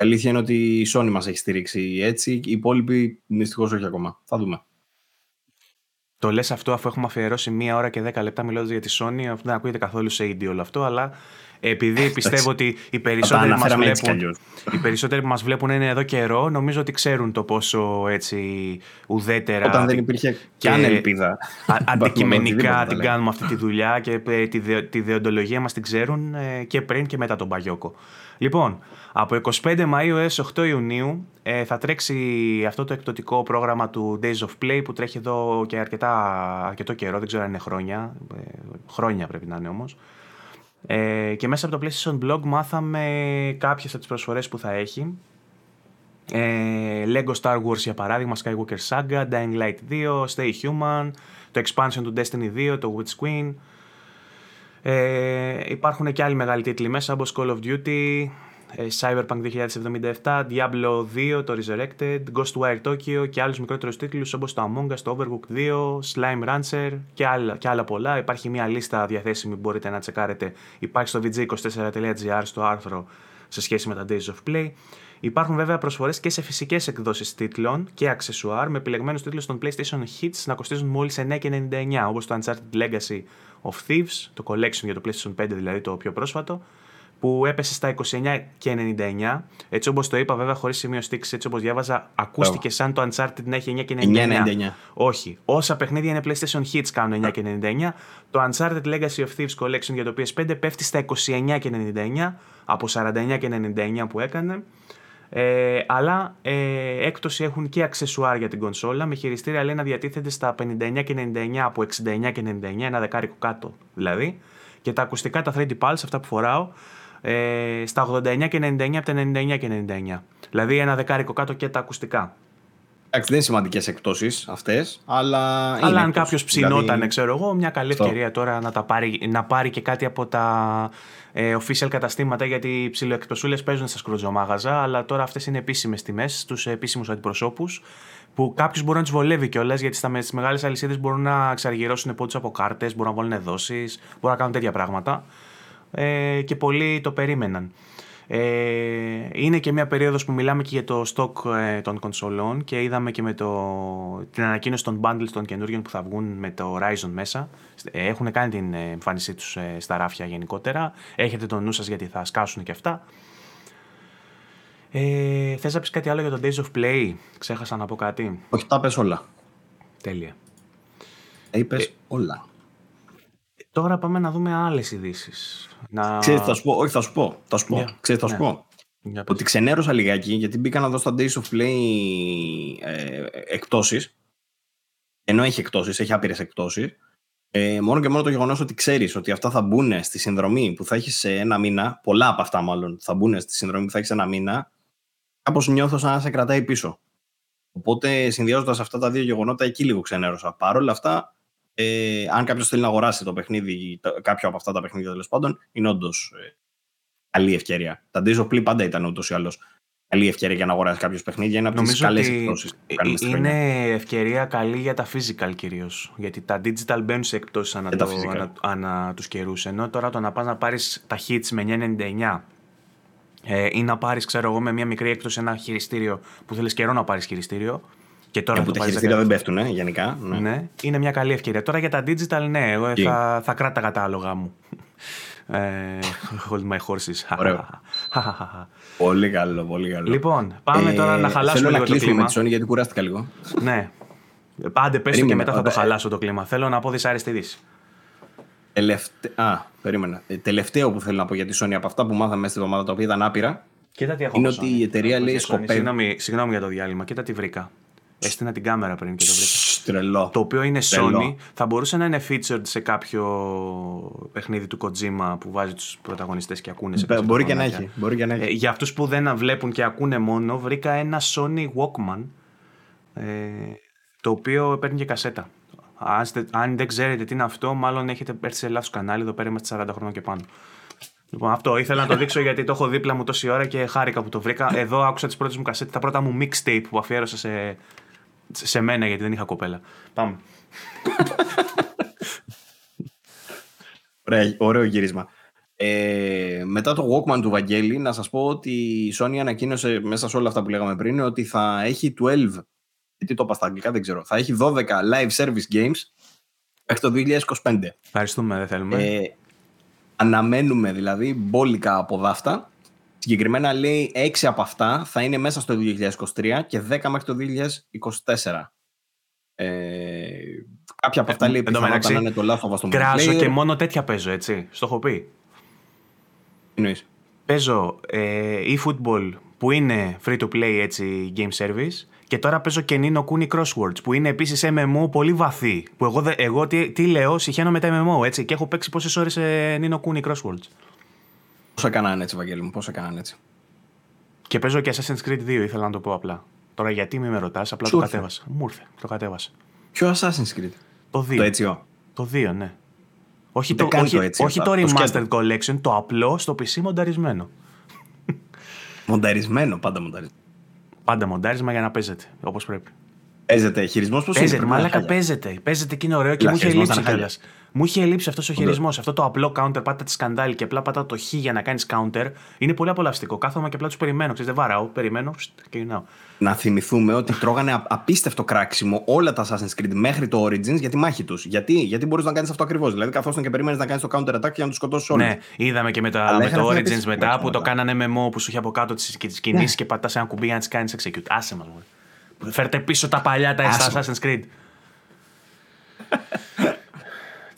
B: αλήθεια είναι ότι η Sony μας έχει στηρίξει έτσι, οι υπόλοιποι δυστυχώς όχι ακόμα. Θα δούμε.
A: Το λες αυτό αφού έχουμε αφιερώσει μία ώρα και δέκα λεπτά μιλώντας για τη Sony, δεν ακούγεται καθόλου σε indie όλο αυτό, αλλά επειδή πιστεύω ότι οι περισσότεροι, μας βλέπουν, οι περισσότεροι που μας βλέπουν είναι εδώ καιρό, νομίζω ότι ξέρουν το πόσο έτσι ουδέτερα
B: Όταν δεν υπήρχε και καν ελπίδα.
A: αντικειμενικά την κάνουμε αυτή τη δουλειά και τη, τη δεοντολογία μας την ξέρουν ε, και πριν και μετά τον Παγιόκο. Λοιπόν, από 25 Μαΐου έως 8 Ιουνίου ε, θα τρέξει αυτό το εκπτωτικό πρόγραμμα του Days of Play που τρέχει εδώ και αρκετά, αρκετό καιρό, δεν ξέρω αν είναι χρόνια, ε, χρόνια πρέπει να είναι όμως. Ε, και μέσα από το PlayStation Blog μάθαμε κάποιες από τις προσφορές που θα έχει. Ε, Lego Star Wars για παράδειγμα, Skywalker Saga, Dying Light 2, Stay Human, το expansion του Destiny 2, το Witch Queen. Ε, υπάρχουν και άλλοι μεγάλοι τίτλοι μέσα όπως Call of Duty, ε, Cyberpunk 2077, Diablo 2, το Resurrected, Ghostwire Tokyo και άλλους μικρότερους τίτλους όπως το Among Us, το Overcooked 2, Slime Rancher και άλλα, και άλλα πολλά. Υπάρχει μια λίστα διαθέσιμη που μπορείτε να τσεκάρετε. Υπάρχει στο vg24.gr στο άρθρο σε σχέση με τα Days of Play. Υπάρχουν βέβαια προσφορές και σε φυσικές εκδόσεις τίτλων και αξεσουάρ με επιλεγμένους τίτλους των PlayStation Hits να κοστίζουν μόλις 9,99 όπως το Uncharted Legacy of Thieves, το Collection για το PlayStation 5 δηλαδή το πιο πρόσφατο, που έπεσε στα 29,99. Έτσι όπως το είπα, βέβαια, χωρίς σημείο στήξης, έτσι όπως διάβαζα, ακούστηκε σαν το Uncharted να έχει 9,99. Όχι. Όσα παιχνίδια είναι PlayStation Hits κάνουν 9,99. Το Uncharted Legacy of Thieves Collection για το PS5 πέφτει στα 29,99 από 49,99 που έκανε. Ε, αλλά ε, έκπτωση έχουν και αξεσουάρ για την κονσόλα με χειριστήρια λέει να διατίθεται στα 59,99 από 69,99, ένα δεκάρικο κάτω δηλαδή. Και τα ακουστικά, τα 3D Pulse, αυτά που φοράω, ε, στα 89 και 99 από τα 99 και 99. Δηλαδή ένα δεκάρικο κάτω και τα ακουστικά.
B: Εντάξει, δεν είναι σημαντικές εκτόσει αυτές, αλλά.
A: Αλλά αν κάποιος ψινόταν, δηλαδή... ξέρω εγώ, μια καλή ευκαιρία τώρα να, τα πάρει, να πάρει και κάτι από τα ε, official καταστήματα, γιατί οι ψιλοεκπτωσούλε παίζουν στα σκροτζομάγαζα, αλλά τώρα αυτές είναι επίσημες τιμές στους επίσημους αντιπροσώπους. Που κάποιου μπορεί να τους βολεύει κιόλας, γιατί στις μεγάλες αλυσίδες μπορούν να εξαργυρώσουν πόντους από κάρτες, μπορούν να βάλουν δόσεις, μπορούν να κάνουν τέτοια πράγματα ε, και πολλοί το περίμεναν. Ε, είναι και μια περίοδος που μιλάμε και για το stock ε, των κονσολών και είδαμε και με το, την ανακοίνωση των bundles των καινούριων που θα βγουν με το Horizon μέσα. Ε, έχουν κάνει την εμφάνισή τους ε, στα ράφια γενικότερα. Έχετε το νου σας γιατί θα σκάσουν και αυτά. Ε, θες να πεις κάτι άλλο για το Days of Play, ξέχασα να πω κάτι.
B: Όχι, τα πες όλα.
A: Τέλεια.
B: Είπες όλα.
A: Τώρα πάμε να δούμε άλλες ειδήσει.
B: Να... Ξέρεις, θα σου πω, όχι θα σου πω, θα σου πω, yeah. Ξέρεις, θα σου yeah. πω. Yeah, ότι ξενέρωσα λιγάκι, γιατί μπήκα να δω στα Days of Play ε, εκτόσεις, ενώ έχει εκτόσεις, έχει άπειρες εκτόσεις, ε, μόνο και μόνο το γεγονός ότι ξέρεις ότι αυτά θα μπουν στη συνδρομή που θα έχεις σε ένα μήνα, πολλά από αυτά μάλλον θα μπουν στη συνδρομή που θα έχεις σε ένα μήνα, κάπως νιώθω σαν να σε κρατάει πίσω. Οπότε συνδυάζοντας αυτά τα δύο γεγονότα, εκεί λίγο ξενέρωσα. Παρ' όλα αυτά, ε, αν κάποιος θέλει να αγοράσει το παιχνίδι, κάποιο από αυτά τα παιχνίδια τέλος πάντων, είναι όντως ε, καλή ευκαιρία. Τα Days of Play πάντα ήταν ούτως ή άλλως καλή ευκαιρία για να αγοράσει κάποιος παιχνίδι. Είναι από τις καλές εκπτώσεις που κάνουμε
A: στην Είναι ευκαιρία καλή για τα physical κυρίως. Γιατί τα digital μπαίνουν σε εκπτώσεις ανά, το, ανα, ανα τους καιρούς. Ενώ τώρα το να πας να πάρεις τα hits με 9,99 ε, ή να πάρεις, ξέρω εγώ, με μια μικρή έκπτωση ένα χειριστήριο που θέλεις καιρό να πάρεις χειριστήριο.
B: Και τώρα που τα χειριστήρια δεν πέφτουν, ε, γενικά.
A: Ναι. ναι. είναι μια καλή ευκαιρία. Τώρα για τα digital, ναι, εγώ θα, θα κράταγα τα άλογα μου. ε, hold my horses.
B: Ωραίο. πολύ καλό, πολύ καλό.
A: Λοιπόν, πάμε τώρα να ε, χαλάσουμε λίγο
B: το κλίμα. με τη Sony γιατί κουράστηκα λίγο.
A: ναι. Πάντε πες και μετά θα το χαλάσω το κλίμα. Θέλω να πω δυσάρεστη είδηση.
B: Τελευτα... Α, περίμενα. Ε, τελευταίο που θέλω να πω για τη Sony από αυτά που μάθαμε μέσα στην εβδομάδα τα οποία ήταν άπειρα.
A: Κοίτα τι έχω
B: είναι ότι η εταιρεία λέει σκοπεύει.
A: Συγγνώμη, συγγνώμη για το διάλειμμα. Κοίτα τι βρήκα. Έστεινα την κάμερα πριν και το βρήκα.
B: Τρελό.
A: Το οποίο είναι Sony. Θα μπορούσε να είναι featured σε κάποιο παιχνίδι του Kojima που βάζει του πρωταγωνιστέ και ακούνε σε
B: κάποιο μπορεί, και να έχει, μπορεί και να έχει.
A: Ε, για αυτού που δεν βλέπουν και ακούνε μόνο, βρήκα ένα Sony Walkman. Ε, το οποίο παίρνει και κασέτα. Αν, αν δεν ξέρετε τι είναι αυτό, μάλλον έχετε έρθει σε λάθο κανάλι. Εδώ πέρα είμαστε 40 χρόνια και πάνω. Λοιπόν, αυτό ήθελα να το δείξω γιατί το έχω δίπλα μου τόση ώρα και χάρηκα που το βρήκα. Εδώ άκουσα τι πρώτε μου κασέτε, τα πρώτα μου mixtape που αφιέρωσα σε, σε μένα γιατί δεν είχα κοπέλα. Πάμε.
B: Ωραία, ωραίο γύρισμα. Ε, μετά το Walkman του Βαγγέλη, να σας πω ότι η Sony ανακοίνωσε μέσα σε όλα αυτά που λέγαμε πριν ότι θα έχει 12, γιατί το είπα στα αγγλικά δεν ξέρω, θα έχει 12 live service games μέχρι το 2025.
A: Ευχαριστούμε, δεν θέλουμε. Ε,
B: αναμένουμε δηλαδή μπόλικα από δάφτα Συγκεκριμένα λέει 6 από αυτά θα είναι μέσα στο 2023 και 10 μέχρι το 2024. Ε, κάποια από αυτά ε, λέει πιθανότατα να είναι το λάθος
A: στο Κράζω και μόνο τέτοια παίζω, έτσι. Στο έχω πει.
B: Εννοείς.
A: παίζω ε, e-football που είναι free to play έτσι game service και τώρα παίζω και Nino Kuni Crosswords που είναι επίσης MMO πολύ βαθύ. Που εγώ, εγώ τι, τι λέω, συχαίνω με τα MMO έτσι και έχω παίξει πόσες ώρες σε Nino Kuni Crosswords.
B: Πώς έκαναν έτσι, Βαγγέλη μου, πώς έκαναν έτσι;
A: Και παίζω και Assassin's Creed 2, ήθελα να το πω απλά. Τώρα γιατί με ρωτάς, απλά το κατέβασα. Μου ήρθε, το κατέβασα.
B: Ποιο Assassin's Creed?
A: Το 2.
B: Το έτσι,
A: Το 2, ναι. Όχι το, όχι, το, έτσι, όχι το Remastered Collection, το απλό στο PC μονταρισμένο.
B: Μονταρισμένο, πάντα μονταρισμένο.
A: Πάντα μοντάρισμα για να παίζετε όπως πρέπει.
B: Παίζεται. Χειρισμός πώς είναι.
A: Παίζεται, μαλάκα παίζεται. Παίζεται και είναι ωραίο και μου είχε λείψει κιόλας. Μου είχε λείψει αυτός ο χειρισμός. Αυτό το απλό counter, πάτα τη σκανδάλη και απλά πάτα το χ για να κάνεις counter. Είναι πολύ απολαυστικό. Κάθομαι και απλά τους περιμένω. Ξέρετε, δεν βαράω, περιμένω και γυρνάω.
B: Να θυμηθούμε ότι τρώγανε απίστευτο κράξιμο όλα τα Assassin's Creed μέχρι το Origins για τη μάχη τους. Γιατί, Γιατί μπορείς να κάνεις αυτό ακριβώς. Δηλαδή, καθώς και περιμένεις να κάνεις το counter attack για να τους σκοτώσεις όλους.
A: Ναι, είδαμε και με, τα, με το Origins μετά που το κάνανε MMO που σου είχε από κάτω τις κινήσει ναι. και πατάς ένα κουμπί για να τις κάνεις execute. Άσε μας. Φέρτε πίσω τα παλιά τα Assassin's Creed.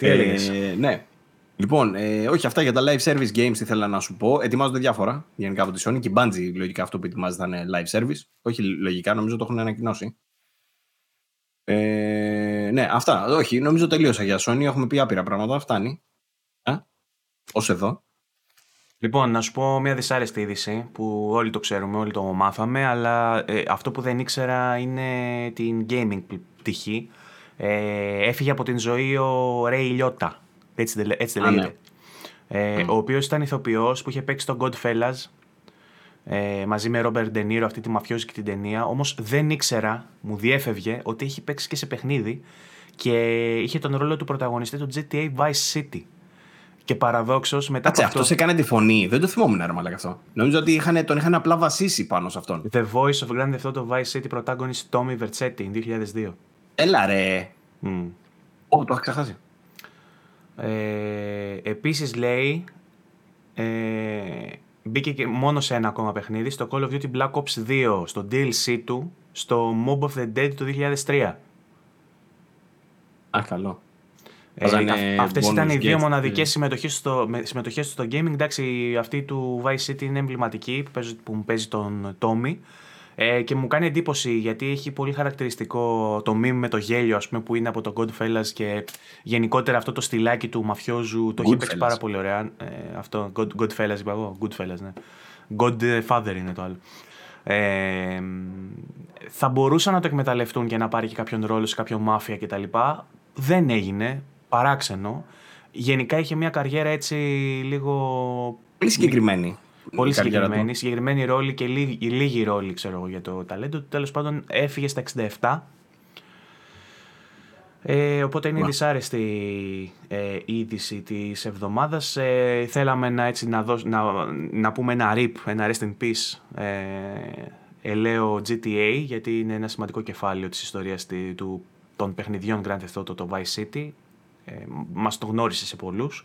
B: Τι έλεγες; Ε, ναι. Λοιπόν, ε, όχι αυτά για τα live service games ήθελα να σου πω. Ετοιμάζονται διάφορα γενικά από τη Sony και η Bungie λογικά αυτό που ετοιμάζεται θα είναι live service. Όχι λογικά, νομίζω το έχουν ανακοινώσει. Ε, ναι, αυτά. Όχι, νομίζω τελείωσα για Sony. Έχουμε πει άπειρα πράγματα. Φτάνει. Ε, ως εδώ.
A: Λοιπόν, να σου πω μια δυσάρεστη είδηση που όλοι το ξέρουμε, όλοι το μάθαμε, αλλά ε, αυτό που δεν ήξερα είναι την gaming πτυχή. Ε, έφυγε από την ζωή ο Ρέι Λιώτα, έτσι, έτσι δεν λέγεται. Ναι. Ε, Ο οποίος ήταν ηθοποιός που είχε παίξει τον Godfellas ε, μαζί με Ρόμπερ Ντενίρο αυτή τη μαφιόζικη την ταινία, όμως δεν ήξερα, μου διέφευγε, ότι έχει παίξει και σε παιχνίδι και είχε τον ρόλο του πρωταγωνιστή του GTA Vice City. Και παραδόξως μετά
B: Κάτσε, από αυτό. έκανε τη φωνή. Δεν το θυμόμουν, ρε Μαλάκα αυτό. Νομίζω ότι είχαν, τον είχαν απλά βασίσει πάνω σε αυτόν.
A: The Voice of Grand Theft Auto Vice City protagonist Tommy Vercetti 2002.
B: Έλα ρε. Mm. Oh, το έχω ξεχάσει.
A: Ε, επίσης λέει ε, μπήκε και μόνο σε ένα ακόμα παιχνίδι στο Call of Duty Black Ops 2 στο DLC του στο Mob of the Dead του 2003.
B: Α, καλό.
A: Ε, Αυτές ήταν οι δύο μοναδικές συμμετοχές στο, συμμετοχές στο gaming. Εντάξει, αυτή του Vice City είναι εμβληματική που, παίζει, που μου παίζει τον Tommy. Ε, και μου κάνει εντύπωση γιατί έχει πολύ χαρακτηριστικό το meme με το γέλιο ας πούμε, που είναι από το Godfellas και γενικότερα αυτό το στυλάκι του μαφιόζου το έχει παίξει πάρα πολύ ωραία. Ε, αυτό, God, Godfellas είπα εγώ, Goodfellas, ναι. Godfather είναι το άλλο. Ε, θα μπορούσαν να το εκμεταλλευτούν και να πάρει και κάποιον ρόλο σε κάποιο μάφια κτλ. Δεν έγινε παράξενο. Γενικά είχε μια καριέρα έτσι λίγο.
B: Πολύ συγκεκριμένη.
A: Πολύ συγκεκριμένη. Συγκεκριμένη ρόλη και λίγη, λίγη ρόλη, ξέρω εγώ, για το ταλέντο του. Τέλος πάντων, έφυγε στα 67. Ε, οπότε είναι η δυσάρεστη ε, είδηση της εβδομάδας. Ε, θέλαμε να, έτσι, να, να, να πούμε ένα RIP, ένα Rest in Peace ε, ελαίο GTA, γιατί είναι ένα σημαντικό κεφάλαιο της ιστορίας του, των παιχνιδιών Grand Theft Auto, το Vice City ε, μας το γνώρισε σε πολλούς.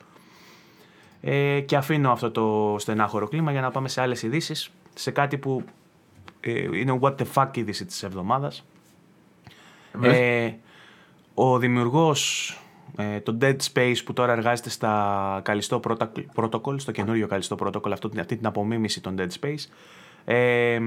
A: Ε, και αφήνω αυτό το στενάχωρο κλίμα για να πάμε σε άλλες ειδήσεις, σε κάτι που ε, είναι what the fuck είδηση της εβδομάδας. Ε, ο δημιουργός ε, το Dead Space που τώρα εργάζεται στα Καλιστό Protocol, στο καινούριο Καλιστό Protocol, αυτή την απομίμηση των Dead Space, ε,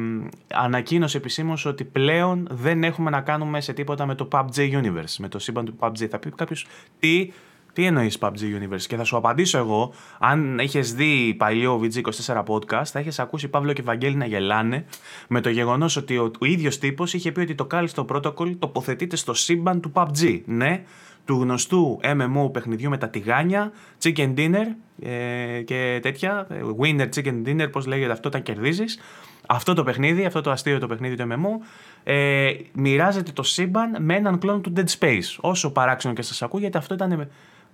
A: ανακοίνωσε επισήμως ότι πλέον δεν έχουμε να κάνουμε σε τίποτα με το PUBG Universe, με το σύμπαν του PUBG. Θα πει κάποιος τι, τι εννοείς PUBG Universe, και θα σου απαντήσω εγώ. Αν είχε δει παλιό VG24 podcast, θα είχε ακούσει Παύλο και Βαγγέλη να γελάνε με το γεγονός ότι ο, ο ίδιος τύπος είχε πει ότι το κάλιστο protocol τοποθετείται στο σύμπαν του PUBG. Ναι, του γνωστού MMO παιχνιδιού με τα τηγάνια, chicken dinner ε, και τέτοια. Winner chicken dinner, πώς λέγεται αυτό, όταν κερδίζεις αυτό το παιχνίδι, αυτό το αστείο το παιχνίδι του MMO, ε, μοιράζεται το σύμπαν με έναν κλόν του Dead Space. Όσο παράξενο και σας ακούγεται, αυτό ήταν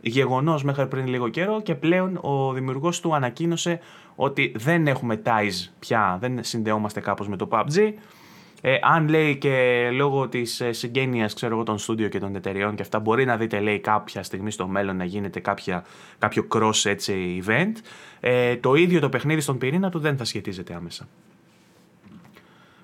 A: γεγονός μέχρι πριν λίγο καιρό και πλέον ο δημιουργός του ανακοίνωσε ότι δεν έχουμε ties πια, δεν συνδεόμαστε κάπως με το PUBG. Ε, αν λέει και λόγω της ε, συγγένειας των στούντιο και των εταιρεών και αυτά, μπορεί να δείτε λέει κάποια στιγμή στο μέλλον να γίνεται κάποια, κάποιο cross έτσι, event. Ε, το ίδιο το παιχνίδι στον πυρήνα του δεν θα σχετίζεται άμεσα.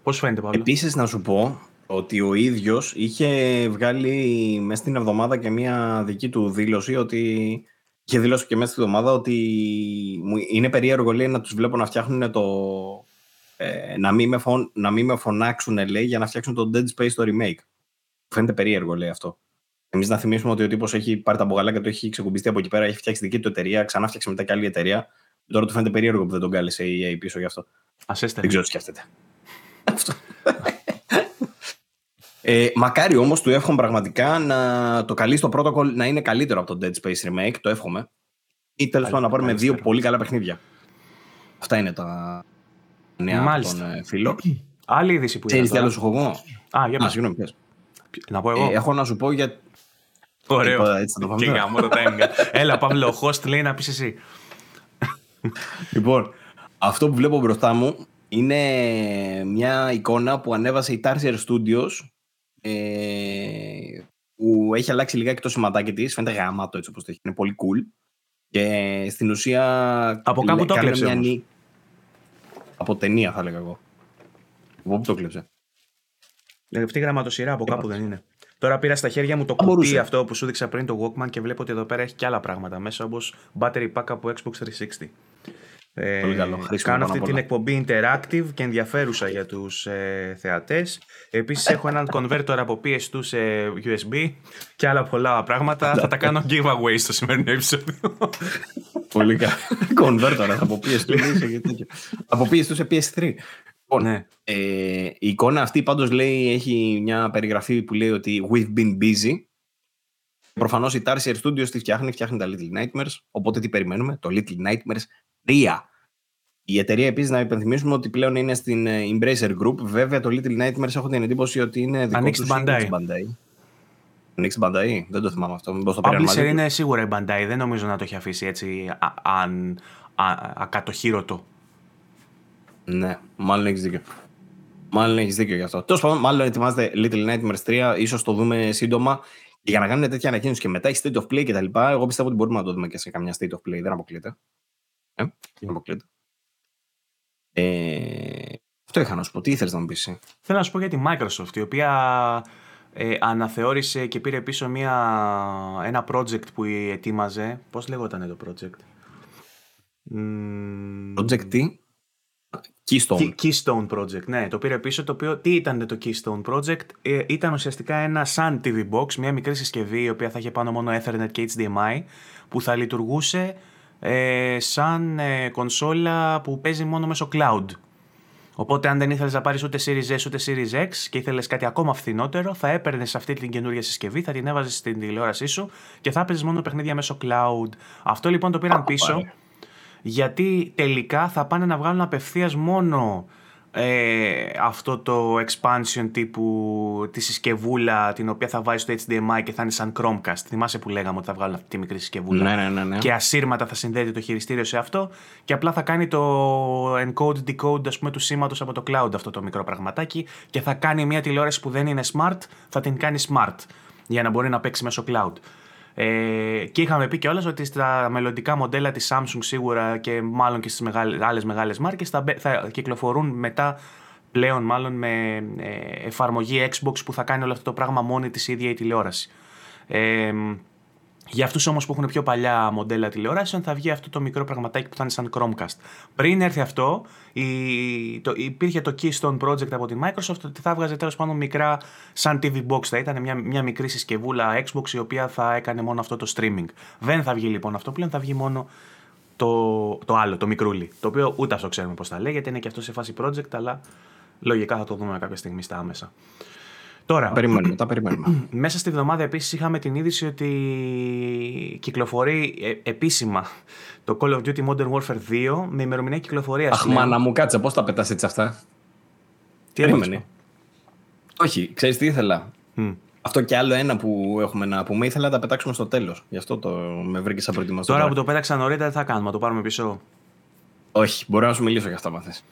A: Πώς φαίνεται, Παύλο;
B: Επίσης, να σου πω ότι ο ίδιος είχε βγάλει μέσα στην εβδομάδα και μία δική του δήλωση ότι είχε δηλώσει και μέσα στη εβδομάδα ότι είναι περίεργο λέει, να τους βλέπω να φτιάχνουν το... Ε, να, μην με φων, να μην με φωνάξουν λέει, για να φτιάξουν το Dead Space το remake. Φαίνεται περίεργο λέει αυτό. Εμείς να θυμίσουμε ότι ο τύπος έχει πάρει τα μπογαλάκια του, έχει ξεκουμπιστεί από εκεί πέρα, έχει φτιάξει δική του εταιρεία, ξανά φτιάξει μετά και άλλη εταιρεία. Τώρα του φαίνεται περίεργο που δεν τον κάλεσε η EA πίσω γι' αυτό.
A: Α
B: Δεν ξέρω τι σκέφτεται. ε, μακάρι όμως του εύχομαι πραγματικά να το καλεί στο protocol να είναι καλύτερο από το Dead Space Remake. Το εύχομαι. Ή τέλος πάντων να πάρουμε δύο πολύ καλά παιχνίδια. Αυτά είναι τα νέα Μάλιστα. από τον ε, φίλο.
A: Άλλη είδηση που
B: Ξέρεις τι άλλο σου έχω εγώ;
A: Α, για
B: συγγνώμη,
A: Να πω εγώ;
B: Ε, έχω να σου πω για.
A: Ωραίο. Και γάμο το Έλα, Παύλο, ο host λέει να πεις εσύ.
B: λοιπόν, αυτό που βλέπω μπροστά μου είναι μια εικόνα που ανέβασε η Tarsier Studios ε, που έχει αλλάξει λιγάκι το σηματάκι της. Φαίνεται γαμάτο έτσι όπως το έχει. Είναι πολύ cool. Και στην ουσία...
A: Από κάπου το έκλεψε μια...
B: Από ταινία θα έλεγα εγώ. Από πού το έκλεψε.
A: Αυτή η γραμματοσυρά από κάπου δεν είναι. Τώρα πήρα στα χέρια μου το κουτί αυτό που σου δείξα πριν το Walkman και βλέπω ότι εδώ πέρα έχει και άλλα πράγματα μέσα όπως battery pack από Xbox 360.
B: Ε, Πολύ καλό.
A: κάνω αυτή την εκπομπή interactive και ενδιαφέρουσα για τους ε, θεατές. Επίσης έχω έναν converter από PS2 σε USB και άλλα πολλά πράγματα. Θα τα κάνω giveaway στο σημερινό επεισόδιο.
B: Πολύ καλό. converter από PS2 από PS2 σε PS3. Λοιπόν, ναι. ε, η εικόνα αυτή πάντως λέει, έχει μια περιγραφή που λέει ότι we've been busy. Προφανώς η Tarsier Studios τη φτιάχνει, φτιάχνει τα Little Nightmares. Οπότε τι περιμένουμε, το Little Nightmares 3. Η εταιρεία επίσης να υπενθυμίσουμε ότι πλέον είναι στην ε, Embracer Group. Βέβαια το Little Nightmares έχω την εντύπωση ότι είναι δικό
A: Ανοίξει
B: τους
A: Bandai.
B: Ανοίξει Bandai, δεν το θυμάμαι αυτό.
A: Μήπως το Publisher είναι σίγουρα η Bandai, δεν νομίζω να το έχει αφήσει έτσι αν ακατοχύρωτο.
B: Ναι, μάλλον έχεις δίκιο. Μάλλον έχεις δίκιο γι' αυτό. Τέλος πάντων, μάλλον ετοιμάζεται Little Nightmares 3, ίσως το δούμε σύντομα. Και για να κάνουν τέτοια ανακοίνωση και μετά έχει state of play κτλ. Εγώ πιστεύω ότι μπορούμε να το δούμε και σε καμιά state of play. Δεν αποκλείεται. Ε, δεν αποκλείεται. Ε, αυτό είχα να σου πω. Τι ήθελες να μου πεις.
A: Θέλω να σου πω για τη Microsoft, η οποία ε, αναθεώρησε και πήρε πίσω μια, ένα project που ετοίμαζε. Πώς λεγόταν το project;
B: Project τι; Keystone.
A: Keystone Project, ναι. Το πήρε πίσω. Το οποίο, τι ήταν το Keystone Project; Ε, ήταν ουσιαστικά ένα Sun TV Box, μια μικρή συσκευή η οποία θα είχε πάνω μόνο Ethernet και HDMI που θα λειτουργούσε ε, σαν ε, κονσόλα που παίζει μόνο μέσω cloud. Οπότε, αν δεν ήθελες να πάρεις ούτε Series S ούτε Series X και ήθελες κάτι ακόμα φθηνότερο, θα έπαιρνες αυτή την καινούργια συσκευή, θα την έβαζες στην τηλεόρασή σου και θα έπαιζες μόνο παιχνίδια μέσω cloud. Αυτό λοιπόν το πήραν πίσω γιατί τελικά θα πάνε να βγάλουν απευθείας μόνο ε, αυτό το expansion τύπου τη συσκευούλα την οποία θα βάζεις στο HDMI και θα είναι σαν Chromecast. Θυμάσαι που λέγαμε ότι θα βγάλουν αυτή τη μικρή συσκευούλα;
B: Ναι, ναι, ναι, ναι.
A: Και ασύρματα θα συνδέεται το χειριστήριο σε αυτό και απλά θα κάνει το encode-decode ας πούμε, του σήματος από το cloud αυτό το μικρό πραγματάκι και θα κάνει μια τηλεόραση που δεν είναι smart, θα την κάνει smart για να μπορεί να παίξει μέσω cloud. Ε, και είχαμε πει κιόλας ότι στα μελλοντικά μοντέλα της Samsung σίγουρα και μάλλον και στις μεγάλες, άλλες μεγάλες μάρκες θα, θα κυκλοφορούν μετά πλέον μάλλον με ε, εφαρμογή Xbox που θα κάνει όλο αυτό το πράγμα μόνη της ίδια η τηλεόραση. Ε, για αυτούς όμως που έχουν πιο παλιά μοντέλα τηλεοράσεων, θα βγει αυτό το μικρό πραγματάκι που θα είναι σαν Chromecast. Πριν έρθει αυτό, η, το, υπήρχε το Keystone Project από τη Microsoft ότι θα έβγαζε τέλος πάντων μικρά σαν TV Box. Θα ήταν μια, μια μικρή συσκευούλα Xbox η οποία θα έκανε μόνο αυτό το streaming. Δεν θα βγει λοιπόν αυτό πλέον, θα βγει μόνο το, το άλλο, το μικρούλι. Το οποίο ούτε αυτό ξέρουμε πώς θα λέγεται, είναι και αυτό σε φάση project, αλλά λογικά θα το δούμε κάποια στιγμή στα άμεσα. Τώρα,
B: τα περιμένουμε, τα περιμένουμε.
A: Μέσα στη βδομάδα επίσης είχαμε την είδηση ότι κυκλοφορεί ε, επίσημα το Call of Duty Modern Warfare 2 με ημερομηνία κυκλοφορίας.
B: Αχ, μάνα μου, κάτσε, πώς τα πετάς έτσι αυτά;
A: Τι Περίμενε.
B: Όχι, ξέρεις τι ήθελα; Αυτό και άλλο ένα που έχουμε να πούμε, ήθελα να τα πετάξουμε στο τέλος. Γι' αυτό το με βρήκες σαν προετοιμαστό.
A: Τώρα που το πέταξα νωρίτερα, τι θα κάνουμε, το πάρουμε πίσω;
B: Όχι, μπορώ να σου μιλήσω για αυτά, μάθες.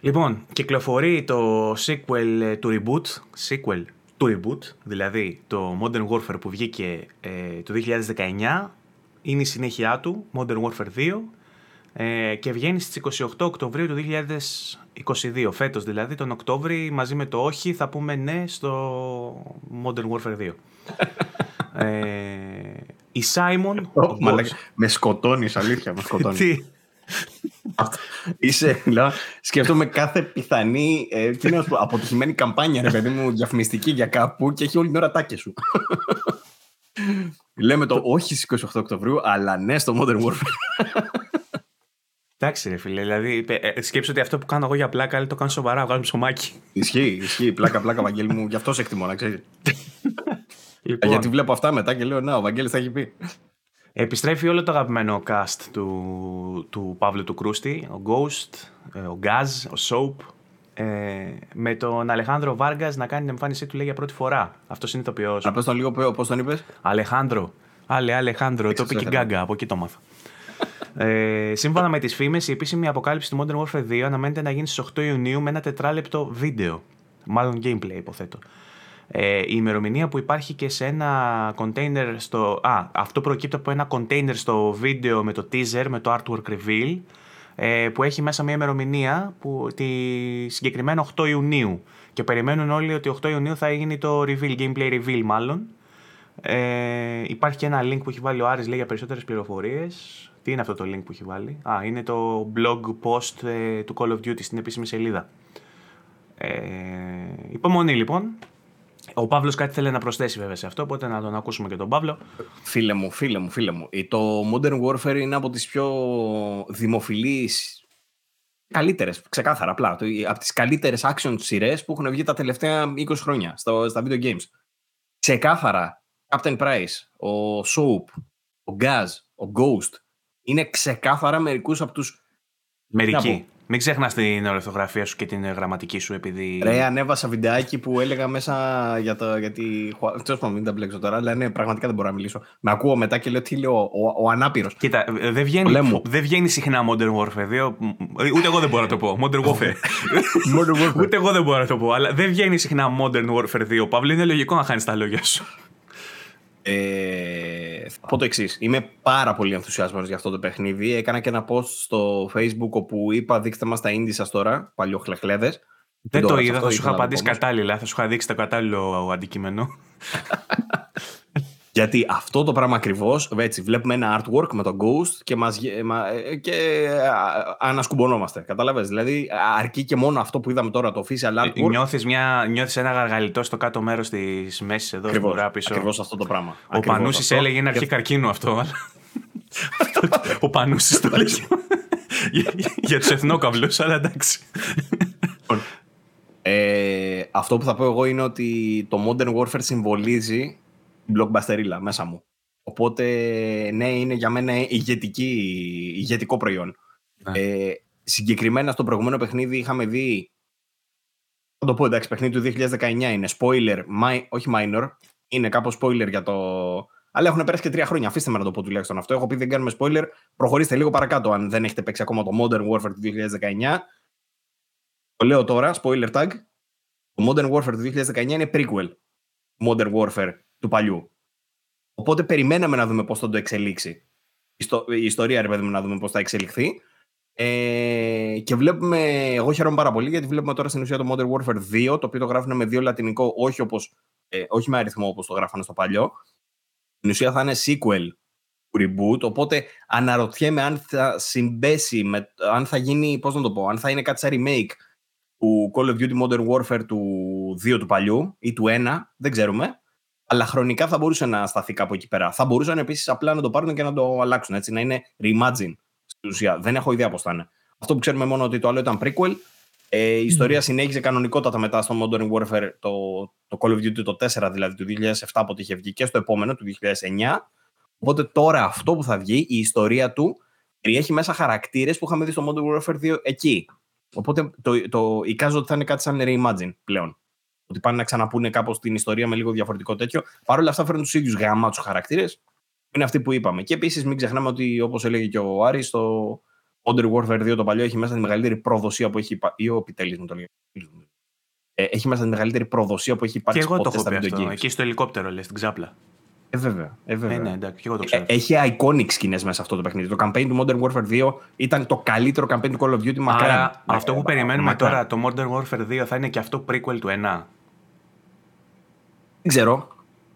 A: Λοιπόν, κυκλοφορεί το sequel ε, του reboot, sequel του reboot, δηλαδή το Modern Warfare που βγήκε ε, το 2019, είναι η συνέχεια του, Modern Warfare 2, ε, και βγαίνει στις 28 Οκτωβρίου του 2022, φέτος δηλαδή, τον Οκτώβρη, μαζί με το όχι θα πούμε ναι στο Modern Warfare 2. ε, η Σάιμον.
B: με σκοτώνεις, αλήθεια, με σκοτώνεις. Τι. Είσαι, λέω, σκέφτομαι κάθε πιθανή ε, τι είναι, αποτυχημένη καμπάνια, ρε παιδί μου, διαφημιστική για κάπου και έχει όλη την ώρα τάκια σου. Λέμε το όχι στις 28 Οκτωβρίου, αλλά ναι στο Modern Warfare.
A: Εντάξει, ρε φίλε. Δηλαδή, ε, σκέψω ότι αυτό που κάνω εγώ για πλάκα, αλλά το κάνω σοβαρά. Βγάζω ψωμάκι.
B: Ισχύει, ισχύει. Πλάκα, πλάκα, Βαγγέλη μου. Γι' αυτό σε εκτιμώ, να ξέρεις. Λοιπόν. Γιατί βλέπω αυτά μετά και λέω, Να, ο Βαγγέλης θα έχει πει.
A: Επιστρέφει όλο το αγαπημένο cast του, του Παύλου του Κρούστη, ο Ghost, ε, ο Gaz, ο Soap, ε, με τον Αλεχάνδρο Βάργας να κάνει την εμφάνισή του λέει για πρώτη φορά. Αυτός είναι ηθοποιό.
B: Να πες τον λίγο, πώς τον είπες;
A: Αλεχάνδρο. Άλλε, Αλεχάνδρο. Το είπε και Γκάγκα, από εκεί το μάθα. ε, σύμφωνα με τις φήμες, η επίσημη αποκάλυψη του Modern Warfare 2 αναμένεται να γίνει στις 8 Ιουνίου με ένα τετράλεπτο βίντεο. Μάλλον gameplay, υποθέτω. Ε, η ημερομηνία που υπάρχει και σε ένα container στο... Α, αυτό προκύπτει από ένα container στο βίντεο με το teaser, με το artwork reveal, ε, που έχει μέσα μια ημερομηνία που τη συγκεκριμένα 8 Ιουνίου. Και περιμένουν όλοι ότι 8 Ιουνίου θα γίνει το reveal, gameplay reveal μάλλον. Ε, υπάρχει και ένα link που έχει βάλει ο Άρης λέει για περισσότερες πληροφορίες. Τι είναι αυτό το link που έχει βάλει; Α, είναι το blog post ε, του Call of Duty στην επίσημη σελίδα. Ε, υπομονή λοιπόν. Ο Παύλος κάτι θέλει να προσθέσει βέβαια σε αυτό, οπότε να τον ακούσουμε και τον Παύλο.
B: Φίλε μου, φίλε μου, φίλε μου. Το Modern Warfare είναι από τις πιο δημοφιλείς. Καλύτερες, ξεκάθαρα απλά. Από τις καλύτερες action σειρές που έχουν βγει τα τελευταία 20 χρόνια στο, στα video games. Ξεκάθαρα. Captain Price, ο Soap, ο Gaz, ο Ghost. Είναι ξεκάθαρα μερικούς από του.
A: Μερικοί. Μην ξεχνάς την ορθογραφία σου και την γραμματική σου επειδή.
B: Ρε, ανέβασα βιντεάκι που έλεγα μέσα για το. Γιατί. Τέλος πάντων, μην τα μπλέξω τώρα, αλλά ναι, πραγματικά δεν μπορώ να μιλήσω. Με ακούω μετά και λέω τι λέω, ο, ο, ανάπηρος.
A: Κοίτα, δεν βγαίνει, δεν βγαίνει συχνά Modern Warfare 2. Ούτε εγώ δεν μπορώ να το πω. Modern Warfare. Modern Warfare. Ούτε εγώ δεν μπορώ να το πω. Αλλά δεν βγαίνει συχνά Modern Warfare 2. Παύλο, είναι λογικό να χάνεις τα λόγια σου.
B: Ε, θα πω το εξής. Είμαι πάρα πολύ ενθουσιασμένος για αυτό το παιχνίδι. Έκανα και ένα post στο Facebook όπου είπα: Δείξτε μας τα ίνδι σας τώρα, παλιοχλεχλέδες.
A: Δεν το είδα, θα σου είχα απαντήσει κατάλληλα. Θα σου είχα δείξει το κατάλληλο αντικείμενο.
B: Γιατί αυτό το πράγμα ακριβώς, έτσι, βλέπουμε ένα artwork με τον Ghost και, μας, ε, και ανασκουμπωνόμαστε. Κατάλαβε. Δηλαδή, αρκεί και μόνο αυτό που είδαμε τώρα, το official artwork.
A: Νιώθεις νιώθεις ένα γαργαλιτό στο κάτω μέρος της μέσης εδώ,
B: ακριβώς, πίσω. Ακριβώς αυτό το πράγμα.
A: Ο Πανούσης έλεγε είναι αρχή καρκίνου αυτό. Ο Πανούσης το έλεγε. για τους εθνόκαυλους, αλλά εντάξει.
B: Λοιπόν, ε, αυτό που θα πω εγώ είναι ότι το Modern Warfare συμβολίζει blockbusterilla μέσα μου. Οπότε, ναι, είναι για μένα ηγετική, ηγετικό προϊόν. Ναι. Ε, συγκεκριμένα στο προηγούμενο παιχνίδι είχαμε δει. Θα το πω εντάξει, παιχνίδι του 2019 είναι spoiler, όχι minor, είναι κάπως spoiler για το. Αλλά έχουν περάσει και τρία χρόνια. Αφήστε με να το πω τουλάχιστον αυτό. Έχω πει δεν κάνουμε spoiler. Προχωρήστε λίγο παρακάτω αν δεν έχετε παίξει ακόμα το Modern Warfare του 2019. Το λέω τώρα, spoiler tag. Το Modern Warfare του 2019 είναι prequel. Modern Warfare του παλιού. Οπότε περιμέναμε να δούμε πώς θα το εξελίξει. Η ιστορία, ρε παιδί μου, να δούμε πώς θα εξελιχθεί. Ε, και βλέπουμε, εγώ χαίρομαι πάρα πολύ γιατί βλέπουμε τώρα στην ουσία το Modern Warfare 2, το οποίο το γράφουν με δύο λατινικό, όχι, όπως, ε, όχι με αριθμό όπως το γράφανε στο παλιό. Στην ουσία θα είναι sequel του reboot, οπότε αναρωτιέμαι αν θα συμπέσει, με, αν θα γίνει, πώς να το πω, αν θα είναι κάτι σαν remake του Call of Duty Modern Warfare του 2 του παλιού ή του 1, δεν ξέρουμε. Αλλά χρονικά θα μπορούσε να σταθεί κάπου εκεί πέρα. Θα μπορούσαν επίσης απλά να το πάρουν και να το αλλάξουν. Έτσι, να είναι reimagine στην ουσία. Δεν έχω ιδέα πώς θα είναι. Αυτό που ξέρουμε μόνο ότι το άλλο ήταν prequel. Ε, η ιστορία mm. συνέχιζε κανονικότατα μετά στο Modern Warfare, το, το Call of Duty το 4 δηλαδή του 2007 που είχε βγει και στο επόμενο του 2009. Οπότε τώρα αυτό που θα βγει, η ιστορία του, περιέχει μέσα χαρακτήρες που είχαμε δει στο Modern Warfare 2 εκεί. Οπότε το, το, εικάζω ότι θα είναι κάτι σαν reimagine πλέον. Ότι πάνε να ξαναπούνε κάπως την ιστορία με λίγο διαφορετικό τέτοιο. Παρ' όλα αυτά φέρνουν τους ίδιους γάμα τους χαρακτήρες. Είναι αυτοί που είπαμε. Και επίσης μην ξεχνάμε ότι όπως έλεγε και ο Άρης, το Modern Warfare 2 το παλιό έχει μέσα τη μεγαλύτερη προδοσία που έχει ή ο Πιτέλη μου το λέει. Ε, έχει μέσα τη μεγαλύτερη προδοσία που έχει υπάρξει
A: και εγώ το έχω πει αυτό. Εκεί στο ελικόπτερο, λες, στην ξάπλα.
B: Ε, βέβαια. Ε, βέβαια.
A: Ε, ναι, εντάξει, και εγώ το ξέρω.
B: Ε, έχει iconic σκηνές μέσα αυτό το παιχνίδι. Το campaign του Modern Warfare 2 ήταν το καλύτερο campaign του Call of Duty μακράν.
A: αυτό που περιμένουμε τώρα, το Modern Warfare 2, θα είναι και αυτό prequel του 1.
B: Δεν ξέρω.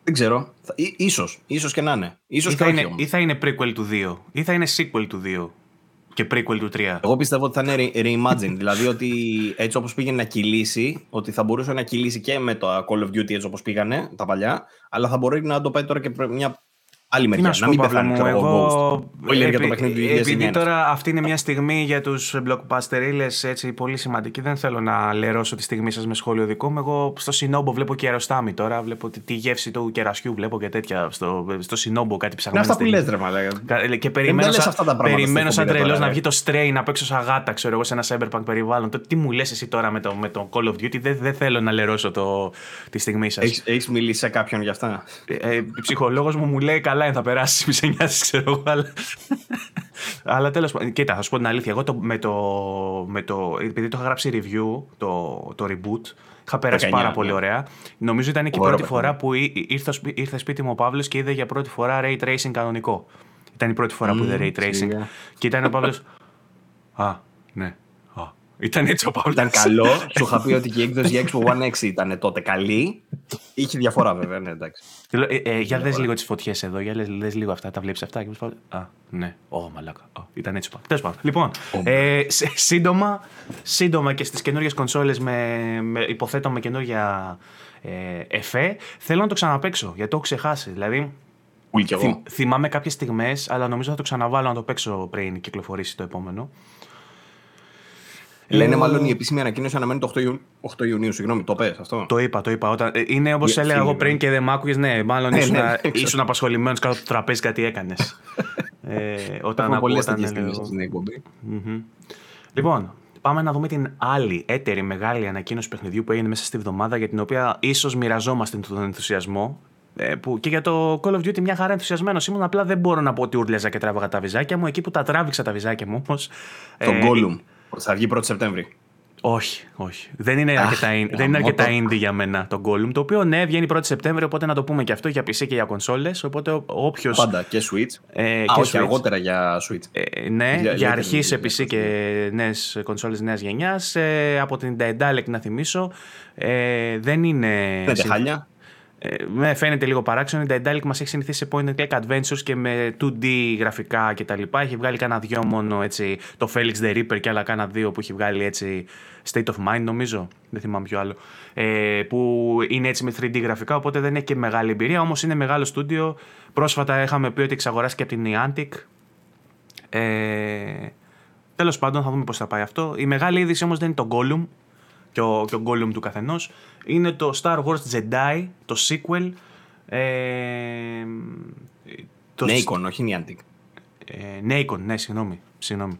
B: Δεν ξέρω. Ίσως. Ίσως και να είναι. Ίσως
A: ή, θα είναι ή θα είναι prequel του 2. Ή θα είναι sequel του 2 και prequel του 3.
B: Εγώ πιστεύω ότι θα είναι reimagine. δηλαδή ότι έτσι όπως πήγαινε να κυλήσει, ότι θα μπορούσε να κυλήσει και με το Call of Duty έτσι όπως πήγανε τα παλιά, αλλά θα μπορεί να το πάει τώρα και μια άλλη μεριά. Να, μην πεθάνει
A: μου, εγώ... για το παιχνίδι του Επειδή τώρα αυτή είναι μια στιγμή για τους blockbuster έτσι πολύ σημαντική, δεν θέλω να λερώσω τη στιγμή σας με σχόλιο δικό μου. Εγώ στο Σινόμπο βλέπω και αεροστάμι τώρα. Βλέπω τη, τη γεύση του κερασιού, βλέπω και τέτοια. Στο, στο Σινόμπο κάτι ψάχνω.
B: Είναι αυτά που λες, ρε
A: Μαλάκα. Και περιμένω, σαν, περιμένω σαν τρελός να βγει το Stray να παίξω σαν γάτα, ξέρω εγώ, σε ένα cyberpunk περιβάλλον. τι μου λες εσύ τώρα με το, με το Call of Duty, δεν, δεν θέλω να λερώσω το, τη στιγμή σας.
B: Έχεις μιλήσει σε κάποιον γι' αυτά;
A: Ε, ε, ψυχολόγος μου μου λέει καλά καλά θα περάσει, μη σε νοιάζει, ξέρω εγώ. Αλλά, αλλά τέλος πάντων. Κοίτα, θα σου πω την αλήθεια. Εγώ το, με, το, με το. Επειδή το είχα γράψει review, το, το reboot, είχα περάσει 19, πάρα πολύ ναι. ωραία. Νομίζω ήταν και η πρώτη φορά που ήρθε, ήρθε σπίτι μου ο Παύλος και είδε για πρώτη φορά ray tracing κανονικό. Ήταν η πρώτη φορά που είδε ray tracing. Και ήταν ο Παύλος. Α, ναι. Ήταν έτσι ο Παύλος.
B: Ήταν καλό. Σου είχα πει ότι και η έκδοση για Xbox One X ήταν τότε καλή. Είχε διαφορά βέβαια, ναι, εντάξει.
A: Ε, ε, για δες λίγο τις φωτιές εδώ, για δες, λίγο αυτά. Τα βλέπεις αυτά. Και Α, ναι. Ω, μαλάκα. ήταν έτσι ο Τέλος πάντων. Λοιπόν, ε, σύντομα, σύντομα και στις καινούριε κονσόλες με, με, υποθέτω με καινούργια ε, εφέ, θέλω να το ξαναπέξω γιατί το έχω ξεχάσει. Δηλαδή, Θυ, θυμάμαι κάποιες στιγμές, αλλά νομίζω θα το ξαναβάλω να το παίξω πριν κυκλοφορήσει το επόμενο.
B: Λένε μάλλον η επίσημη ανακοίνωση αναμένει το 8, Ιου... 8 Ιουνίου. Συγγνώμη, το πες αυτό.
A: Το είπα, το είπα. Όταν... Ε, είναι όπως έλεγα εγώ πριν και δεν μ' άκουγες. Ναι, μάλλον ε, ήσουν, ναι, ήσουν απασχολημένος κάτω από το τραπέζι, κάτι έκανες.
B: ε, όταν πολλές τέτοιες στιγμέ στην εκπομπή.
A: Λοιπόν, πάμε να δούμε την άλλη έτερη μεγάλη ανακοίνωση παιχνιδιού που έγινε μέσα στη βδομάδα για την οποία ίσως μοιραζόμαστε τον ενθουσιασμό. Ε, που και για το Call of Duty μια χαρά ενθουσιασμένος ήμουν. Απλά δεν μπορώ να πω ότι ούρλιαζα και τράβαγα τα βυζάκια μου. Εκεί που τα τράβηξα τα βυζάκια μου όμως.
B: Τον ε, Gollum. Θα βγει 1η Σεπτέμβρη.
A: Όχι, όχι. Δεν είναι αρκετά, δεν είναι αρκετά indie για μένα το Gollum. Το οποίο ναι, βγαίνει 1η Σεπτέμβρη, οπότε να το πούμε και αυτό για PC και για κονσόλες. Οπότε όποιο.
B: Πάντα και Switch.
A: Ε,
B: Α, και όχι, αργότερα για Switch.
A: Ε, ναι, για, για αρχής σε PC και νέες κονσόλες νέας γενιάς. Ε, από την Daedalic να θυμίσω. Ε, δεν είναι.
B: Δεν χάλια.
A: Ε, με φαίνεται λίγο παράξενο. Η Daedalic μας έχει συνηθίσει σε point and click adventures και με 2D γραφικά κτλ. Έχει βγάλει κάνα δυο μόνο έτσι. Το Felix the Reaper και άλλα κάνα δύο που έχει βγάλει έτσι. State of Mind νομίζω. Δεν θυμάμαι ποιο άλλο. Ε, που είναι έτσι με 3D γραφικά, οπότε δεν έχει και μεγάλη εμπειρία. Όμως είναι μεγάλο στούντιο. Πρόσφατα είχαμε πει ότι εξαγοράστηκε από την Niantic. Ε, Τέλος πάντων, θα δούμε πώς θα πάει αυτό. Η μεγάλη είδηση όμως δεν είναι το Gollum, και ο, και ο Gollum του καθενός. Είναι το Star Wars Jedi, το sequel. Ε,
B: το Nacon, όχι Niantic.
A: Ε, Nacon, ναι, συγγνώμη. συγγνώμη.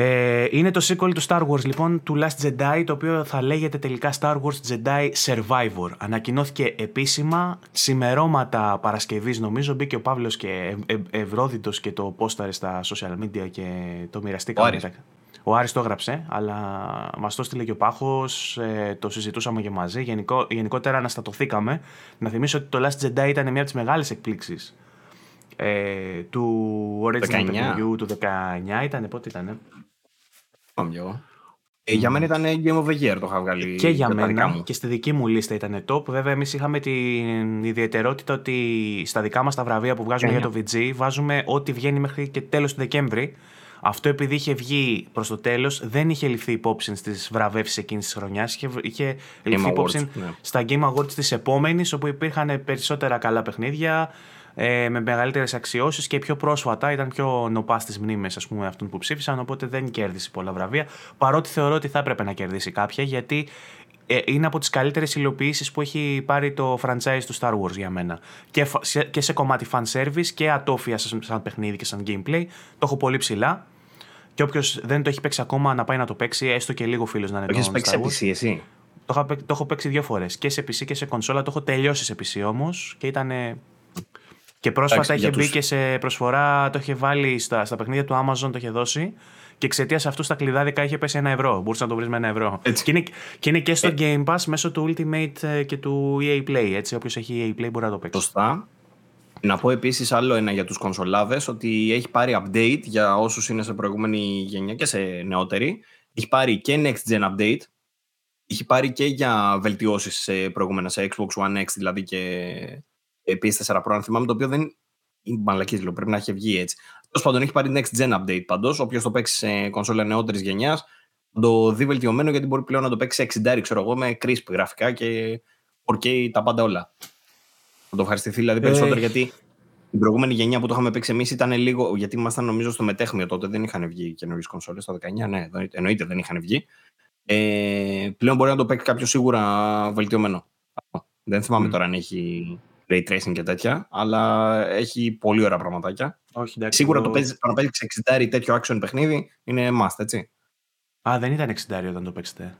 A: Ε, είναι το sequel του Star Wars λοιπόν του Last Jedi το οποίο θα λέγεται τελικά Star Wars Jedi Survivor. Ανακοινώθηκε επίσημα σημερώματα Παρασκευής νομίζω μπήκε ο Παύλος και ευ, Ευρώδητος και το πόσταρε στα social media και το μοιραστήκαμε. Ο Άρης το έγραψε, αλλά μας το έστειλε και ο Πάχος, ε, το συζητούσαμε και μαζί. Γενικό, γενικότερα αναστατωθήκαμε. Να θυμίσω ότι το Last Jedi ήταν μια από τις μεγάλες εκπλήξεις ε, του original παιχνιδιού του 19. Ήταν, πότε ήταν.
B: Ε, για μένα ήταν Game of the Year το είχα βγάλει.
A: Και για μένα μου. και στη δική μου λίστα ήταν top. Βέβαια, εμείς είχαμε την ιδιαιτερότητα ότι στα δικά μας τα βραβεία που βγάζουμε για το VG βάζουμε ό,τι βγαίνει μέχρι και τέλος του Δεκέμβρη. Αυτό επειδή είχε βγει προς το τέλος, δεν είχε ληφθεί υπόψη στις βραβεύσεις εκείνης της χρονιάς. Είχε, είχε ληφθεί υπόψη ναι. στα Game Awards της επόμενης, όπου υπήρχαν περισσότερα καλά παιχνίδια, ε, με μεγαλύτερες αξιώσεις και πιο πρόσφατα ήταν πιο νοπάς στις μνήμες αυτών που ψήφισαν. Οπότε δεν κέρδισε πολλά βραβεία. Παρότι θεωρώ ότι θα έπρεπε να κερδίσει κάποια, γιατί ε, είναι από τις καλύτερες υλοποιήσεις που έχει πάρει το franchise του Star Wars για μένα. Και, και σε κομμάτι fan service και ατόφια σαν παιχνίδι και σαν gameplay. Το έχω πολύ ψηλά. Και όποιος δεν το έχει παίξει ακόμα να πάει να το παίξει, έστω και λίγο φίλος να είναι
B: το Έχεις παίξει σε PC, εσύ;
A: Το, έχω, το έχω παίξει δύο φορές. Και σε PC και σε κονσόλα. Το έχω τελειώσει σε PC όμως. Και ήταν. Και πρόσφατα είχε μπει και σε προσφορά, το είχε βάλει στα, στα παιχνίδια του Amazon, το είχε δώσει. Και εξαιτίας αυτού στα κλειδάδικα είχε πέσει ένα ευρώ. Μπορούσε να το βρεις με ένα ευρώ. Και είναι, και είναι και στο ε. Game Pass μέσω του Ultimate ε, και του EA Play. Έτσι, όποιος έχει EA Play μπορεί να το παίξει.
B: Σωστά. Να πω επίσης άλλο ένα για τους κονσολάδες ότι έχει πάρει update για όσους είναι σε προηγούμενη γενιά και σε νεότερη. Έχει πάρει και next gen update Είχε πάρει και για βελτιώσεις σε προηγούμενα, σε Xbox One X δηλαδή και PS4 Pro, αν θυμάμαι, το οποίο δεν είναι μαλακής, λέω, πρέπει να έχει βγει έτσι. Τέλος πάντων, έχει πάρει next gen update πάντως. Όποιος το παίξει σε κονσόλα νεότερης γενιάς, θα το δει βελτιωμένο γιατί μπορεί πλέον να το παίξει σε 60, ξέρω εγώ, με crisp γραφικά και 4K τα πάντα όλα. Θα το ευχαριστηθεί δηλαδή περισσότερο ε. γιατί την προηγούμενη γενιά που το είχαμε παίξει εμείς ήταν λίγο. Γιατί ήμασταν νομίζω στο μετέχμιο τότε, δεν είχαν βγει καινούριες κονσόλες. Το 19, ναι, εννοείται δεν είχαν βγει. Ε, πλέον μπορεί να το παίξει κάποιος σίγουρα βελτιωμένο. Δεν θυμάμαι mm. τώρα αν έχει ray tracing και τέτοια, αλλά έχει πολύ ωραία πραγματάκια.
A: Όχι, εντάξει,
B: Σίγουρα το, παίζεις, το να παίζεις 60 τέτοιο action παιχνίδι είναι must, έτσι.
A: Α, δεν ήταν 60 όταν το παίξετε.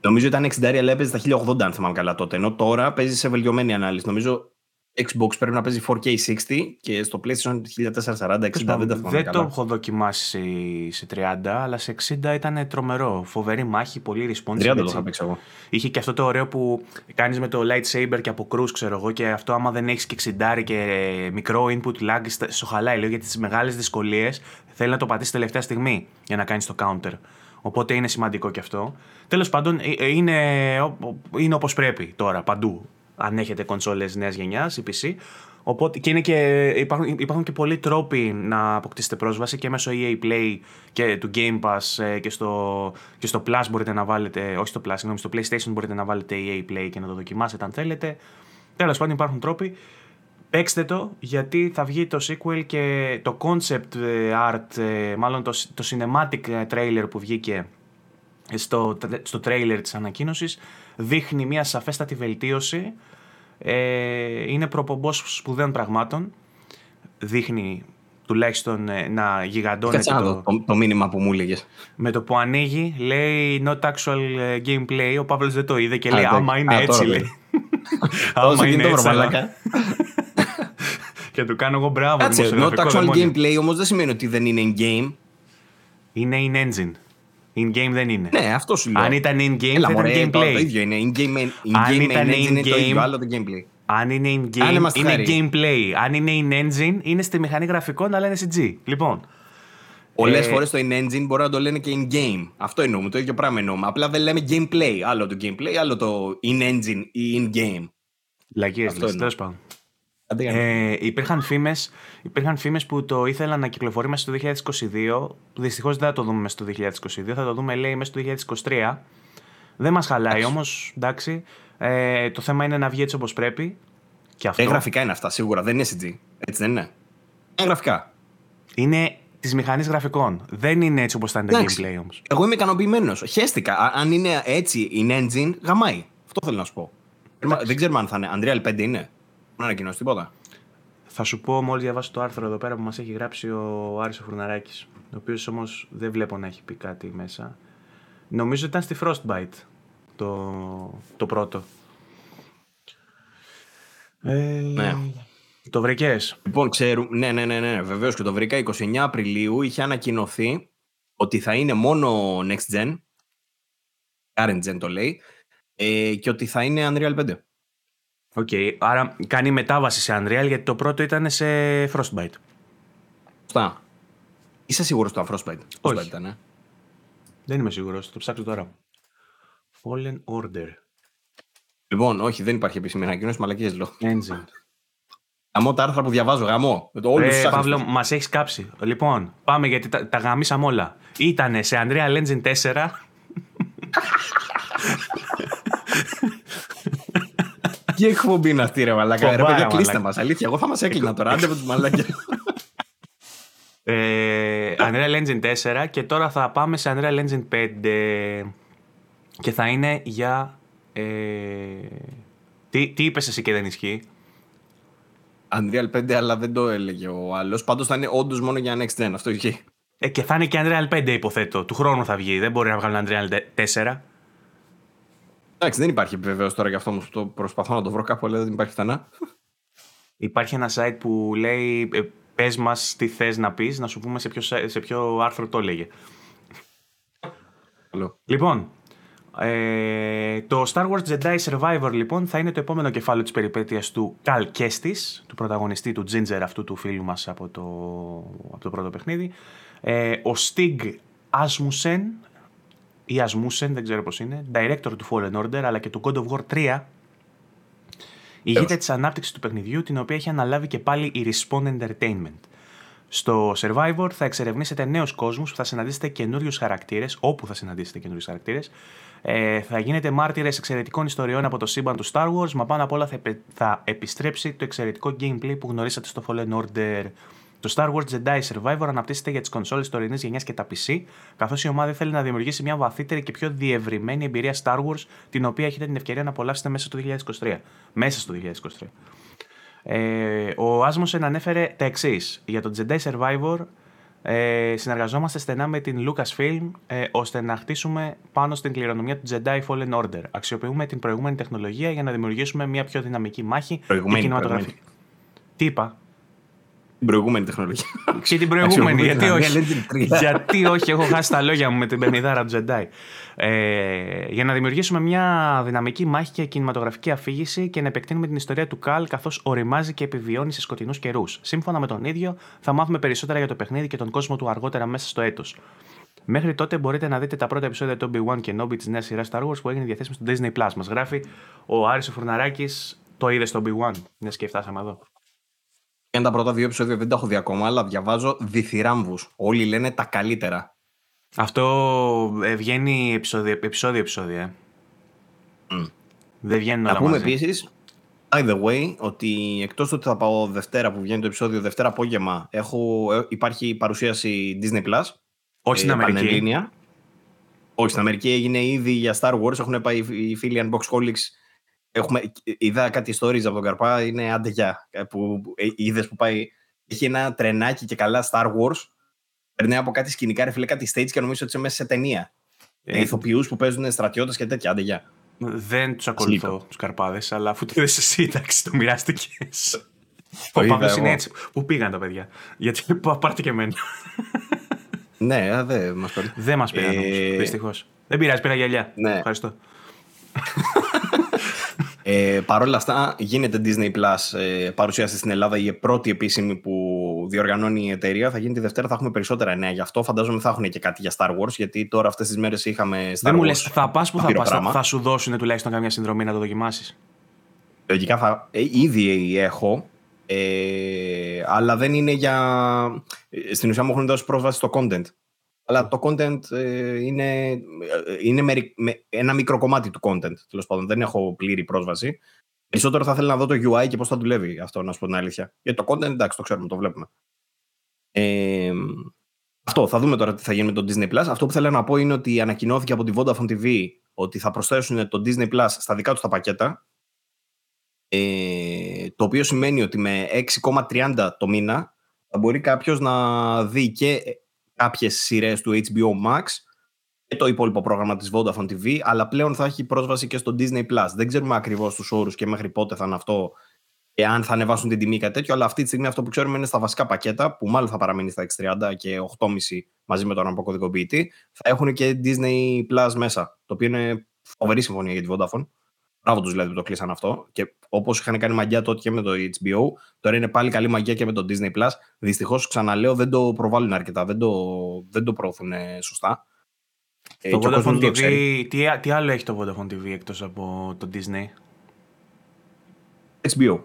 B: Νομίζω ήταν 60 αλλά έπαιζε στα 1080 αν θυμάμαι καλά τότε. Ενώ τώρα παίζει σε βελτιωμένη ανάλυση. Νομίζω Xbox πρέπει να παίζει 4K 60 και στο PlayStation 1440 60 δεν τα θυμάμαι
A: Δεν το έχω δοκιμάσει σε 30, αλλά σε 60 ήταν τρομερό. Φοβερή μάχη, πολύ responsive. 30
B: το είχα παίξει εγώ.
A: Είχε και αυτό το ωραίο που κάνεις με το lightsaber και από cruz, ξέρω εγώ, και αυτό άμα δεν έχεις και 60 και μικρό input lag, στο χαλάει. Λέω γιατί τις μεγάλες δυσκολίες θέλει να το πατήσεις τελευταία στιγμή για να κάνεις το counter. Οπότε είναι σημαντικό και αυτό. Τέλος πάντων, ε, ε, είναι, είναι όπως πρέπει τώρα παντού αν έχετε κονσόλες νέας γενιάς, η PC. Οπότε, και, είναι και υπάρχουν, υπάρχουν και πολλοί τρόποι να αποκτήσετε πρόσβαση και μέσω EA Play και του Game Pass ε, και στο, και στο Plus μπορείτε να βάλετε, όχι στο Plus, συγγνώμη, στο PlayStation μπορείτε να βάλετε EA Play και να το δοκιμάσετε αν θέλετε. Τέλος πάντων υπάρχουν τρόποι. Παίξτε το γιατί θα βγει το sequel και το concept ε, art, ε, μάλλον το, το cinematic trailer που βγήκε στο, στο trailer της ανακοίνωσης δείχνει μια σαφέστατη βελτίωση ε, είναι προπομπός σπουδαίων πραγμάτων. Δείχνει τουλάχιστον ε, να γιγαντώνεται
B: το, το, το, μήνυμα που μου έλεγες.
A: Με το που ανοίγει λέει not actual ε, gameplay. Ο Παύλος δεν το είδε και λέει άμα είναι έτσι λέει.
B: άμα είναι έτσι.
A: και του κάνω εγώ μπράβο.
B: Κάτσε, not actual gameplay όμως δεν σημαίνει ότι δεν είναι in-game.
A: Είναι in engine. In-game δεν είναι.
B: Ναι, αυτό σου λέω.
A: Αν ήταν in-game θα ήταν gameplay.
B: Το ίδιο είναι. In-game in ήταν in είναι το ίδιο, άλλο το gameplay.
A: Αν είναι in-game, είναι gameplay. Αν είναι in-engine, είναι στη μηχανή γραφικών, αλλά είναι CG. Λοιπόν.
B: Πολλές ε... φορές το in-engine μπορεί να το λένε και in-game. Αυτό εννοούμε. Το ίδιο πράγμα εννοούμε. Απλά δεν λέμε gameplay. Άλλο το gameplay, άλλο το in-engine ή in-game.
A: Λαγίε, τέλος πάντων. Ε, υπήρχαν φήμες, υπήρχαν φήμες που το ήθελαν να κυκλοφορεί μέσα στο 2022. Δυστυχώς δεν θα το δούμε μέσα στο 2022, θα το δούμε λέει μέσα στο 2023. Δεν μας χαλάει όμως, εντάξει. Ε, το θέμα είναι να βγει έτσι όπως πρέπει. Και αυτό.
B: Ε, γραφικά είναι αυτά, σίγουρα. Δεν είναι SG. Έτσι δεν είναι. Ε, γραφικά.
A: Είναι της μηχανής γραφικών. Δεν είναι έτσι όπως ήταν το gameplay όμως.
B: Εγώ είμαι ικανοποιημένος. Χαίστηκα. Αν είναι έτσι in engine, γαμάει. Αυτό θέλω να σου πω. Δεν ξέρουμε αν θα είναι. Unreal 5 είναι να ανακοινώσεις τίποτα;
A: Θα σου πω μόλις διαβάσω το άρθρο εδώ πέρα που μας έχει γράψει ο Άρης ο Φουρναράκης, ο οποίος όμως δεν βλέπω να έχει πει κάτι μέσα. Νομίζω ήταν στη Frostbite το, το πρώτο. Ε, ναι. Το βρήκες;
B: Λοιπόν, ξέρουμε. Ναι, ναι, ναι, ναι. Βεβαίως και το βρήκα. 29 Απριλίου είχε ανακοινωθεί ότι θα είναι μόνο next gen. Current gen το λέει. Ε, και ότι θα είναι Unreal 5.
A: Οκ, okay. άρα κάνει μετάβαση σε Unreal γιατί το πρώτο ήταν σε Frostbite.
B: Σωστά. Είσαι σίγουρος στο Frostbite;
A: Όχι. Frostbite ήταν, ε; Δεν είμαι σίγουρος. Το ψάξω τώρα. Fallen Order.
B: Λοιπόν, όχι, δεν υπάρχει επίσημη ανακοίνωση, μαλακίες λέω.
A: Engine.
B: Γαμώ τα άρθρα που διαβάζω, γαμώ.
A: Ε, Παύλο, μας έχεις κάψει. Λοιπόν, πάμε γιατί τα, τα γαμίσαμε όλα. Ήτανε σε Unreal Engine 4.
B: Τι εκπομπή είναι αυτή, ρε Μαλάκα. Ρε παιδιά, κλείστε μας. Αλήθεια, εγώ θα μας έκλεινα τώρα. Άντε με του μαλάκια.
A: Ε, Unreal Engine 4 και τώρα θα πάμε σε Unreal Engine 5 και θα είναι για... Ε, τι, τι είπες εσύ και δεν ισχύει;
B: Unreal 5 αλλά δεν το έλεγε ο άλλος. Πάντως θα είναι όντως μόνο για Next Gen. Αυτό ισχύει.
A: Ε, και θα είναι και Unreal 5 υποθέτω. Του χρόνου θα βγει. Δεν μπορεί να βγάλει Unreal 4.
B: Εντάξει, δεν υπάρχει επιβεβαίωση τώρα για αυτό όμως. Το προσπαθώ να το βρω κάπου, αλλά δεν υπάρχει πουθενά.
A: Υπάρχει ένα site που λέει ε, πες μας τι θες να πεις, να σου πούμε σε ποιο, σε ποιο άρθρο το έλεγε. Λοιπόν, ε, το Star Wars Jedi Survivor λοιπόν θα είναι το επόμενο κεφάλαιο της περιπέτειας του Cal Kestis, του πρωταγωνιστή του Ginger αυτού του φίλου μας από το, από το πρώτο παιχνίδι. Ε, ο Stig Asmussen ή Asmussen, δεν ξέρω πώς είναι, director του Fallen Order αλλά και του God of War 3, ηγείται της ανάπτυξης του παιχνιδιού, την οποία έχει αναλάβει και πάλι η Respawn Entertainment. Στο Survivor θα εξερευνήσετε νέους κόσμους που θα συναντήσετε καινούριους χαρακτήρες, όπου θα συναντήσετε καινούριους χαρακτήρες. Ε, θα γίνετε μάρτυρες εξαιρετικών ιστοριών από το σύμπαν του Star Wars, μα πάνω απ' όλα θα, θα επιστρέψει το εξαιρετικό gameplay που γνωρίσατε στο Fallen Order. Το Star Wars Jedi Survivor αναπτύσσεται για τις κονσόλες τωρινής γενιάς και τα PC, καθώς η ομάδα θέλει να δημιουργήσει μια βαθύτερη και πιο διευρυμένη εμπειρία Star Wars, την οποία έχετε την ευκαιρία να απολαύσετε μέσα στο 2023. Μέσα στο 2023. Ε, ο Άσμοσεν ανέφερε τα εξής. Για το Jedi Survivor ε, συνεργαζόμαστε στενά με την Lucasfilm ε, ώστε να χτίσουμε πάνω στην κληρονομιά του Jedi Fallen Order. Αξιοποιούμε την προηγούμενη τεχνολογία για να δημιουργήσουμε μια πιο δυναμική μάχη
B: προηγούμενη,
A: κινηματογραφική. Τι είπα,
B: την προηγούμενη τεχνολογία.
A: Και την προηγούμενη, γιατί όχι. γιατί όχι, έχω χάσει τα λόγια μου με την παιχνιδάρα του Jedi. Ε, για να δημιουργήσουμε μια δυναμική μάχη και κινηματογραφική αφήγηση και να επεκτείνουμε την ιστορία του Καλ καθώς οριμάζει και επιβιώνει σε σκοτεινούς καιρούς. Σύμφωνα με τον ίδιο, θα μάθουμε περισσότερα για το παιχνίδι και τον κόσμο του αργότερα μέσα στο έτος. Μέχρι τότε μπορείτε να δείτε τα πρώτα επεισόδια του Obi-Wan και Nobi της νέας σειράς Star Wars που έγινε διαθέσιμη στο Disney Plus. Μας γράφει ο Άρης ο Φουρναράκης, το είδες στο Obi-Wan; Μιας και φτάσαμε εδώ.
B: Είναι τα πρώτα δύο επεισόδια, δεν τα έχω δει ακόμα, αλλά διαβάζω διθυράμβου. Όλοι λένε τα καλύτερα.
A: Αυτό ε, βγαίνει επεισόδιο-επεισόδιο. Mm. Δεν βγαίνουν όλα
B: Να πούμε επίσης, by the way, ότι εκτός ότι θα πάω Δευτέρα που βγαίνει το επεισόδιο, Δευτέρα απόγευμα, έχω, ε, υπάρχει παρουσίαση Disney Plus.
A: Όχι στην ε, Αμερική.
B: Όχι στην Αμερική έγινε ήδη για Star Wars. Έχουν πάει οι φίλοι Unboxholics Έχουμε, είδα κάτι stories από τον Καρπά, είναι άντε που ε, είδες που πάει, έχει ένα τρενάκι και καλά Star Wars, περνάει από κάτι σκηνικά, ρε φίλε, κάτι stage και νομίζω ότι είσαι μέσα σε ταινία. Ε, ηθοποιούς που παίζουν στρατιώτες και τέτοια, άντε
A: Δεν τους ακολουθώ τους καρπάδες, αλλά αφού το είδες εσύ, εντάξει, το μοιράστηκες. Ο Παύλος είναι έτσι. Πού πήγαν τα παιδιά, Γιατί πάρτε και εμένα.
B: Ναι, δεν μας πήραν.
A: Δεν μας πήραν, ε... δυστυχώς. Δεν πειράζει, πήρα γυαλιά. Ναι. Ευχαριστώ.
B: Ε, Παρ' όλα αυτά, γίνεται Disney Plus ε, παρουσίαση στην Ελλάδα η πρώτη επίσημη που διοργανώνει η εταιρεία. Θα γίνει τη Δευτέρα, θα έχουμε περισσότερα νέα γι' αυτό. Φαντάζομαι θα έχουν και κάτι για Star Wars, γιατί τώρα αυτές τις μέρες είχαμε Star
A: Δεν
B: Wars.
A: μου λες, θα πας που θα πας, θα, θα, σου δώσουν τουλάχιστον καμιά συνδρομή να το δοκιμάσεις;
B: Λογικά θα. Ε, ήδη έχω. Ε, αλλά δεν είναι για. Ε, στην ουσία μου έχουν δώσει πρόσβαση στο content αλλά το content ε, είναι, ε, είναι με, με, ένα μικρό κομμάτι του content, τέλος πάντων. Δεν έχω πλήρη πρόσβαση. Περισσότερο θα ήθελα να δω το UI και πώς θα δουλεύει αυτό, να σου πω την αλήθεια. Γιατί το content, εντάξει, το ξέρουμε, το βλέπουμε. Ε, αυτό, θα δούμε τώρα τι θα γίνει με το Disney Plus. Αυτό που θέλω να πω είναι ότι ανακοινώθηκε από τη Vodafone TV ότι θα προσθέσουν το Disney Plus στα δικά τους τα πακέτα. Ε, το οποίο σημαίνει ότι με 6,30 το μήνα θα μπορεί κάποιος να δει και κάποιες σειρές του HBO Max και το υπόλοιπο πρόγραμμα της Vodafone TV, αλλά πλέον θα έχει πρόσβαση και στο Disney+. Plus. Δεν ξέρουμε ακριβώς τους όρους και μέχρι πότε θα είναι αυτό εάν θα ανεβάσουν την τιμή ή κάτι τέτοιο, αλλά αυτή τη στιγμή αυτό που ξέρουμε είναι στα βασικά πακέτα, που μάλλον θα παραμείνει στα 630 και 8,5 μαζί με τον αποκωδικοποιητή, θα έχουν και Disney Plus μέσα, το οποίο είναι φοβερή συμφωνία για τη Vodafone. Μπράβο τους δηλαδή που το κλείσαν αυτό. Και όπως είχαν κάνει μαγιά τότε και με το HBO, τώρα είναι πάλι καλή μαγιά και με το Disney Plus. Δυστυχώς, ξαναλέω, δεν το προβάλλουν αρκετά. Δεν το, δεν το προωθούν σωστά.
A: Ε, το Vodafone TV, τι, τι άλλο έχει το Vodafone TV εκτός από το Disney;
B: HBO.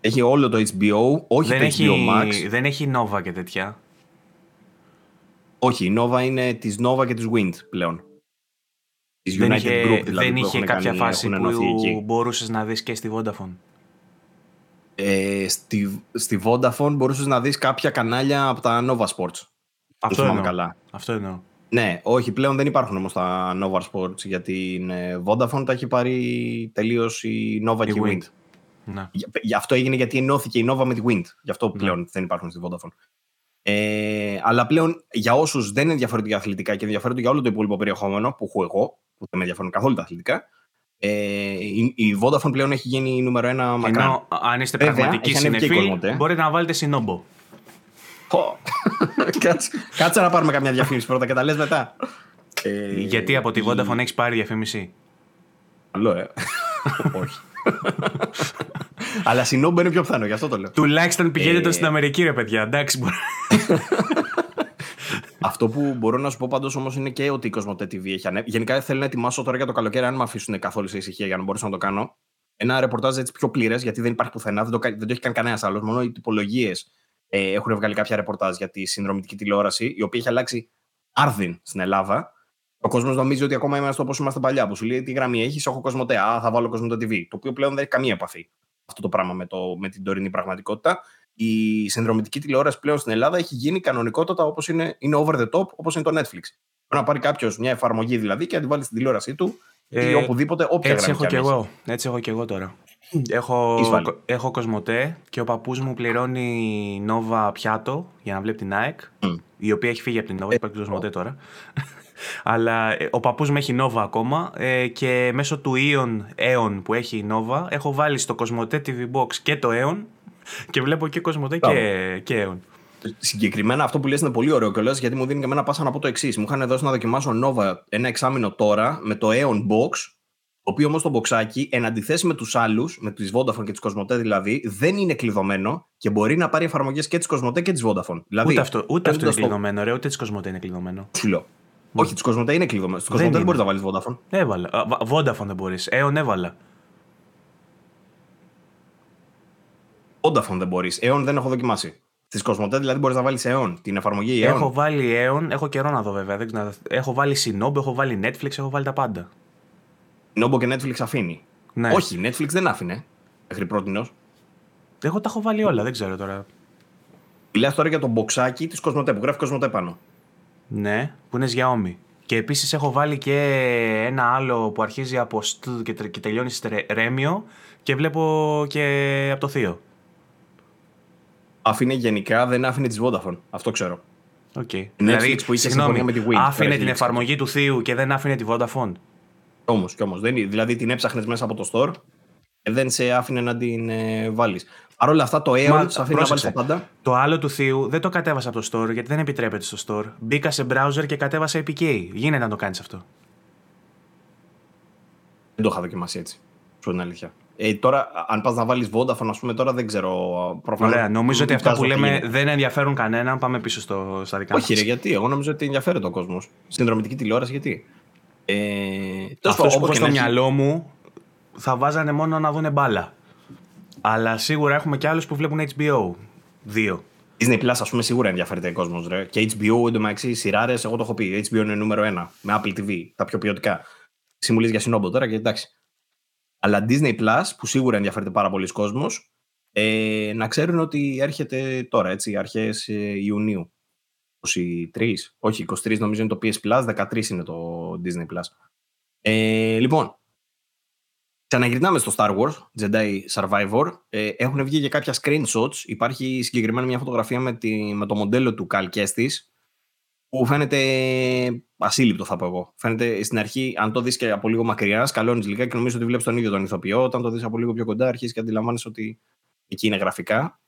B: Έχει όλο το HBO, όχι δεν το
A: έχει,
B: HBO Max.
A: Δεν έχει Nova και τέτοια.
B: Όχι, η Nova είναι της Nova και της Wind πλέον
A: δεν είχε, Group, δηλαδή, δεν είχε κάποια κάνει, φάση που μπορούσες να δεις και στη Vodafone.
B: Ε, στη, στη Vodafone μπορούσες να δεις κάποια κανάλια από τα Nova Sports.
A: Αυτό εννοώ. Καλά. Αυτό εννοώ.
B: Ναι, όχι, πλέον δεν υπάρχουν όμως τα Nova Sports γιατί την Vodafone τα έχει πάρει τελείως η Nova η και η Wind. Ναι. Γι' αυτό έγινε γιατί ενώθηκε η Nova με τη Wind. Γι' αυτό ναι. πλέον δεν υπάρχουν στη Vodafone. Ε, αλλά πλέον για όσους δεν ενδιαφέρονται για αθλητικά και ενδιαφέρονται για όλο το υπόλοιπο περιεχόμενο που έχω εγώ, που δεν με ενδιαφέρουν καθόλου τα αθλητικά. Ε, η, η Vodafone πλέον έχει γίνει νούμερο ένα μακράν. Ενώ
A: αν είστε πραγματικοί συνεφίλ, μπορείτε να βάλετε συνόμπο.
B: κάτσε, κάτσε να πάρουμε καμιά διαφήμιση πρώτα και τα λες μετά.
A: Ε, Γιατί από τη Vodafone έχεις πάρει διαφήμιση;
B: Καλό, ε. Όχι. Αλλά συνόμπο είναι πιο πιθανό, γι' αυτό το λέω.
A: Τουλάχιστον πηγαίνετε ε... στην Αμερική, ρε παιδιά. Εντάξει, μπορεί.
B: Αυτό που μπορώ να σου πω πάντως όμως είναι και ότι η Κοσμοτέ TV έχει ανέβει. Γενικά θέλω να ετοιμάσω τώρα για το καλοκαίρι, αν με αφήσουν καθόλου σε ησυχία για να μπορέσω να το κάνω. Ένα ρεπορτάζ έτσι πιο πλήρες, γιατί δεν υπάρχει πουθενά, δεν το, δεν το έχει κάνει κανένας άλλος. Μόνο οι τυπολογίες ε, έχουν βγάλει κάποια ρεπορτάζ για τη συνδρομητική τηλεόραση, η οποία έχει αλλάξει άρδιν στην Ελλάδα. Ο κόσμος νομίζει ότι ακόμα είμαστε όπως είμαστε παλιά, που σου λέει τι γραμμή έχεις, έχω Κοσμοτέ. Α, θα βάλω Κοσμοτέ TV. Το οποίο πλέον δεν έχει καμία επαφή αυτό το πράγμα με, το, με την τωρινή πραγματικότητα. Η συνδρομητική τηλεόραση πλέον στην Ελλάδα έχει γίνει κανονικότατα όπως είναι, είναι over the top, όπως είναι το Netflix. Μπορεί να πάρει κάποιος μια εφαρμογή δηλαδή και να τη βάλει στην τηλεόρασή του ε, ή οπουδήποτε, όποια
A: έτσι έχω και εγώ. Έτσι έχω και εγώ τώρα. Έχω, έχω Κοσμοτέ και ο παππούς μου πληρώνει Nova πιάτο για να βλέπει την ΑΕΚ, η οποία έχει φύγει από την Nova, ε, υπάρχει Κοσμοτέ τώρα. Αλλά ε, ο παππούς μου έχει Nova ακόμα ε, και μέσω του Eon, Eon που έχει η Nova έχω βάλει στο Κοσμοτέ TV Box και το Eon και βλέπω και Κοσμοτέ και, και Eon.
B: Συγκεκριμένα αυτό που λες είναι πολύ ωραίο κιόλας γιατί μου δίνει και εμένα πάσα να πω το εξής. Μου είχαν δώσει να δοκιμάσω Nova ένα εξάμεινο τώρα με το Aeon Box, το οποίο όμως το μποξάκι, εν αντιθέσει με τους άλλους, με τις Vodafone και τις Cosmote δηλαδή, δεν είναι κλειδωμένο και μπορεί να πάρει εφαρμογές και τη Cosmote και τη Vodafone. Δηλαδή,
A: ούτε αυτό, ούτε αυτό είναι κλειδωμένο, ρε, ούτε τη Cosmote είναι κλειδωμένο.
B: Σου Όχι, τη Cosmote είναι κλειδωμένο. Τη Cosmote δεν, δεν μπορείς να βάλεις Vodafone.
A: Έβαλα. Vodafone δεν μπορείς. Aeon έβαλα.
B: Vodafone δεν μπορείς. Aeon δεν έχω δοκιμάσει. Τη Κοσμοτέ δηλαδή μπορείς να βάλεις αιών, την εφαρμογή αιών.
A: Έχω βάλει αιών, έχω καιρό να δω βέβαια. Δεν ξέρω, έχω βάλει Sinob, έχω βάλει Netflix, έχω βάλει τα πάντα.
B: Sinob και Netflix αφήνει. Ναι. Όχι, Netflix δεν άφηνε μέχρι πρώτη
A: Εγώ τα έχω βάλει όλα, δεν ξέρω τώρα.
B: Μιλάς τώρα για το μποξάκι της Κοσμοτέ που γράφει Κοσμοτέ πάνω.
A: Ναι, που είναι Xiaomi. Και επίσης έχω βάλει και ένα άλλο που αρχίζει από στ και τελειώνει σε ρέμιο και βλέπω και από το θείο
B: άφηνε γενικά, δεν άφηνε της Vodafone. Αυτό ξέρω.
A: Okay. Δηλαδή, που είχε συγγνώμη, με τη Win. Άφηνε την εφαρμογή του θείου και δεν άφηνε τη Vodafone.
B: Όμως και όμως. Δηλαδή την έψαχνες μέσα από το store και δεν σε άφηνε να την ε, βάλεις. Παρ' όλα αυτά το Aeon σε αφήνει να βάλεις τα πάντα.
A: Το άλλο του θείου δεν το κατέβασα από το store γιατί δεν επιτρέπεται στο store. Μπήκα σε browser και κατέβασα APK. Γίνεται να το κάνεις αυτό.
B: Δεν το είχα δοκιμάσει έτσι. Σου είναι αλήθεια. Ε, τώρα, αν πας να βάλεις Vodafone, ας πούμε, τώρα δεν ξέρω.
A: Προφανώς, Ωραία, νομίζω ότι αυτά που λέμε δεν ενδιαφέρουν κανέναν. Πάμε πίσω στο, στα δικά
B: μας. Όχι, ρε, γιατί; Εγώ νομίζω ότι ενδιαφέρεται ο κόσμος. Συνδρομητική τηλεόραση, γιατί;
A: Ε, Αυτός που στο μυαλό μου θα βάζανε μόνο να δουν μπάλα. Αλλά σίγουρα έχουμε και άλλους που βλέπουν HBO. Δύο.
B: Disney Plus, ας πούμε, σίγουρα ενδιαφέρεται ο κόσμος. Και HBO εντωμεταξύ, σειράρες, εγώ το έχω πει. HBO είναι νούμερο ένα. Με Apple TV, τα πιο ποιοτικά. Συμβουλής για συνόμπο τώρα και εντάξει. Αλλά Disney Plus, που σίγουρα ενδιαφέρεται πάρα πολλοί κόσμος, ε, να ξέρουν ότι έρχεται τώρα, έτσι, αρχές ε, Ιουνίου. 23, όχι 23 νομίζω είναι το PS Plus, 13 είναι το Disney Plus. Ε, λοιπόν, ξαναγυρνάμε στο Star Wars, Jedi Survivor. Ε, έχουν βγει και κάποια screenshots. Υπάρχει συγκεκριμένα μια φωτογραφία με, τη, με το μοντέλο του Cal Kestis, που φαίνεται ασύλληπτο, θα πω εγώ. Φαίνεται στην αρχή, αν το δεις και από λίγο μακριά, σκαλώνεις λίγα και νομίζω ότι βλέπεις τον ίδιο τον ηθοποιό. Όταν το δεις από λίγο πιο κοντά, αρχίζεις και αντιλαμβάνεσαι ότι εκεί είναι γραφικά.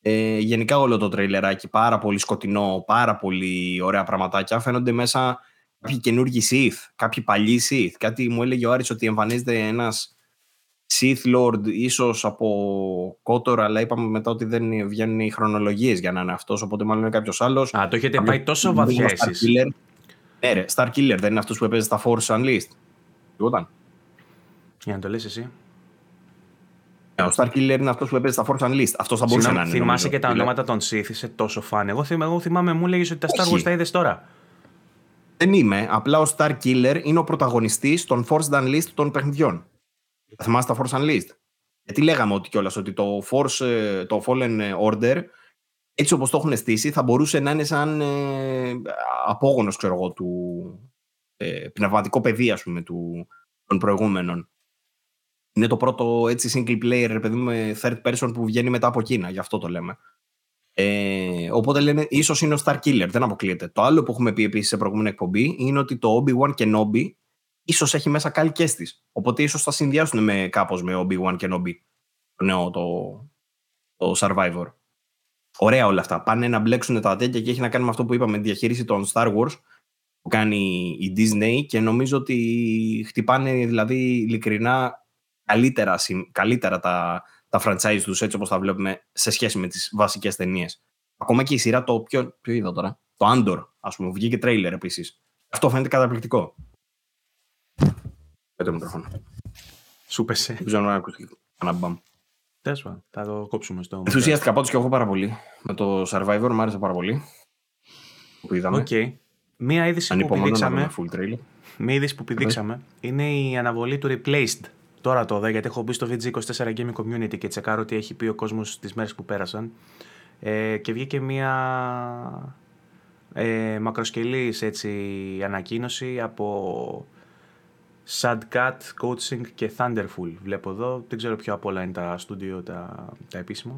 B: Ε, γενικά όλο το τρέιλεράκι πάρα πολύ σκοτεινό, πάρα πολύ ωραία πραγματάκια. Φαίνονται μέσα κάποιοι καινούργοι Sith, κάποιοι παλιοί Sith. Κάτι μου έλεγε ο Άρης ότι εμφανίζεται ένας Sith Lord ίσως από Κότορ, αλλά είπαμε μετά ότι δεν βγαίνουν οι χρονολογίες για να είναι αυτός, οπότε μάλλον είναι κάποιος άλλος.
A: Α, το έχετε πάει τόσο βαθιά εσείς.
B: Ναι, ρε, Star Killer δεν είναι αυτός που έπαιζε στα Force Unleashed. Λιγόταν.
A: Για να το λες εσύ.
B: Ναι, ο Star Killer είναι αυτός που έπαιζε στα Force Unleashed. Αυτός θα μπορούσε να είναι.
A: Θυμάσαι και τα ονόματα των Sith, είσαι τόσο φαν. Εγώ, θυμάμαι, εγώ θυμάμαι, μου λέγε ότι τα Star Wars τα είδες τώρα.
B: Δεν είμαι. Απλά ο Star Killer είναι ο πρωταγωνιστής των Force Unleashed των παιχνιδιών. Θυμάστε τα Force Unleashed; Γιατί λέγαμε ότι κιόλας ότι το, Force, ε, το Fallen Order, έτσι όπως το έχουν στήσει, θα μπορούσε να είναι σαν ε, απόγονος, ξέρω εγώ, του ε, πνευματικό παιδί, ας πούμε, του, των προηγούμενων. Είναι το πρώτο έτσι single player, παιδί με third person που βγαίνει μετά από Κίνα, γι' αυτό το λέμε. Ε, οπότε λένε, ίσως είναι ο Star Killer, δεν αποκλείεται. Το άλλο που έχουμε πει επίσης σε προηγούμενη εκπομπή είναι ότι το Obi-Wan Kenobi ίσως έχει μέσα κάλικες της. Οπότε ίσως θα συνδυάσουν με, κάπως με Obi-Wan και Nobi. Το νέο, το, το Survivor. Ωραία όλα αυτά. Πάνε να μπλέξουν τα τέτοια και έχει να κάνει με αυτό που είπαμε, τη διαχείριση των Star Wars που κάνει η Disney και νομίζω ότι χτυπάνε δηλαδή ειλικρινά καλύτερα, καλύτερα τα, τα franchise τους έτσι όπως τα βλέπουμε σε σχέση με τις βασικές ταινίες. Ακόμα και η σειρά το πιο, ποιο είδα τώρα. Το Andor, ας πούμε, βγήκε τρέιλερ επίσης. Αυτό φαίνεται καταπληκτικό. Με το μικρόφωνο.
A: Σου 'πεσε.
B: Δεν ξέρω αν ακούστηκε κανένα μπαμ.
A: Τέλος πάντων, θα το κόψουμε στο.
B: Ενθουσιάστηκα πάντως και εγώ πάρα πολύ. Με το Survivor μου άρεσε πάρα πολύ. Που είδαμε.
A: Οκ. Μία είδηση που
B: Ανυπομονώ να
A: πηδήξαμε,
B: δούμε full trailer.
A: μία είδηση που πηδήξαμε είναι η αναβολή του Replaced. Τώρα το δω γιατί έχω μπει στο VG24 Gaming Community και τσεκάρω τι έχει πει ο κόσμος τις μέρες που πέρασαν. Ε, και βγήκε μία ε, μακροσκελής έτσι, ανακοίνωση από Sad Cat, Coaching και Thunderful. Βλέπω εδώ, δεν ξέρω ποιο από όλα είναι τα στούντιο τα, τα επίσημα.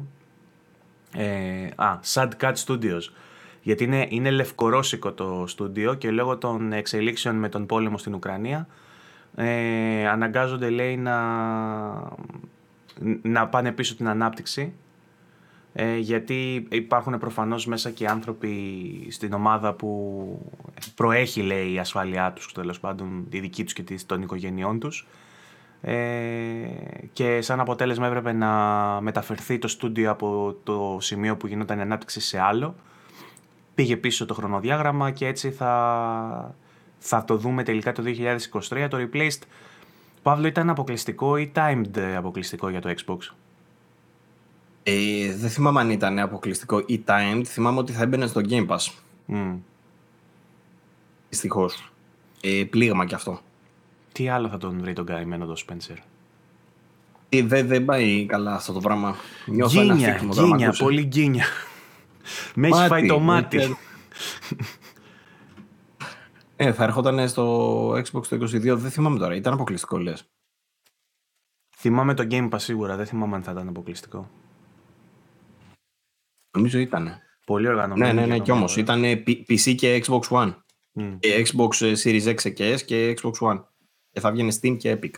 A: Ε, α, Sad Cat Studios. Γιατί είναι, είναι λευκορώσικο το στούντιο και λόγω των εξελίξεων με τον πόλεμο στην Ουκρανία ε, αναγκάζονται λέει να, να πάνε πίσω την ανάπτυξη ε, γιατί υπάρχουν προφανώς μέσα και άνθρωποι στην ομάδα που προέχει λέει η ασφάλειά τους τέλος πάντων τη δική τους και της- των οικογενειών τους. Ε, και σαν αποτέλεσμα έπρεπε να μεταφερθεί το στούντιο από το σημείο που γινόταν η ανάπτυξη σε άλλο. Πήγε πίσω το χρονοδιάγραμμα και έτσι θα, θα το δούμε τελικά το 2023 το Replaced Παύλο ήταν αποκλειστικό ή timed αποκλειστικό για το Xbox;
B: Ε, δεν θυμάμαι αν ήταν αποκλειστικό ή timed. Θυμάμαι ότι θα έμπαινε στο Game Pass.
A: Μμ.
B: Δυστυχώς. Ε, πλήγμα κι αυτό.
A: Τι άλλο θα τον βρει τον καημένο το Spencer;
B: Ε, δεν, δεν πάει καλά αυτό το πράγμα. Νιώθω ένα
A: Γκίνια,
B: θύκνο όταν μ'
A: γκίνια,
B: ακούσε.
A: πολύ γκίνια Με έχει φάει το μάτι
B: Ε, θα ερχόταν στο Xbox το 22, δεν θυμάμαι τώρα. Ήταν αποκλειστικό, λες.
A: Θυμάμαι το Game Pass σίγουρα, δεν θυμάμαι αν θα ήταν αποκλειστικό
B: Νομίζω ήταν.
A: Πολύ οργανωμένο
B: Ναι, ναι, ναι,
A: και
B: κι όμως.
A: οργανωμένο.
B: Ήταν PC και Xbox One.
A: Μμ.
B: Και Xbox Series X και S και Xbox One. Και θα βγαίνει Steam και Epic.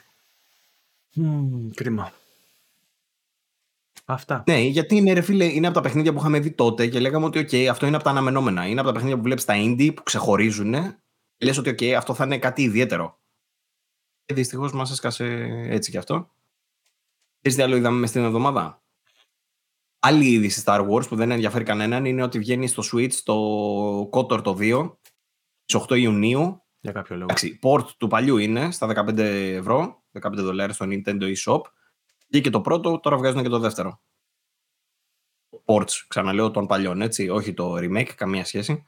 A: Μμμ, Κρίμα Αυτά
B: Ναι, γιατί είναι, ρε φίλε, είναι από τα παιχνίδια που είχαμε δει τότε και λέγαμε ότι okay, αυτό είναι από τα αναμενόμενα. Είναι από τα παιχνίδια που βλέπεις τα indie που ξεχωρίζουν και λες ότι okay, αυτό θα είναι κάτι ιδιαίτερο. Και δυστυχώς μας έσκασε έτσι κι αυτό. Ξέρεις τι άλλο είδαμε μες την εβδομάδα; Άλλη είδηση Star Wars που δεν ενδιαφέρει κανέναν είναι ότι βγαίνει στο Switch το KOTOR το 2 στις 8 Ιουνίου.
A: Για κάποιο λόγο
B: Εντάξει, port του παλιού είναι στα 15 ευρώ, 15 δολάρια στο Nintendo eShop. Βγήκε το πρώτο, τώρα βγάζουν και το δεύτερο. Ports, ξαναλέω, των παλιών, έτσι, όχι το remake, καμία σχέση.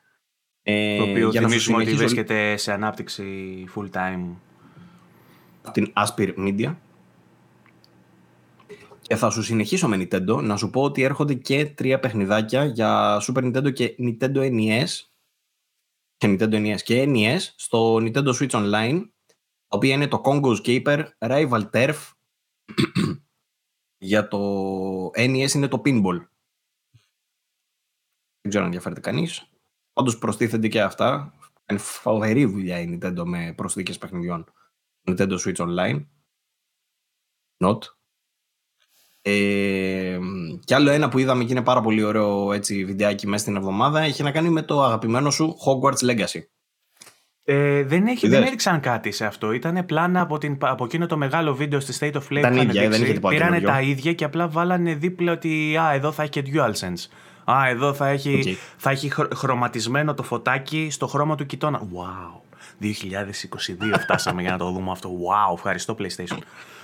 B: Ε,
A: Το οποίο
B: για να σου
A: θυμίζουμε ότι
B: συνεχίσω
A: βρίσκεται σε ανάπτυξη full time
B: από την Aspir Media. Και θα σου συνεχίσω με Nintendo. Να σου πω ότι έρχονται και τρία παιχνιδάκια για Super Nintendo και Nintendo NES και Nintendo NES και NES στο Nintendo Switch Online τα οποία είναι το Congo's Caper, Rival Turf. Για το NES είναι το Pinball. Δεν ξέρω αν ενδιαφέρεται κανείς. Όντως προστίθενται και αυτά. Κάνει φοβερή δουλειά η Nintendo με προσθήκες παιχνιδιών Nintendo Switch Online. Not. Ε, και άλλο ένα που είδαμε και είναι πάρα πολύ ωραίο έτσι, βιντεάκι μέσα στην εβδομάδα έχει να κάνει με το αγαπημένο σου Hogwarts Legacy.
A: Ε, δεν, έχει,
B: Είδες;
A: δεν έδειξαν κάτι σε αυτό. Ήταν πλάνα από, την, από εκείνο το μεγάλο βίντεο στη State of Play
B: Ήταν
A: που είχαν
B: ίδια, δεν
A: δείξει.
B: είχε τίποτα
A: Πήρανε
B: καινούριο.
A: τα ίδια και απλά βάλανε δίπλα ότι α, εδώ θα έχει και DualSense. Α, εδώ θα έχει,
B: Οκ.
A: θα έχει χρο- χρωματισμένο το φωτάκι στο χρώμα του κοιτώνα. Wow. 2022 φτάσαμε για να το δούμε αυτό. Wow, ευχαριστώ PlayStation.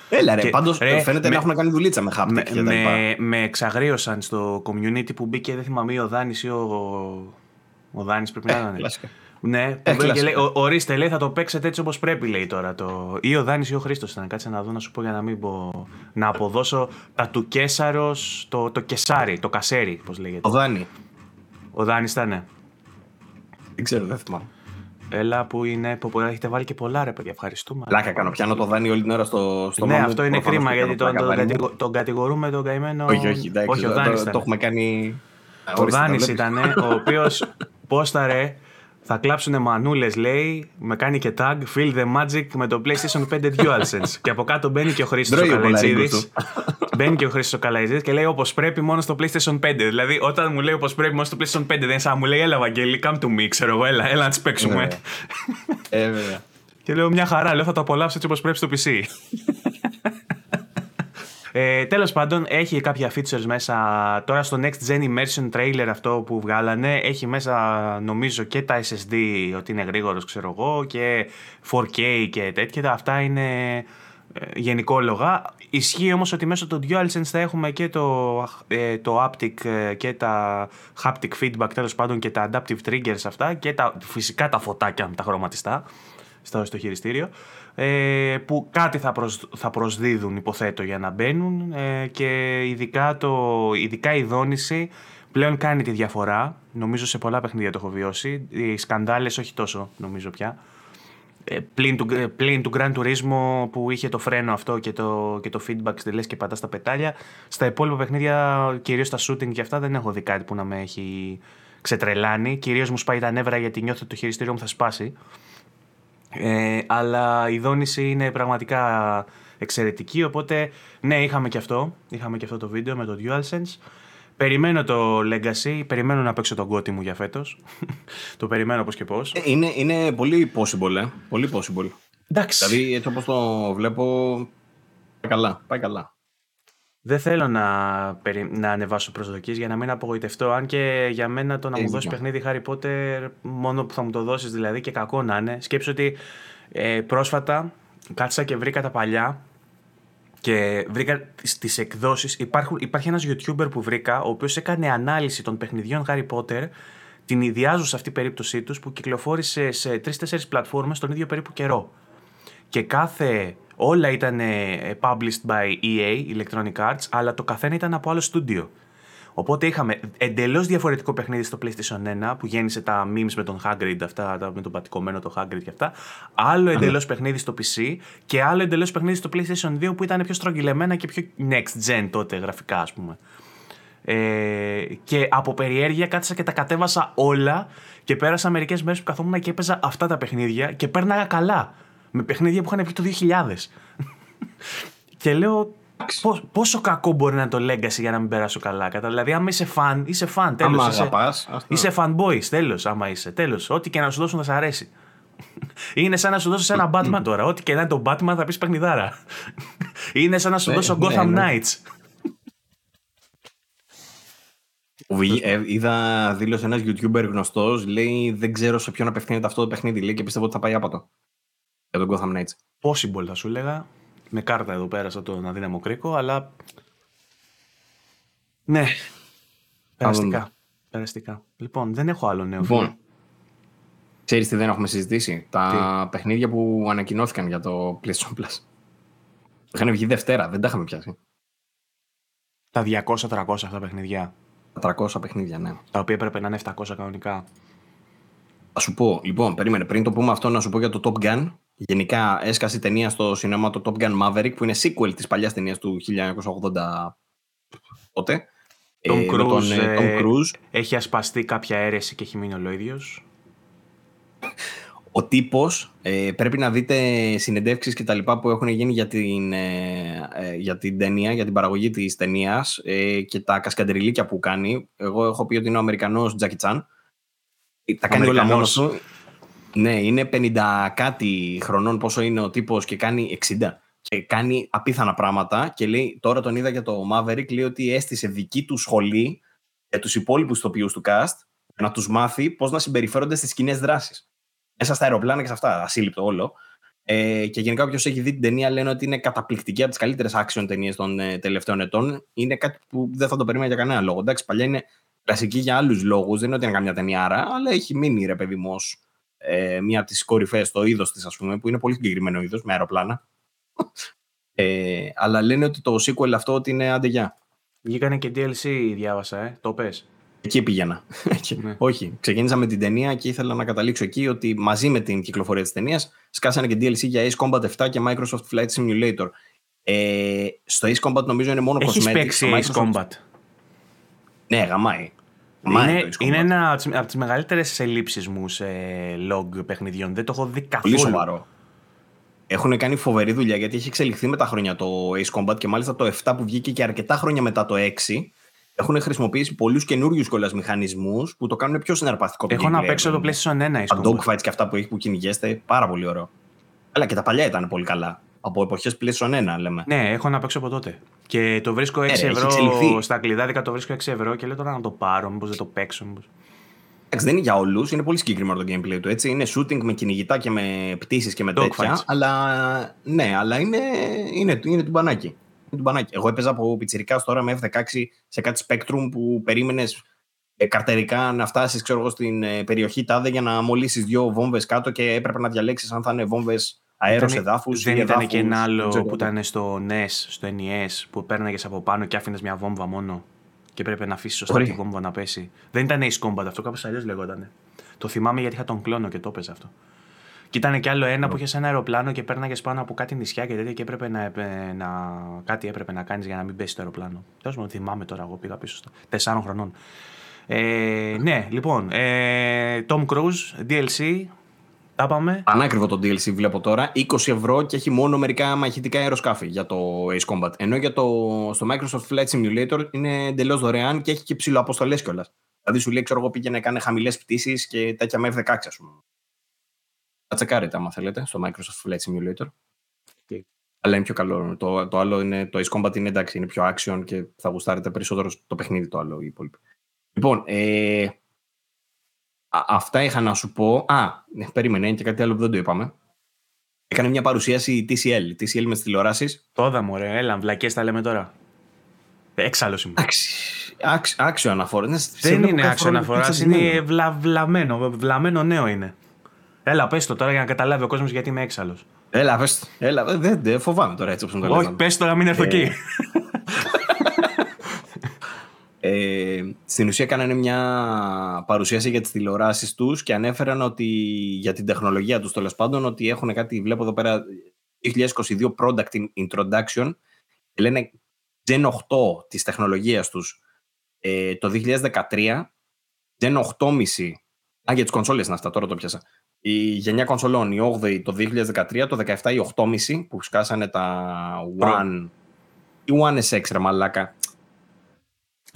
B: Έλα ρε,
A: Και,
B: πάντως
A: ρε,
B: φαίνεται
A: με-
B: να έχουν κάνει δουλίτσα με haptic
A: με,
B: και τα λοιπά.
A: με, με εξαγρίωσαν στο community που μπήκε, δεν θυμάμαι ή ο Δάνης ή ο, ο Δάνης πρέπει να είναι.
B: Κλασικά.
A: Ναι, που
B: Ε,
A: βγήκε,
B: κλασικά.
A: λέει, «Ο- ορίστε, λέει, θα το παίξετε έτσι όπως πρέπει, λέει τώρα. Το... Ή ο Δάνης ή ο Χρήστος ήταν. Κάτσε να δω να σου πω για να μην πω. Να αποδώσω τα του Κέσαρος, το, το Κεσάρι, το Κασέρι, πώς λέγεται.
B: Το Δάνη.
A: Ο Δάνης ήταν. ναι.
B: Δεν ξέρω, δεν θυμάμαι.
A: Έλα που είναι. Που, που έχετε βάλει και πολλά ρε παιδιά. Ευχαριστούμε.
B: Πλάκα κάνω, πιάνω το Δάνη όλη την ώρα στο, στο
A: ναι,
B: μάμα μου,
A: αυτό είναι
B: προφανώς
A: κρίμα
B: και
A: γιατί
B: κάνω
A: τον, τον,
B: πλάκα, Δάνη μου.
A: κατηγο- τον κατηγορούμε τον καημένο.
B: Όχι, όχι, εντάξει,
A: όχι ο
B: το-
A: Δάνης
B: το,
A: ήταν.
B: το έχουμε κάνει...
A: Ο
B: Ορίστε,
A: Δάνης
B: το βλέπεις.
A: ήταν, ο οποίο πόσταρε. Θα κλάψουνε μανούλες, λέει. Με κάνει και tag. Feel the magic με το PlayStation 5 DualSense. και από κάτω μπαίνει και ο Χρήστος ο
B: Τρώει ο
A: Καλαϊτζίδης.
B: κολαρίκος
A: μπαίνει και ο Χρήστος ο Καλαϊτζίδης και λέει όπως πρέπει μόνο στο PlayStation 5. Δηλαδή, όταν μου λέει όπως πρέπει μόνο στο PlayStation 5, δεν είναι σαν να μου λέει Έλα, Βαγγέλη, come to me, ξέρω εγώ, έλα, έλα να τις παίξουμε.
B: Ναι. Ε, βέβαια.
A: Και λέω μια χαρά, λέω θα το απολαύσω έτσι όπως πρέπει στο PC. Ε, Τέλος πάντων, έχει κάποια features μέσα. Τώρα στο Next Gen Immersion Trailer αυτό που βγάλανε, έχει μέσα νομίζω και τα SSD ότι είναι γρήγορος, ξέρω εγώ, και 4K και τέτοια. Αυτά είναι ε, γενικόλογα. Ισχύει όμως ότι μέσω του DualSense θα έχουμε και το, ε, το haptic ε, και τα haptic feedback τέλος πάντων και τα adaptive triggers αυτά και τα, φυσικά τα φωτάκια τα χρωματιστά στο, στο χειριστήριο ε, που κάτι θα, θα προσδίδουν υποθέτω για να μπαίνουν ε, και ειδικά, το, ειδικά η δόνηση πλέον κάνει τη διαφορά. Νομίζω σε πολλά παιχνίδια το έχω βιώσει. Οι σκανδάλες όχι τόσο νομίζω πια. Ε, πλην, του, πλην του Grand Turismo που είχε το φρένο αυτό και το, και το feedback στη λες και πατάς στα πετάλια. Στα υπόλοιπα παιχνίδια, κυρίως στα shooting και αυτά δεν έχω δει κάτι που να με έχει ξετρελάνει. Κυρίως μου σπάει τα νεύρα γιατί νιώθω ότι το χειριστήριο μου θα σπάσει. Ε, αλλά η δόνηση είναι πραγματικά εξαιρετική, οπότε ναι, είχαμε και αυτό. Είχαμε και αυτό το βίντεο με το DualSense. Περιμένω το Legacy, περιμένω να παίξω τον κότι μου για φέτος. το περιμένω πώ και πώς.
B: Ε, είναι, είναι πολύ possible, ε. Πολύ possible.
A: Εντάξει.
B: Δηλαδή, έτσι όπως το βλέπω. Πάει καλά. Πάει καλά.
A: Δεν θέλω να, να ανεβάσω προσδοκίες για να μην απογοητευτώ. Αν και για μένα το να μου δώσεις παιχνίδι Harry Potter, μόνο που θα μου το δώσεις δηλαδή και κακό να είναι. Σκέψω ότι ε, πρόσφατα κάτσα και βρήκα τα παλιά και βρήκα στις εκδόσεις, υπάρχουν, υπάρχει ένας YouTuber που βρήκα, ο οποίος έκανε ανάλυση των παιχνιδιών Harry Potter, την ιδιάζω σε αυτή την περίπτωσή τους, που κυκλοφόρησε σε 3-4 πλατφόρμες τον ίδιο περίπου καιρό. Και κάθε, όλα ήταν published by EA, Electronic Arts, αλλά το καθένα ήταν από άλλο στούντιο. Οπότε είχαμε εντελώς διαφορετικό παιχνίδι στο PlayStation 1 που γέννησε τα memes με τον Hagrid, αυτά, με τον πατικωμένο το Hagrid και αυτά. Άλλο εντελώς παιχνίδι στο PC και άλλο εντελώς παιχνίδι στο PlayStation 2 που ήταν πιο στρογγυλεμένα και πιο next gen τότε γραφικά, ας πούμε. Ε, και από περιέργεια κάθισα και τα κατέβασα όλα και πέρασα μερικές μέρες που καθόμουν και έπαιζα αυτά τα παιχνίδια και πέρναγα καλά. Με παιχνίδια που είχαν βγει το 2000. και λέω, πόσο κακό μπορεί να είναι το legacy για να μην περάσω καλά. Κατά, δηλαδή, άμα είσαι fan, είσαι fan. Τέλος. Είσαι, αγαπάς, είσαι fanboy. Τέλος, άμα είσαι. Τέλος. Ό,τι και να σου δώσουν θα σε αρέσει. Είναι σαν να σου δώσω ένα Batman τώρα. Ό,τι και να είναι το Batman θα πεις παιχνιδάρα. είναι σαν να σου ναι, δώσω ναι, Gotham ναι. Knights.
B: Ε, είδα δήλωσε ένας YouTuber γνωστός, λέει δεν ξέρω σε ποιον απευθύνεται αυτό το παιχνίδι λέει, και πιστεύω ότι θα πάει άπατο. Για τον Gotham Knights.
A: Possible θα σου έλεγα με κάρτα εδώ πέρα στο τον αδύναμο κρίκο, αλλά ναι, περαστικά. περαστικά. Λοιπόν, δεν έχω άλλο νέο. Λοιπόν,
B: ξέρεις τι δεν έχουμε συζητήσει; Τα παιχνίδια που ανακοινώθηκαν για το PlayStation Plus. Είχαν βγει Δευτέρα, δεν τα είχαμε πιάσει.
A: Τα 200-300 αυτά παιχνιδιά.
B: Τα 300 παιχνίδια, ναι.
A: Τα οποία έπρεπε να είναι 700 κανονικά.
B: Θα σου πω, λοιπόν, περίμενε. Πριν το πούμε αυτό, να σου πω για το Top Gun. Γενικά έσκασε η ταινία στο σινέμα το Top Gun Maverick που είναι sequel της παλιάς ταινίας του 1980 τότε.
A: Tom, ε, Cruise, τον, ε, Tom Cruise. Έχει ασπαστεί κάποια αίρεση και έχει μείνει ολόιδιος.
B: Ο τύπος, ε, πρέπει να δείτε συνεντεύξεις και τα λοιπά που έχουν γίνει για την, ε, ε για την ταινία, για την παραγωγή της ταινίας ε, και τα κασκαντριλίκια που κάνει. Εγώ έχω πει ότι είναι ο Αμερικανός Τζάκι Τσάν. Τα κάνει όλα μόνος του. Ναι, είναι 50 κάτι χρονών πόσο είναι ο τύπος και κάνει 60 και κάνει απίθανα πράγματα και λέει, τώρα τον είδα για το Maverick, λέει ότι έστησε δική του σχολή για τους υπόλοιπους τοπιούς του cast να τους μάθει πώς να συμπεριφέρονται στις κοινές δράσεις. Μέσα στα αεροπλάνα και σε αυτά, ασύλληπτο όλο. Ε, και γενικά, όποιος έχει δει την ταινία, λένε ότι είναι καταπληκτική από τις καλύτερες action ταινίες των ε, τελευταίων ετών. Είναι κάτι που δεν θα το περίμενα για κανένα λόγο. Εντάξει, παλιά είναι κλασική για άλλους λόγους, δεν είναι ότι είναι καμιά ταινιάρα, αλλά έχει μείνει ρε παιδί μου ε, μία από τις κορυφαίες στο είδος της, ας πούμε, που είναι πολύ συγκεκριμένο είδος, με αεροπλάνα. Ε, αλλά λένε ότι το sequel αυτό ότι είναι αντεγιά.
A: Βγήκανε και DLC, διάβασα, ε. το πες.
B: Εκεί πήγαινα. Ναι. Όχι. Ξεκίνησα με την ταινία και ήθελα να καταλήξω εκεί ότι μαζί με την κυκλοφορία της ταινίας σκάσανε και DLC για Ace Combat 7 και Microsoft Flight Simulator. Ε, στο Ace Combat νομίζω είναι μόνο
A: Έχεις παίξει Ace Combat.
B: Ναι, γαμάει.
A: Είναι, είναι ένα από τι μεγαλύτερες ελλείψεις μου σε log παιχνιδιών. Δεν το έχω δει καθόλου.
B: Πολύ σοβαρό. Έχουν κάνει φοβερή δουλειά γιατί έχει εξελιχθεί με τα χρόνια το Ace Combat και μάλιστα το 7 που βγήκε και αρκετά χρόνια μετά το 6 έχουν χρησιμοποιήσει πολλούς καινούριους κιόλας μηχανισμούς που το κάνουν πιο συναρπαστικό.
A: Έχω να παίξω το PlayStation 1.
B: Τα dogfights και αυτά που έχει που κυνηγέστε, πάρα πολύ ωραίο. Αλλά και τα παλιά ήταν πολύ καλά. Από εποχές PlayStation 1 λέμε.
A: Ναι, έχω να παίξω από τότε. Και το βρίσκω 6
B: Ε, έχει
A: ευρώ
B: εξελιχθεί.
A: στα κλειδάδικα, το βρίσκω 6 ευρώ και λέω τώρα να το πάρω, μήπως δεν το παίξω. Μήπως...
B: Εντάξει, δεν είναι για όλους, είναι πολύ συγκεκριμένο το gameplay του. Έτσι. Είναι shooting με κυνηγητά και με πτήσεις και με
A: Dogfights.
B: τέτοια. Αλλά ναι, αλλά είναι, είναι, είναι του μπανάκι. Είναι του μπανάκι. Εγώ έπαιζα από πιτσιρικάς τώρα με F16 σε κάτι Spectrum που περίμενες καρτερικά να φτάσεις στην ε, περιοχή τάδε για να μολύσεις δύο βόμβες κάτω και έπρεπε να διαλέξεις αν θα είναι βόμβες αέρος
A: Ήτανε-
B: εδάφους.
A: Δεν ήταν και ένα άλλο που ήταν στο NES, στο NES, που παίρναγε από πάνω και άφηνες μια βόμβα μόνο. Και έπρεπε να αφήσεις σωστά
B: Ωραία.
A: τη βόμβα να πέσει. Δεν ήταν Ace Combat αυτό, κάπως αλλιώς λεγόταν. Το θυμάμαι γιατί είχα τον κλόνο και το έπαιζε αυτό. Και ήταν και άλλο ένα που είχες ένα αεροπλάνο και πέρναγες πάνω από κάτι νησιά και τέτοια και έπρεπε να, επε- να, κάτι έπρεπε να κάνεις για να μην πέσει το αεροπλάνο. Τέλος πάντων, θυμάμαι τώρα, εγώ πήγα πίσω στα 4 χρονών. Ε, ναι, λοιπόν, ε, Tom Cruise, DLC, τα είπαμε.
B: Πανάκριβο το DLC βλέπω τώρα. 20 ευρώ και έχει μόνο μερικά μαχητικά αεροσκάφη για το Ace Combat. Ενώ για το, στο Microsoft Flight Simulator είναι εντελώς δωρεάν και έχει και ψηλοαποστολές κιόλας. Δηλαδή σου λέει, ξέρω εγώ, πήγαινε κάνει χαμηλές πτήσεις και τέτοια με F16, ας πούμε. Θα τσεκάρετε άμα θέλετε στο Microsoft Flight Simulator.
A: Τι.
B: Αλλά είναι πιο καλό. Το, το άλλο είναι, το Ace Combat είναι εντάξει, είναι πιο action και θα γουστάρετε περισσότερο το παιχνίδι το άλλο οι υπόλοιποι. Λοιπόν, ε, α- αυτά είχα να σου πω. Α, ναι, περίμενε, είναι και κάτι άλλο που δεν το είπαμε. Έκανε μια παρουσίαση η TCL. TCL με τις τηλεοράσεις.
A: Το είδαμε, ωραία. Έλα, βλακές τα λέμε τώρα. Έξαλλος ήμουν.
B: Άξιο, άξιο αναφορά. Ναι, σε
A: Δεν
B: βλέπω
A: είναι
B: κάθε
A: άξιο
B: φορά
A: αναφορά,
B: εξαντλημένο.
A: είναι βλα, βλαμμένο. Βλαμμένο νέο είναι. Έλα, πες το τώρα για να καταλάβει ο κόσμος γιατί είμαι έξαλλος.
B: Έλα, πες το. Έλα, δεν δεν- δεν φοβάμαι τώρα έτσι όπως μου το
A: Όχι,
B: λες.
A: πες το να μην έρθω
B: Ε,
A: εκεί.
B: Ε, στην ουσία κάνανε μια παρουσίαση για τις τηλεοράσεις τους και ανέφεραν ότι για την τεχνολογία τους τέλος πάντων ότι έχουν κάτι, βλέπω εδώ πέρα 2022 Product Introduction και λένε Gen 8 της τεχνολογίας τους ε, το 2013 Gen 8,5 Α, για τις κονσόλες είναι αυτά, τώρα το πιάσα. Η γενιά κονσολών, η 8η το 2013, το 17 η 8,5 που σκάσανε τα
A: Pro.
B: One. Η One SX, ρε μαλάκα.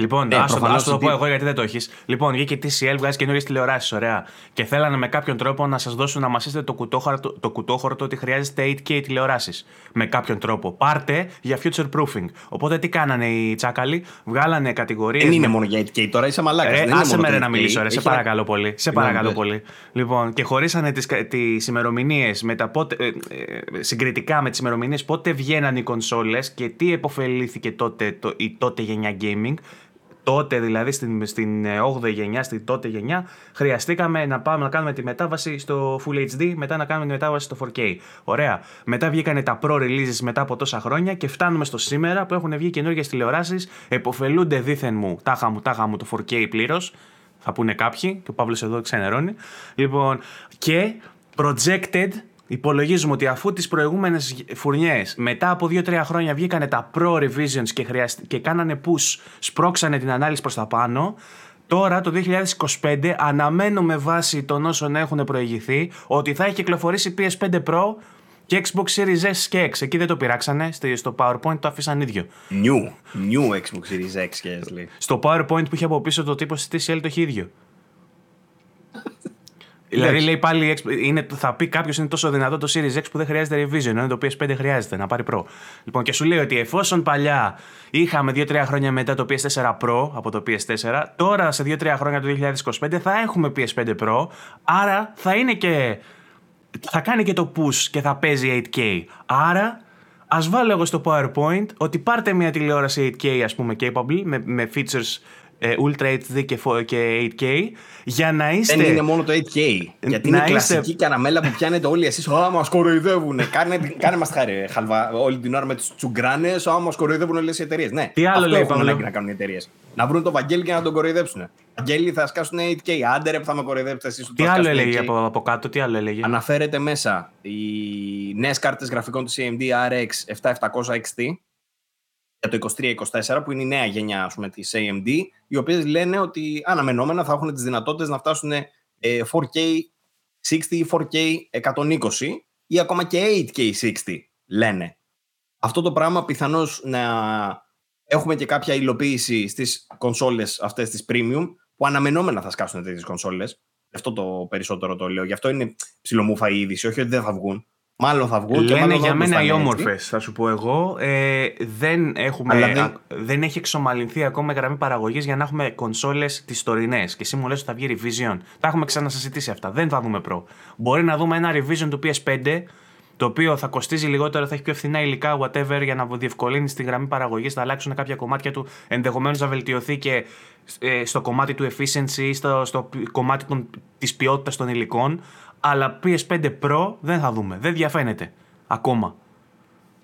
A: Λοιπόν,
B: Ναι,
A: άσο, το-
B: προφανώς
A: άσο το
B: ότι-
A: πω εγώ γιατί δεν το έχεις. Λοιπόν, βγήκε η TCL, βγάζει καινούριες τηλεοράσεις, ωραία. Και θέλανε με κάποιον τρόπο να σας δώσουν να μασίσετε το κουτόχαρτο, το κουτόχαρτο ότι χρειάζεται 8K τηλεοράσεις. Με κάποιον τρόπο. Πάρτε για future proofing. Οπότε τι κάνανε οι τσάκαλοι, βγάλανε κατηγορίες.
B: Δεν είναι μόνο για 8K τώρα, είσαι μαλάκας.
A: Ρε,
B: δεν είναι
A: άσε
B: μόνο
A: με
B: το
A: ρε να
B: 8K.
A: μιλήσω, ρε. Σε
B: Έχει ένα-
A: παρακαλώ πολύ. Σε
B: Συγγνώμη,
A: παρακαλώ
B: πες.
A: πολύ. Λοιπόν, και χωρίσανε τις, τις ημερομηνίες με τα πότε, ε, ε, συγκριτικά με τις ημερομηνίες πότε βγαίναν οι κονσόλες και τι επωφελήθηκε τότε το, η τότε γενιά gaming. Τότε δηλαδή στην, στην ε, 8η γενιά, στην τότε γενιά, χρειαστήκαμε να πάμε να κάνουμε τη μετάβαση στο Full HD, μετά να κάνουμε τη μετάβαση στο 4K. Ωραία. Μετά βγήκανε τα pro releases μετά από τόσα χρόνια και φτάνουμε στο σήμερα που έχουν βγει καινούργιες τηλεοράσεις. Εποφελούνται δίθεν μου, τάχα μου, τάχα μου το 4K πλήρως. Θα πούνε κάποιοι, και ο Παύλος εδώ ξενερώνει. Λοιπόν, και projected Υπολογίζουμε ότι αφού τις προηγούμενες φουρνιές μετά από 2-3 χρόνια βγήκανε τα pro revisions και, χρειασ... και κάνανε push, σπρώξανε την ανάλυση προς τα πάνω, τώρα το 2025 αναμένουμε βάση των όσων έχουν προηγηθεί ότι θα έχει κυκλοφορήσει PS5 Pro και Xbox Series S και X. Εκεί δεν το πειράξανε, στη- στο PowerPoint το αφήσαν ίδιο.
B: New. New Xbox Series X και S λέει.
A: Στο PowerPoint που είχε από πίσω το τύπος στη TCL το έχει ίδιο. Δηλαδή λέει πάλι η X- είναι, θα πει κάποιος είναι τόσο δυνατό το Series X που δεν χρειάζεται revision, ενώ το PS5 χρειάζεται να πάρει Pro. Λοιπόν, και σου λέει ότι εφόσον παλιά είχαμε 2-3 χρόνια μετά το PS4 Pro από το PS4, τώρα σε 2-3 χρόνια το 2025 θα έχουμε PS5 Pro, άρα θα είναι και. θα κάνει και το push και θα παίζει 8K. Άρα Α βάλω εγώ στο PowerPoint ότι πάρτε μια τηλεόραση 8K, ας πούμε, capable, με, με features ε, Ultra HD και, φο- και 8K, για να είστε.
B: Δεν είναι μόνο το 8K. Γιατί
A: να
B: είναι η
A: είστε-
B: κλασική καραμέλα που πιάνετε όλοι εσείς. Α, μας κοροϊδεύουν. Κάνε, κάνε μας χάρη, ρε, χαλβά. Όλη την ώρα με τις τσουγκράνες. Α, μας κοροϊδεύουν όλες οι εταιρείες. Ναι,
A: Τι άλλο
B: αυτό
A: λέει,
B: έχουν
A: Παύλο;
B: ανάγκη να κάνουν οι εταιρείες. Να βρουν τον Βαγγέλη και να τον κοροϊδέψουν. Βαγγέλη θα σκάσουν 8K. Άντε ρε που θα με κοροϊδέψετε εσείς.
A: Τι άλλο έλεγε από, από κάτω, τι άλλο έλεγε;
B: Αναφέρεται μέσα οι νέες κάρτες γραφικών της AMD RX 7700 XT για το 23-24 που είναι η νέα γενιά ας πούμε, της AMD οι οποίες λένε ότι αναμενόμενα θα έχουν τις δυνατότητες να φτάσουν ε, 4K 60 ή 4K 120 ή ακόμα και 8K 60 λένε. Αυτό το πράγμα πιθανώς να έχουμε και κάποια υλοποίηση στις κονσόλες αυτές τις premium που αναμενόμενα θα σκάσουν τέτοιες κονσόλες. Αυτό το περισσότερο το λέω. Γι' αυτό είναι ψιλομούφα η είδηση. Όχι ότι δεν θα βγουν. Μάλλον θα βγουν.
A: Λένε
B: και μάλλον
A: για
B: όντως
A: μένα
B: θα
A: οι
B: είναι έτσι.
A: όμορφες, θα σου πω εγώ. Ε, δεν, έχουμε,
B: Αλλά δεν-
A: α- δεν έχει εξομαλυνθεί ακόμα η γραμμή παραγωγής για να έχουμε κονσόλες τις τωρινές. Και εσύ μου λες ότι θα βγει revision. Τα έχουμε ξανασυζητήσει αυτά. Δεν θα δούμε Pro. Μπορεί να δούμε ένα revision του PS5 το οποίο θα κοστίζει λιγότερο, θα έχει πιο φθηνά υλικά, whatever, για να διευκολύνει τη γραμμή παραγωγής. Θα αλλάξουν κάποια κομμάτια του, ενδεχομένως να βελτιωθεί και ε, στο κομμάτι του efficiency, στο, στο πι- κομμάτι των, της ποιότητας των υλικών. Αλλά PS5 Pro δεν θα δούμε. Δεν διαφαίνεται. Ακόμα.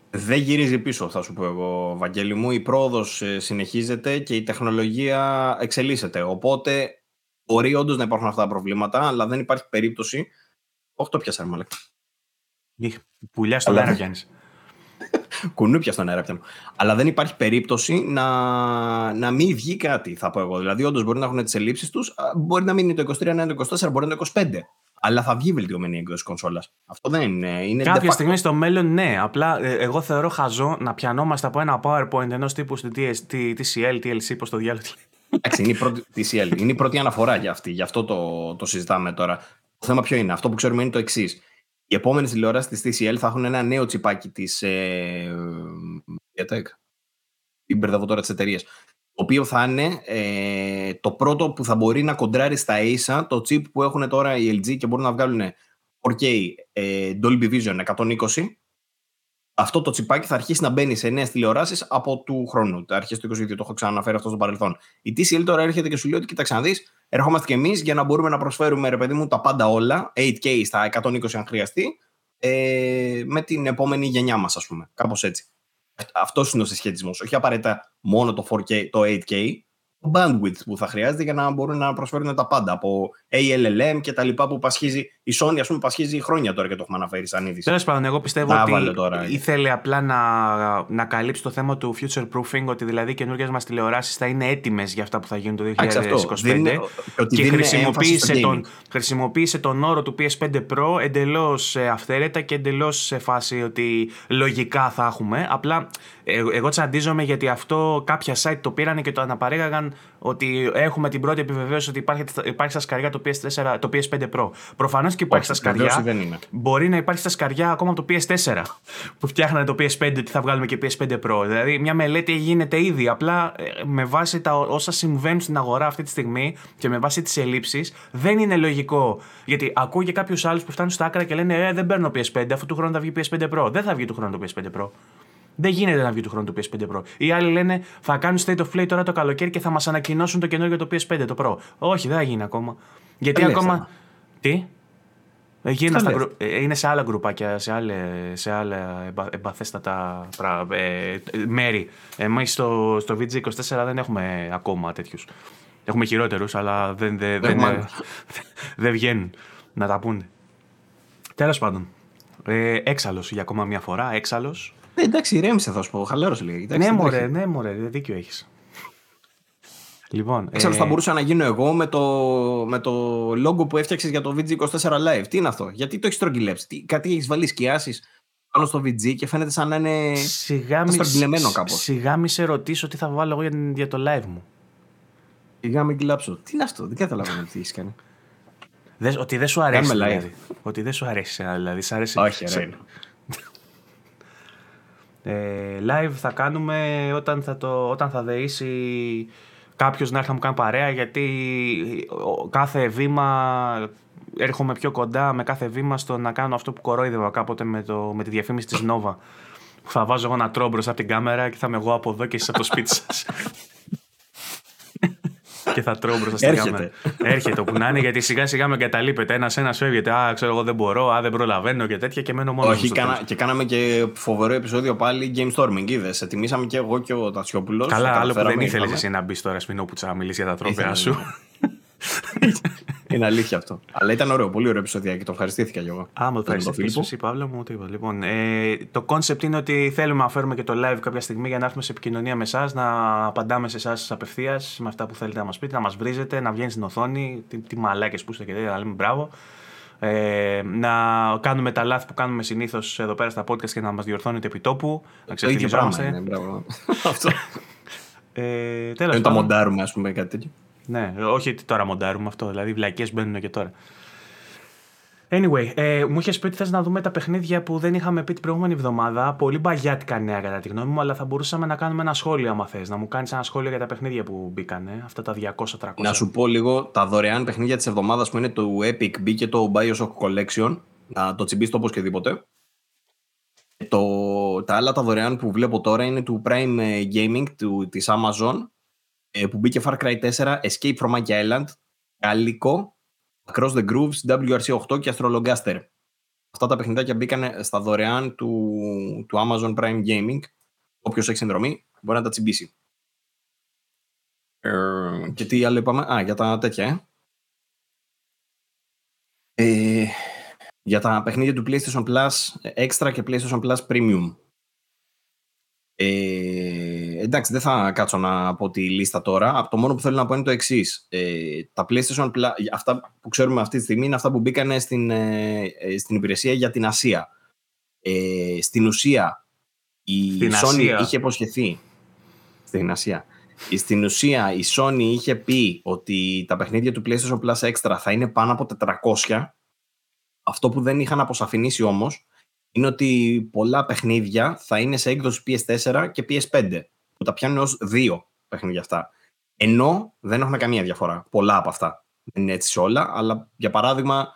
B: Δεν γυρίζει πίσω, θα σου πω εγώ, Βαγγέλη μου. Η πρόοδος συνεχίζεται και η τεχνολογία εξελίσσεται. Οπότε μπορεί όντως να υπάρχουν αυτά τα προβλήματα, αλλά δεν υπάρχει περίπτωση. Όχι το πιάσα, ρε μαλάκα.
A: Είχε Πουλιά στον
B: Αλλά
A: αέρα
B: δεν-
A: πιάνεις.
B: Κουνούπια στον αέρα πιάνω. Αλλά δεν υπάρχει περίπτωση να, να μην βγει κάτι, θα πω εγώ. Δηλαδή, όντως μπορεί να έχουν τις ελλείψεις τους. Μπορεί να μην είναι το 23, να είναι το 24, μπορεί να είναι το 25. Αλλά θα βγει βελτιωμένη έκδοση κονσόλας. Αυτό δεν είναι. είναι de
A: Κάποια
B: facto.
A: στιγμή στο μέλλον, ναι. Απλά ε, εγώ θεωρώ χαζό να πιανόμαστε από ένα PowerPoint ενός τύπου στη TS, τι- TCL, TLC, πώς το διάλογο.
B: Εντάξει, είναι η πρώτη, TCL. είναι η πρώτη αναφορά για αυτή. Γι' αυτό το, το συζητάμε τώρα. Το θέμα ποιο είναι; Αυτό που ξέρουμε είναι το εξής. Οι επόμενες τηλεοράσεις της TCL θα έχουν ένα νέο τσιπάκι της. Ε, Mediatek. Ή μπερδεύω τώρα τις εταιρείες. Το οποίο θα είναι ε, το πρώτο που θα μπορεί να κοντράρει στα ASA το chip που έχουν τώρα οι LG και μπορούν να βγάλουν 4K ε, Dolby Vision 120 αυτό το τσιπάκι θα αρχίσει να μπαίνει σε νέες τηλεοράσεις από του χρόνου. Τα αρχές του 22, το έχω ξαναναφέρει αυτό στο παρελθόν. Η TCL τώρα έρχεται και σου λέει ότι κοίταξε να δεις, ερχόμαστε κι εμείς για να μπορούμε να προσφέρουμε ρε παιδί μου τα πάντα όλα, 8K στα 120 αν χρειαστεί, ε, με την επόμενη γενιά μας, ας πούμε. Κάπως έτσι. Αυτός είναι ο συσχετισμός. Όχι απαραίτητα μόνο το 4K, το 8K, το bandwidth που θα χρειάζεται για να μπορούν να προσφέρουν τα πάντα. Από ALLM και τα λοιπά που πασχίζει. Η Sony, ας πούμε, πασχίζει χρόνια τώρα και το έχουμε αναφέρει σαν είδηση.
A: Τέλος πάντων, εγώ πιστεύω
B: Τα
A: ότι
B: έβαλε τώρα.
A: ήθελε απλά να, να καλύψει το θέμα του future proofing, ότι δηλαδή οι καινούργιες μας τηλεοράσεις θα είναι έτοιμες για αυτά που θα γίνουν το 2025.
B: Εντάξει, αυτό. Δίνει- ότι
A: και
B: δίνει
A: χρησιμοποίησε
B: έμφαση στο
A: τον, χρησιμοποίησε τον όρο του PS5 Pro εντελώς αυθαίρετα και εντελώς σε φάση ότι λογικά θα έχουμε. Απλά ε, εγώ τσαντίζομαι γιατί αυτό κάποια site το πήραν και το αναπαρήγαγαν ότι έχουμε την πρώτη επιβεβαίωση ότι υπάρχει, υπάρχει στα σκαριά το, PS4, το PS5 Pro. Προφανώ και υπάρχει
B: Όχι,
A: στα
B: βεβαίως
A: σκαριά.
B: δεν είναι.
A: Μπορεί να υπάρχει στα σκαριά ακόμα από το PS4 που φτιάχνανε το PS5 ότι θα βγάλουμε και PS5 Pro. Δηλαδή μια μελέτη γίνεται ήδη. Απλά ε, με βάση τα όσα συμβαίνουν στην αγορά αυτή τη στιγμή και με βάση τι ελλείψει, δεν είναι λογικό. Γιατί ακούω και κάποιου άλλου που φτάνουν στα άκρα και λένε Ε, δεν παίρνω PS5 αφού του χρόνου θα βγει PS5 Pro. Δεν θα βγει του χρόνου το PS5 Pro. Δεν γίνεται να βγει του χρόνου το PS5 Pro. Οι άλλοι λένε θα κάνουν state of play τώρα το καλοκαίρι και θα μα ανακοινώσουν το καινούργιο το PS5 το Pro. Όχι, δεν θα γίνει ακόμα. Γιατί
B: Δεν λες,
A: ακόμα.
B: άμα.
A: Τι; Ε, γίνα
B: Τα
A: στα
B: λες.
A: γκρου- ε, είναι σε άλλα γκρουπάκια, σε, άλλε, σε άλλα εμπα, εμπαθέστατα πρα- ε, ε, μέρη. Εμεί στο, στο VG24 δεν έχουμε ακόμα τέτοιους. Έχουμε χειρότερους, αλλά δεν, δεν, δεν,
B: Έχουμε
A: ε,
B: άλλους.
A: δεν βγαίνουν να τα πούνε. Τέλος πάντων. Ε, έξαλλος για ακόμα μια φορά. Έξαλλος.
B: Ε, εντάξει, ηρέμησε θα σου πω. Χαλάρωσε λίγο. Εντάξει,
A: Ναι,
B: δεν
A: μωρέ,
B: τρέχει.
A: ναι, μωρέ, δίκιο έχεις. Λοιπόν.
B: Έξαλλος
A: ε,
B: θα μπορούσα να γίνω εγώ με το, με το logo που έφτιαξες για το VG24 Live. Τι είναι αυτό, γιατί το έχεις στρογγυλέψει, τι, κάτι έχεις βάλει σκιάσει πάνω στο VG και φαίνεται σαν να είναι.
A: Σιγά μη,
B: στρογγυλεμένο κάπως.
A: σιγά μη σε ρωτήσω τι θα βάλω εγώ για, για το live μου.
B: Σιγά μην κλάψω. Τι είναι αυτό, δεν καταλαβαίνω τι έχεις κάνει.
A: Δες, ότι δεν σου αρέσει.
B: Κάνουμε live.
A: Δηλαδή. Ότι δεν σου αρέσει εσένα, δηλαδή. Σ' αρέσει.
B: Όχι,
A: σε-
B: ρε.
A: Ε, live θα κάνουμε όταν θα, το, όταν θα δεήσει κάποιος να έρθει να μου κάνει παρέα γιατί ο- κάθε βήμα έρχομαι πιο κοντά με κάθε βήμα στο να κάνω αυτό που κορόιδευα κάποτε με, το, με τη διαφήμιση της Nova που θα βάζω εγώ ένα τρόπο μπροστά από την κάμερα και θα είμαι εγώ από εδώ και εσείς από το σπίτι σας και θα τρώω μπροστά στην
B: Έρχεται.
A: κάμερα. Έρχεται όπου να είναι γιατί σιγά σιγά με εγκαταλείπεται. Ένα ένα φεύγεται. Α, ξέρω εγώ δεν μπορώ, α, δεν προλαβαίνω και τέτοια και μένω μόνος.
B: Όχι, κάνα, και κάναμε και φοβερό επεισόδιο πάλι Game Storming. Είδες. Σε τιμήσαμε και εγώ και ο Τατσιόπουλος.
A: Καλά, άλλο που δεν ήθελες εσύ να μπεις τώρα Σπινόπουλτσα να μιλήσεις για τα τρόπια
B: Ήθελα,
A: σου.
B: Ναι. Είναι αλήθεια αυτό. Αλλά ήταν ωραίο, πολύ ωραίο επεισόδιο και το ευχαριστήθηκα κι εγώ.
A: Α, μου
B: τον
A: ευχαριστήσω
B: Φίλιππο.
A: εσύ, Παύλο μου, τίποτα. Λοιπόν, ε, το concept είναι ότι θέλουμε να φέρουμε και το live κάποια στιγμή για να έρθουμε σε επικοινωνία με εσάς, να απαντάμε σε εσάς απευθείας με αυτά που θέλετε να μας πείτε, να μας βρίζετε, να βγαίνει στην οθόνη, τι, τι μαλάκες που είστε και τέτοια, να λέμε μπράβο. Ε, να κάνουμε τα λάθη που κάνουμε συνήθως εδώ πέρα στα podcast και να μας διορθώνετε επί τόπου. Να
B: Το ίδιο πράγμα
A: ξεφτυλιζόμαστε.
B: είναι. Μπράβο. Αυτό.
A: Ε, τέλος
B: Δεν το
A: πάντων.
B: μοντάρουμε, ας πούμε, κάτι τέτοιο.
A: Ναι, όχι ότι τώρα μοντάρουμε αυτό. Δηλαδή, οι βλακίες μπαίνουν και τώρα. Anyway, ε, μου είχες πει ότι θες να δούμε τα παιχνίδια που δεν είχαμε πει την προηγούμενη εβδομάδα. Πολύ μπαγιάτικα νέα κατά τη γνώμη μου, αλλά θα μπορούσαμε να κάνουμε ένα σχόλιο άμα θες. Να μου κάνεις ένα σχόλιο για τα παιχνίδια που μπήκανε, αυτά τα 200-300.
B: Να σου πω λίγο τα δωρεάν παιχνίδια της εβδομάδας που είναι το Epic μπήκε το Bioshock Collection. Να το τσιμπήσει το οπωσδήποτε. Το, τα άλλα τα δωρεάν που βλέπω τώρα είναι του Prime ε, Gaming του, της Amazon ε, που μπήκε Far Cry 4, Escape from Monkey Island, Calico, Across the Grooves, WRC8 και Astrologaster. Αυτά τα παιχνιδάκια μπήκαν στα δωρεάν του, του Amazon Prime Gaming. Όποιος έχει συνδρομή μπορεί να τα τσιμπήσει. Ε, και τι άλλο είπαμε; Α, για τα τέτοια, ε. ε για τα παιχνίδια του PlayStation Plus Extra και PlayStation Plus Premium. Ε, εντάξει, δεν θα κάτσω να πω τη λίστα τώρα. Από το μόνο που θέλω να πω είναι το εξής. Ε, τα PlayStation Plus, αυτά που ξέρουμε αυτή τη στιγμή είναι αυτά που μπήκαν στην, ε, ε στην υπηρεσία για την Ασία. Ε, στην ουσία, η στην Sony Ασία. είχε υποσχεθεί. Στην Ασία. Στην ουσία, η Sony είχε πει ότι τα παιχνίδια του PlayStation Plus Extra θα είναι πάνω από 400. Αυτό που δεν είχαν αποσαφηνίσει όμως είναι ότι πολλά παιχνίδια θα είναι σε έκδοση PS4 και PS5, που τα πιάνουν ως δύο παιχνίδια αυτά. Ενώ δεν έχουν καμία διαφορά. Πολλά από αυτά. Δεν είναι έτσι σε όλα, αλλά για παράδειγμα,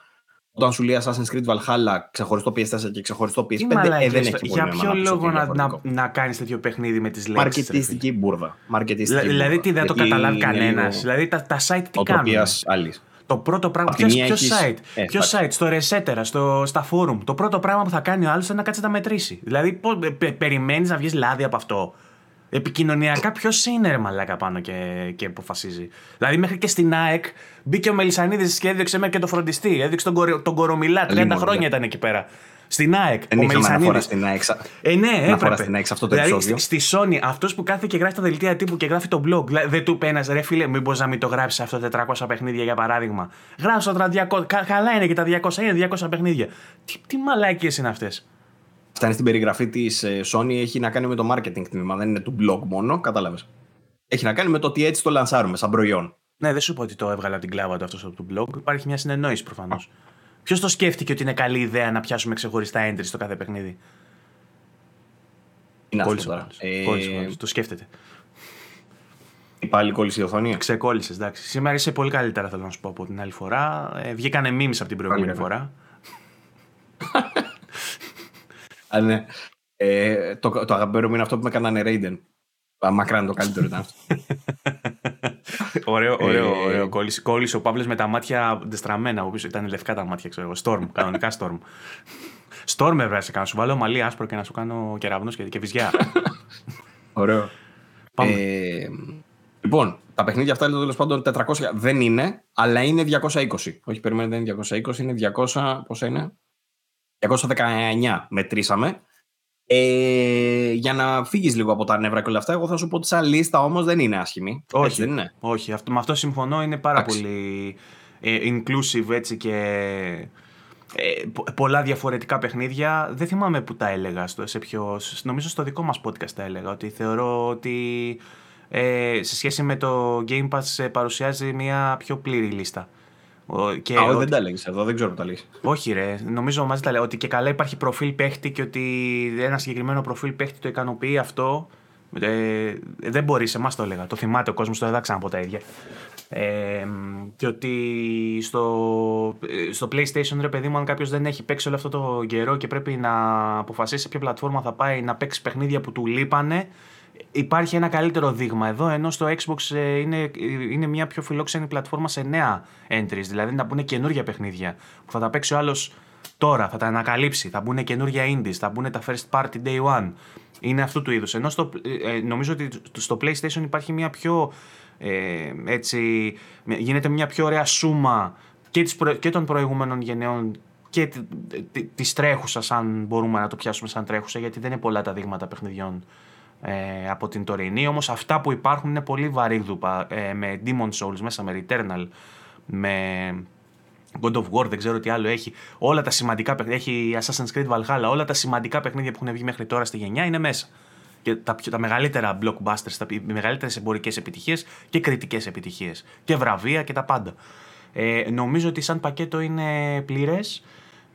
B: όταν σου λέει Assassin's Creed Valhalla ξεχωριστό PS4 και ξεχωριστό PS5, ε, δεν έχει
A: Για ποιο λόγο να, να, να κάνεις τέτοιο παιχνίδι με τις λέξεις.
B: Μαρκετιστική μπουρδα. Μαρκετιστική
A: δηλαδή, τι δεν το καταλάβει κανένας. Δηλαδή, τα, τα site τι κάνουν; Το πρώτο πράγμα. Ποιο site; Ε, ποιος site, στο Resetera, στο, στα forum. Το πρώτο πράγμα που θα κάνει ο άλλος είναι να κάτσει να τα μετρήσει. Δηλαδή, πε, περιμένεις να βγεις λάδι από αυτό. Επικοινωνιακά, ποιος είναι ρε μαλάκα πάνω και, και αποφασίζει. Δηλαδή, μέχρι και στην ΑΕΚ μπήκε ο Μελισανίδης και έδειξε μέχρι και το φροντιστή. Έδειξε τον, τον Κορομιλά. 30 χρόνια ήταν εκεί πέρα. Στην ΑΕΚ.
B: Δεν είχαμε αναφορά στην ΑΕΚ.
A: Ε, ναι, έπρεπε.
B: στην ΑΕΚ αυτό το
A: δηλαδή,
B: επεισόδιο.
A: Στη Sony, αυτός που κάθεται και γράφει τα δελτία τύπου και γράφει το blog, δεν του πει ρε φίλε, μήπως να μην το γράψει αυτό 400 παιχνίδια για παράδειγμα. Γράψω τα 200. Καλά είναι και τα 200, είναι 200 παιχνίδια. Τι, τι μαλάκιες είναι αυτές.
B: Αυτά είναι στην περιγραφή της ε, Sony, έχει να κάνει με το marketing τμήμα, δεν είναι του blog μόνο, κατάλαβες. Έχει να κάνει με το ότι έτσι το λανσάρουμε σαν προϊόν.
A: Ναι, δεν σου πω ότι το έβγαλα την κλάβα του αυτός από το blog. Υπάρχει μια συνεννόηση προφανώς. Ποιος το σκέφτηκε ότι είναι καλή ιδέα να πιάσουμε ξεχωριστά entry στο κάθε παιχνίδι;
B: Είναι αυτό τώρα.
A: Ε... Το σκέφτεται.
B: Πάλι κόλλησε η οθόνη.
A: Ξεκόλλησες, εντάξει. Σήμερα είσαι πολύ καλύτερα, θέλω να σου πω από την άλλη φορά. Ε, βγήκανε memes από την προηγούμενη φορά.
B: Α, ναι. Ε, το, το αγαπημένο μου είναι αυτό που με έκανανε Raiden. Μακράν το καλύτερο ήταν αυτό.
A: ωραίο, ωραίο, ε, ωραίο. Κόλλησε, ο Παύλος με τα μάτια ντεστραμμένα. Από ήταν λευκά τα μάτια, ξέρω εγώ. Storm, κανονικά Storm. Storm έβρασε να σου βάλω μαλλί άσπρο και να σου κάνω κεραυνό και, και βυζιά.
B: ωραίο. Ε, λοιπόν, τα παιχνίδια αυτά τέλος πάντων 400 δεν είναι, αλλά είναι 220. Όχι, περιμένετε, είναι 220, είναι 200. Πόσα είναι; 219 μετρήσαμε. Ε, για να φύγεις λίγο από τα νεύρα και όλα αυτά, εγώ θα σου πω ότι σαν λίστα όμως δεν είναι άσχημη.
A: Όχι,
B: έτσι, δεν είναι.
A: όχι. Αυτό, με αυτό συμφωνώ. Είναι πάρα πολύ ε, inclusive έτσι και ε, πολλά διαφορετικά παιχνίδια. Δεν θυμάμαι που τα έλεγα. Στο, σε ποιο, νομίζω στο δικό μας podcast τα έλεγα. Ότι θεωρώ ότι ε, σε σχέση με το Game Pass ε, παρουσιάζει μια πιο πλήρη λίστα.
B: Και Α, ότι... δεν τα λέγει εδώ, δεν ξέρω που τα λέγει.
A: Όχι, ρε. Νομίζω μαζί τα λέω. Ότι και καλά υπάρχει προφίλ παίχτη και ότι ένα συγκεκριμένο προφίλ παίχτη το ικανοποιεί αυτό. Ε, δεν μπορεί, εμάς το έλεγα. Το θυμάται ο κόσμος, το δεν θα τα ίδια. Ε, και ότι στο, στο PlayStation, ρε παιδί μου, αν κάποιος δεν έχει παίξει όλο αυτό το καιρό και πρέπει να αποφασίσει σε ποια πλατφόρμα θα πάει να παίξει παιχνίδια που του λείπανε, υπάρχει ένα καλύτερο δείγμα εδώ, ενώ στο Xbox ε, είναι, είναι μια πιο φιλόξενη πλατφόρμα σε νέα entries, δηλαδή να μπουν καινούργια παιχνίδια που θα τα παίξει ο άλλος τώρα, θα τα ανακαλύψει, θα μπουν καινούργια indies, θα μπουν τα first party day one. Είναι αυτού του είδους. Ενώ στο, ε, νομίζω ότι στο PlayStation υπάρχει μια πιο ε, έτσι, γίνεται μια πιο ωραία σούμα και, της και των προηγούμενων γενναίων και της τρέχουσας, αν μπορούμε να το πιάσουμε σαν τρέχουσα, γιατί δεν είναι πολλά τα δείγματα παιχνιδιών ε, από την τωρινή. Όμως αυτά που υπάρχουν είναι πολύ βαρύγδουπα ε, με Demon Souls μέσα, με Returnal, με God of War, δεν ξέρω τι άλλο έχει. Όλα τα σημαντικά παιχνίδια, έχει Assassin's Creed Valhalla, όλα τα σημαντικά παιχνίδια που έχουν βγει μέχρι τώρα στη γενιά είναι μέσα. Και τα, τα μεγαλύτερα blockbusters, τα, οι μεγαλύτερες εμπορικές επιτυχίες και κριτικές επιτυχίες. Και βραβεία και τα πάντα. Ε, νομίζω ότι σαν πακέτο είναι πλήρες.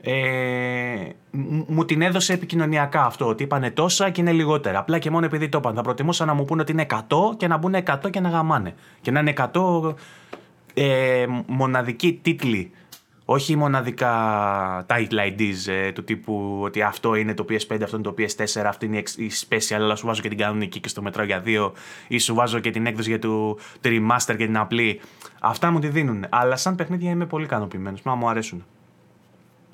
A: Ε, μου την έδωσε επικοινωνιακά αυτό, ότι είπανε τόσα και είναι λιγότερα. Απλά και μόνο επειδή το είπαν. Θα προτιμούσα να μου πούνε ότι είναι 100 και να μπουν 100 και να γαμάνε. Και να είναι 100 ε, μοναδικοί τίτλοι όχι μοναδικά title IDs ε, του τύπου ότι αυτό είναι το PS5, αυτό είναι το PS4, αυτή είναι η special, αλλά σου βάζω και την κανονική και στο μετρό για δύο, ή σου βάζω και την έκδοση για το, το remaster και την απλή. Αυτά μου τη δίνουν. Αλλά σαν παιχνίδια είμαι πολύ ικανοποιημένος. Μα μου αρέσουν.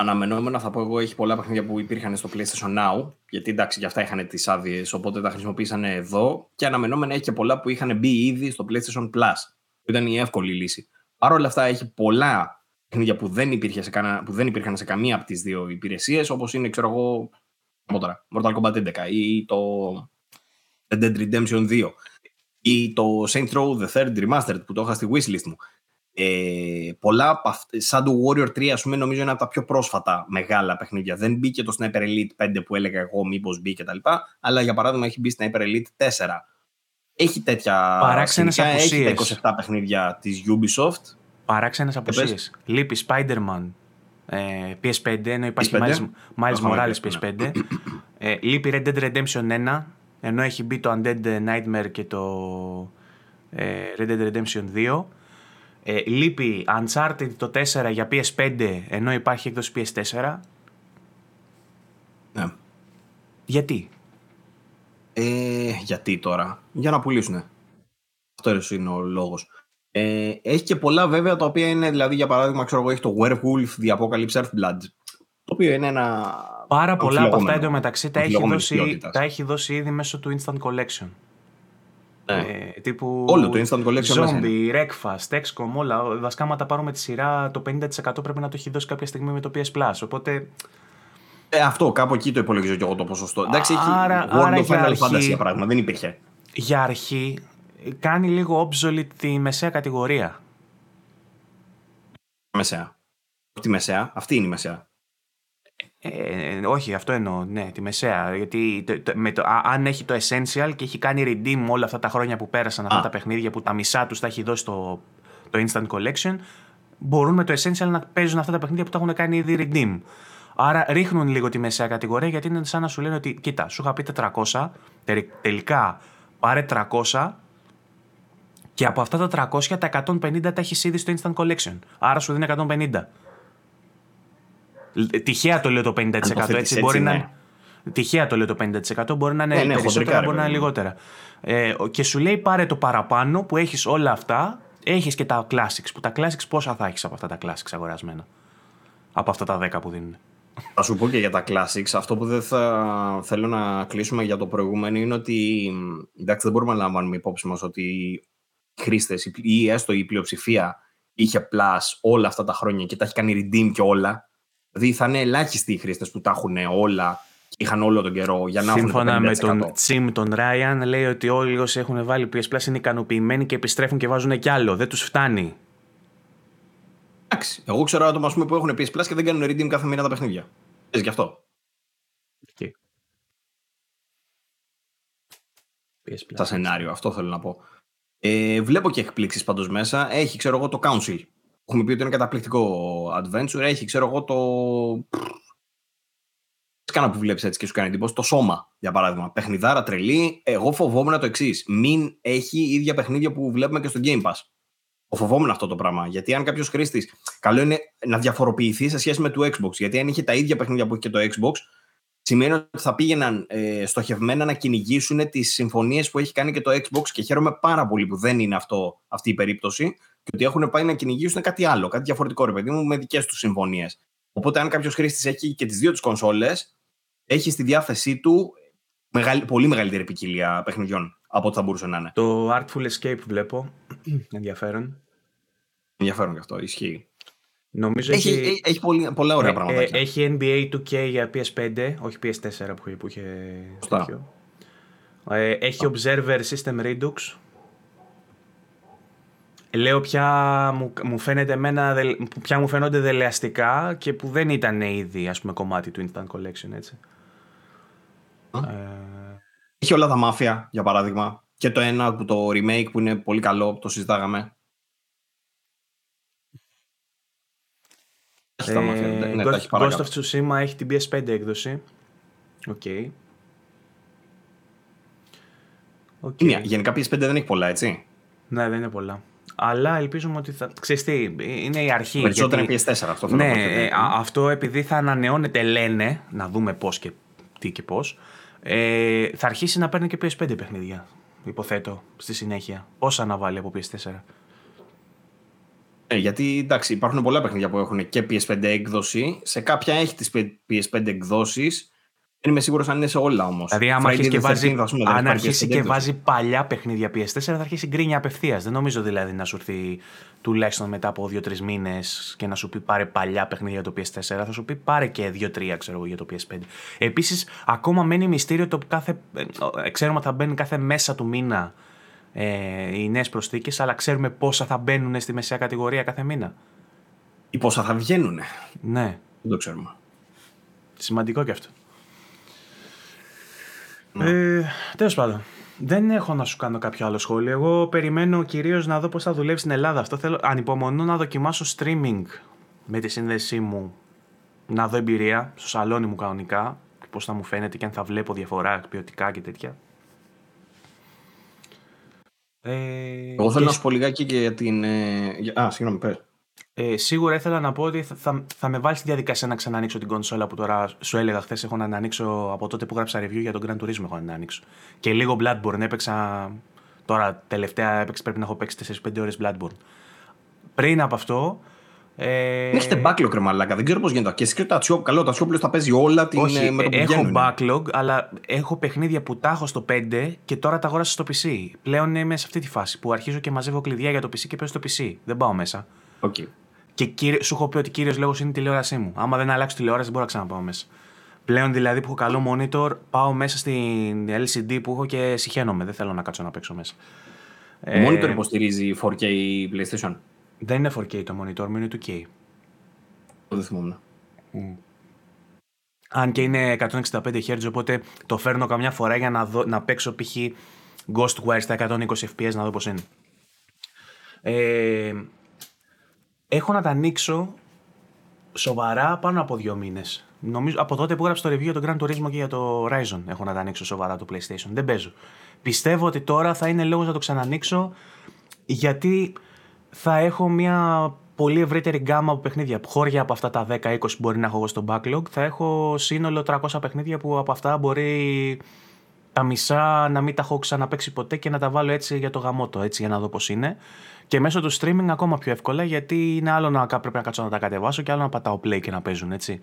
B: Αναμενόμενα θα πω εγώ, έχει πολλά παιχνίδια που υπήρχαν στο PlayStation Now, γιατί εντάξει, για αυτά είχαν τις άδειες, οπότε τα χρησιμοποίησαν εδώ. Και αναμενόμενα έχει και πολλά που είχαν μπει ήδη στο PlayStation Plus, που ήταν η εύκολη λύση. Παρ' όλα αυτά έχει πολλά παιχνίδια που δεν, υπήρχε σε κανένα, που δεν υπήρχαν σε καμία από τις δύο υπηρεσίες, όπως είναι, ξέρω εγώ, τώρα, Mortal Kombat 11 ή το Red Dead Redemption 2 ή το Saints Row The Third Remastered που το είχα στη wishlist μου. Ε, πολλά σαν το Warrior 3 ας πούμε νομίζω είναι από τα πιο πρόσφατα μεγάλα παιχνίδια. Δεν μπήκε το Sniper Elite 5 που έλεγα εγώ μήπως μπήκε κτλ αλλά για παράδειγμα έχει μπει Sniper Elite 4 έχει τέτοια
A: παράξενες απουσίες
B: έχει τα 27 παιχνίδια της Ubisoft.
A: Παράξενες απουσίες. Λείπει Spider-Man ε, PS5, ενώ υπάρχει Miles, Miles Morales PS5. ες, λείπει Red Dead Redemption 1, ενώ έχει μπει το Undead Nightmare και το ε, Red Dead Redemption 2. Ε, λείπει Uncharted το 4 για PS5, ενώ υπάρχει έκδοση PS4.
B: Ναι.
A: Γιατί;
B: Ε, γιατί τώρα; Για να πουλήσουνε. Αυτό είναι ο λόγος. Ε, έχει και πολλά βέβαια τα οποία είναι, δηλαδή για παράδειγμα, ξέρω εγώ, έχει το Werewolf, The Apocalypse Earthblood. Το οποίο είναι ένα.
A: Πάρα πολλά από αυτά εντωμεταξύ τα έχει, δώσει, τα έχει δώσει ήδη μέσω του Instant Collection.
B: Ναι.
A: Ε, τύπου
B: Όλο το Instant Collection
A: Zombie, Wreckfast, XCOM, όλα. Βασικά, άμα τα πάρουμε τη σειρά, το 50% πρέπει να το έχει δώσει κάποια στιγμή με το PS Plus. Οπότε.
B: Ε, αυτό, κάπου εκεί το υπολογίζω και εγώ το ποσοστό. Εντάξει,
A: άρα,
B: έχει άρα World of Final Fantasy για παράδειγμα, δεν υπήρχε.
A: Για αρχή, κάνει λίγο obsolete τη μεσαία κατηγορία.
B: Μεσαία. Τη μεσαία. Αυτή είναι η μεσαία.
A: Ε, όχι, αυτό εννοώ. Ναι, τη μεσαία. Γιατί με το, αν έχει το essential και έχει κάνει redeem όλα αυτά τα χρόνια που πέρασαν αυτά τα παιχνίδια που τα μισά τους τα έχει δώσει το, το instant collection, μπορούν με το essential να παίζουν αυτά τα παιχνίδια που τα έχουν κάνει ήδη redeem. Άρα ρίχνουν λίγο τη μεσαία κατηγορία γιατί είναι σαν να σου λένε ότι κοίτα, σου είχα πει 400, τελικά πάρε 300 και από αυτά τα 300, τα 150 τα έχεις ήδη στο Instant Collection. Άρα σου δίνει 150. Τυχαία το λέω το 50%. Έτσι, έτσι μπορεί ναι. να. Τυχαία το λέω το 50%. Μπορεί να είναι ναι, ναι, περισσότερα, μπορεί να είναι λιγότερα. Ε, και σου λέει πάρε το παραπάνω που έχεις όλα αυτά. Έχεις και τα classics. Που τα classics πόσα θα έχεις από αυτά τα classics αγορασμένα. Από αυτά τα 10 που δίνουν.
B: Θα σου πω και για τα classics. Αυτό που δεν θα θέλω να κλείσουμε για το προηγούμενο είναι ότι. Εντάξει, δεν μπορούμε να λαμβάνουμε υπόψη μας ότι χρήστες ή έστω η πλειοψηφία είχε Plus όλα αυτά τα χρόνια και τα έχει κάνει redeem και όλα. Δηλαδή θα είναι ελάχιστοι οι χρήστες που τα έχουν όλα και είχαν όλο τον καιρό για να
A: Σύμφωνα με τον Τσιμ τον Ράιαν, λέει ότι όλοι όσοι έχουν βάλει PS Plus είναι ικανοποιημένοι και επιστρέφουν και βάζουν κι άλλο. Δεν τους φτάνει.
B: Εντάξει. Εγώ ξέρω άτομα πούμε, που έχουν PS Plus και δεν κάνουν redeem κάθε μήνα τα παιχνίδια. Πες γι' αυτό. Okay. Στα σενάριο, αυτό θέλω να πω. Ε, βλέπω και εκπλήξεις πάντως μέσα. Έχει, ξέρω εγώ, το Council. Έχουμε πει ότι είναι καταπληκτικό adventure. Έχει, ξέρω εγώ, το. Κάνα που βλέπεις έτσι και σου κάνει εντύπωση; Το σώμα, για παράδειγμα. Παιχνιδάρα τρελή. Εγώ φοβόμουν το εξής. Μην έχει ίδια παιχνίδια που βλέπουμε και στο Game Pass. Φοβόμουν αυτό το πράγμα. Γιατί αν κάποιος χρήστη. Καλό είναι να διαφοροποιηθεί σε σχέση με το Xbox. Γιατί αν είχε τα ίδια παιχνίδια που έχει και το Xbox, σημαίνει ότι θα πήγαιναν ε, στοχευμένα να κυνηγήσουν τις συμφωνίες που έχει κάνει και το Xbox και χαίρομαι πάρα πολύ που δεν είναι αυτό, αυτή η περίπτωση και ότι έχουν πάει να κυνηγήσουν κάτι άλλο, κάτι διαφορετικό, ρε παιδί μου, με δικές τους συμφωνίες. Οπότε, αν κάποιος χρήστης έχει και τις δύο τι κονσόλες, έχει στη διάθεσή του μεγάλη, πολύ μεγαλύτερη ποικιλία παιχνιδιών από ό,τι θα μπορούσε να είναι.
A: Το Artful Escape βλέπω. Ενδιαφέρον.
B: Ενδιαφέρον και αυτό, ισχύει.
A: Νομίζω
B: έχει, έχει, έχει πολύ, πολλά ωραία ε, πράγματα.
A: Ε, έχει NBA 2K για PS5, όχι PS4 που, που είχε τέτοιο. Ε, έχει Observer System Redux. Λέω πια μου, μου, φαίνεται εμένα, πια μου φαίνονται δελεαστικά και που δεν ήταν ήδη ας πούμε, κομμάτι του Instant Collection, έτσι.
B: Ε... Έχει όλα τα Mafia, για παράδειγμα. Και το ένα, το remake που είναι πολύ καλό, το συζητάγαμε. Ε, ναι,
A: Ghost, Ghost of Tsushima έχει την PS5 έκδοση. Οκ. Okay.
B: Okay. Ναι, γενικά PS5 δεν έχει πολλά, έτσι;
A: Ναι, δεν είναι πολλά. Αλλά ελπίζουμε ότι θα. Ξέρεις τι, είναι η αρχή.
B: Περισσότερο γιατί... είναι PS4 αυτό.
A: Ναι, ε, αυτό επειδή θα ανανεώνεται, λένε, να δούμε πώς και τι και πώς. Ε, θα αρχίσει να παίρνει και PS5 παιχνίδια. Υποθέτω στη συνέχεια. Πόσα να βάλει από PS4.
B: Ε, γιατί εντάξει, υπάρχουν πολλά παιχνίδια που έχουν και PS5 έκδοση. Σε κάποια έχει τις PS5 εκδόσεις δεν είμαι σίγουρος αν είναι σε όλα όμως.
A: Δηλαδή, άμα αρχίσεις και, βάζει, αν αρχίσεις και βάζει παλιά παιχνίδια PS4, θα αρχίσει γκρίνια απευθείας. Δεν νομίζω δηλαδή να σου έρθει τουλάχιστον μετά από 2-3 μήνες και να σου πει πάρε παλιά παιχνίδια για το PS4. Θα σου πει πάρε και 2-3 ξέρω για το PS5. Επίσης, ακόμα μένει μυστήριο το κάθε. Ε, ξέρουμε ότι θα μπαίνει κάθε μέσα του μήνα ε, οι νέες προσθήκες, αλλά ξέρουμε πόσα θα μπαίνουν στη μεσαία κατηγορία κάθε μήνα.
B: Ή πόσα θα βγαίνουν.
A: Ναι.
B: Δεν το ξέρουμε.
A: Σημαντικό και αυτό. Ναι. Ε, Τέλος πάντων. Δεν έχω να σου κάνω κάποιο άλλο σχόλιο. Εγώ περιμένω κυρίως να δω πώς θα δουλεύει στην Ελλάδα. Αυτό θέλω. Ανυπομονώ να δοκιμάσω streaming με τη σύνδεσή μου. Να δω εμπειρία στο σαλόνι μου κανονικά. Πώς θα μου φαίνεται και αν θα βλέπω διαφορά ποιοτικά και τέτοια.
B: Ε, Εγώ θέλω να σου πω λιγάκι και για την. Ε, α, συγγνώμη, πες.
A: Ε, σίγουρα ήθελα να πω ότι θα, θα, με βάλει στη διαδικασία να ξανανοίξω την κονσόλα που τώρα σου έλεγα χθες. Έχω να ανοίξω από τότε που γράψα review για τον Grand Turismo. Έχω να ανοίξω. Και λίγο Bloodborne έπαιξα. Τώρα τελευταία έπαιξα, πρέπει να έχω παίξει 4-5 ώρες Bloodborne. Πριν από αυτό.
B: Ε... Έχετε backlog κρεμαλάκα, δεν ξέρω πώς γίνεται. Και εσύ το Καλό, το τα παίζει όλα την
A: Όχι, με το που Έχω backlog, αλλά έχω παιχνίδια που τα έχω στο 5 και τώρα τα αγόρασα στο PC. Πλέον είμαι σε αυτή τη φάση που αρχίζω και μαζεύω κλειδιά για το PC και παίζω στο PC. Δεν πάω μέσα.
B: Okay.
A: Και κύριε, σου έχω πει ότι κύριος λόγος είναι η τηλεόρασή μου. Άμα δεν αλλάξω τηλεόραση, δεν μπορώ να ξαναπάω μέσα. Πλέον δηλαδή που έχω καλό monitor, πάω μέσα στην LCD που έχω και συχαίνομαι. Δεν θέλω να κάτσω να παίξω μέσα.
B: Το ε, monitor υποστηρίζει 4K PlayStation;
A: Δεν είναι 4K το monitor μου, είναι 2K.
B: Δεν θυμόμουν.
A: Mm. Αν και είναι 165 Hz, οπότε το φέρνω καμιά φορά για να, δω, να παίξω π.χ. Ghostwire στα 120 FPS να δω πώς είναι. Ε, έχω να τα ανοίξω σοβαρά πάνω από δύο μήνες. Νομίζω από τότε που έγραψα το review για τον Grand Turismo και για το Horizon έχω να τα ανοίξω σοβαρά το PlayStation. Δεν παίζω. Πιστεύω ότι τώρα θα είναι λόγος να το ξανανοίξω γιατί θα έχω μια πολύ ευρύτερη γκάμα από παιχνίδια. Χώρια από αυτά τα 10-20 που μπορεί να έχω εγώ στο backlog, θα έχω σύνολο 300 παιχνίδια που από αυτά μπορεί τα μισά να μην τα έχω ξαναπέξει ποτέ και να τα βάλω έτσι για το γαμότο, έτσι για να δω πώς είναι. Και μέσω του streaming ακόμα πιο εύκολα γιατί είναι άλλο να πρέπει να κάτσω να τα κατεβάσω και άλλο να πατάω play και να παίζουν έτσι.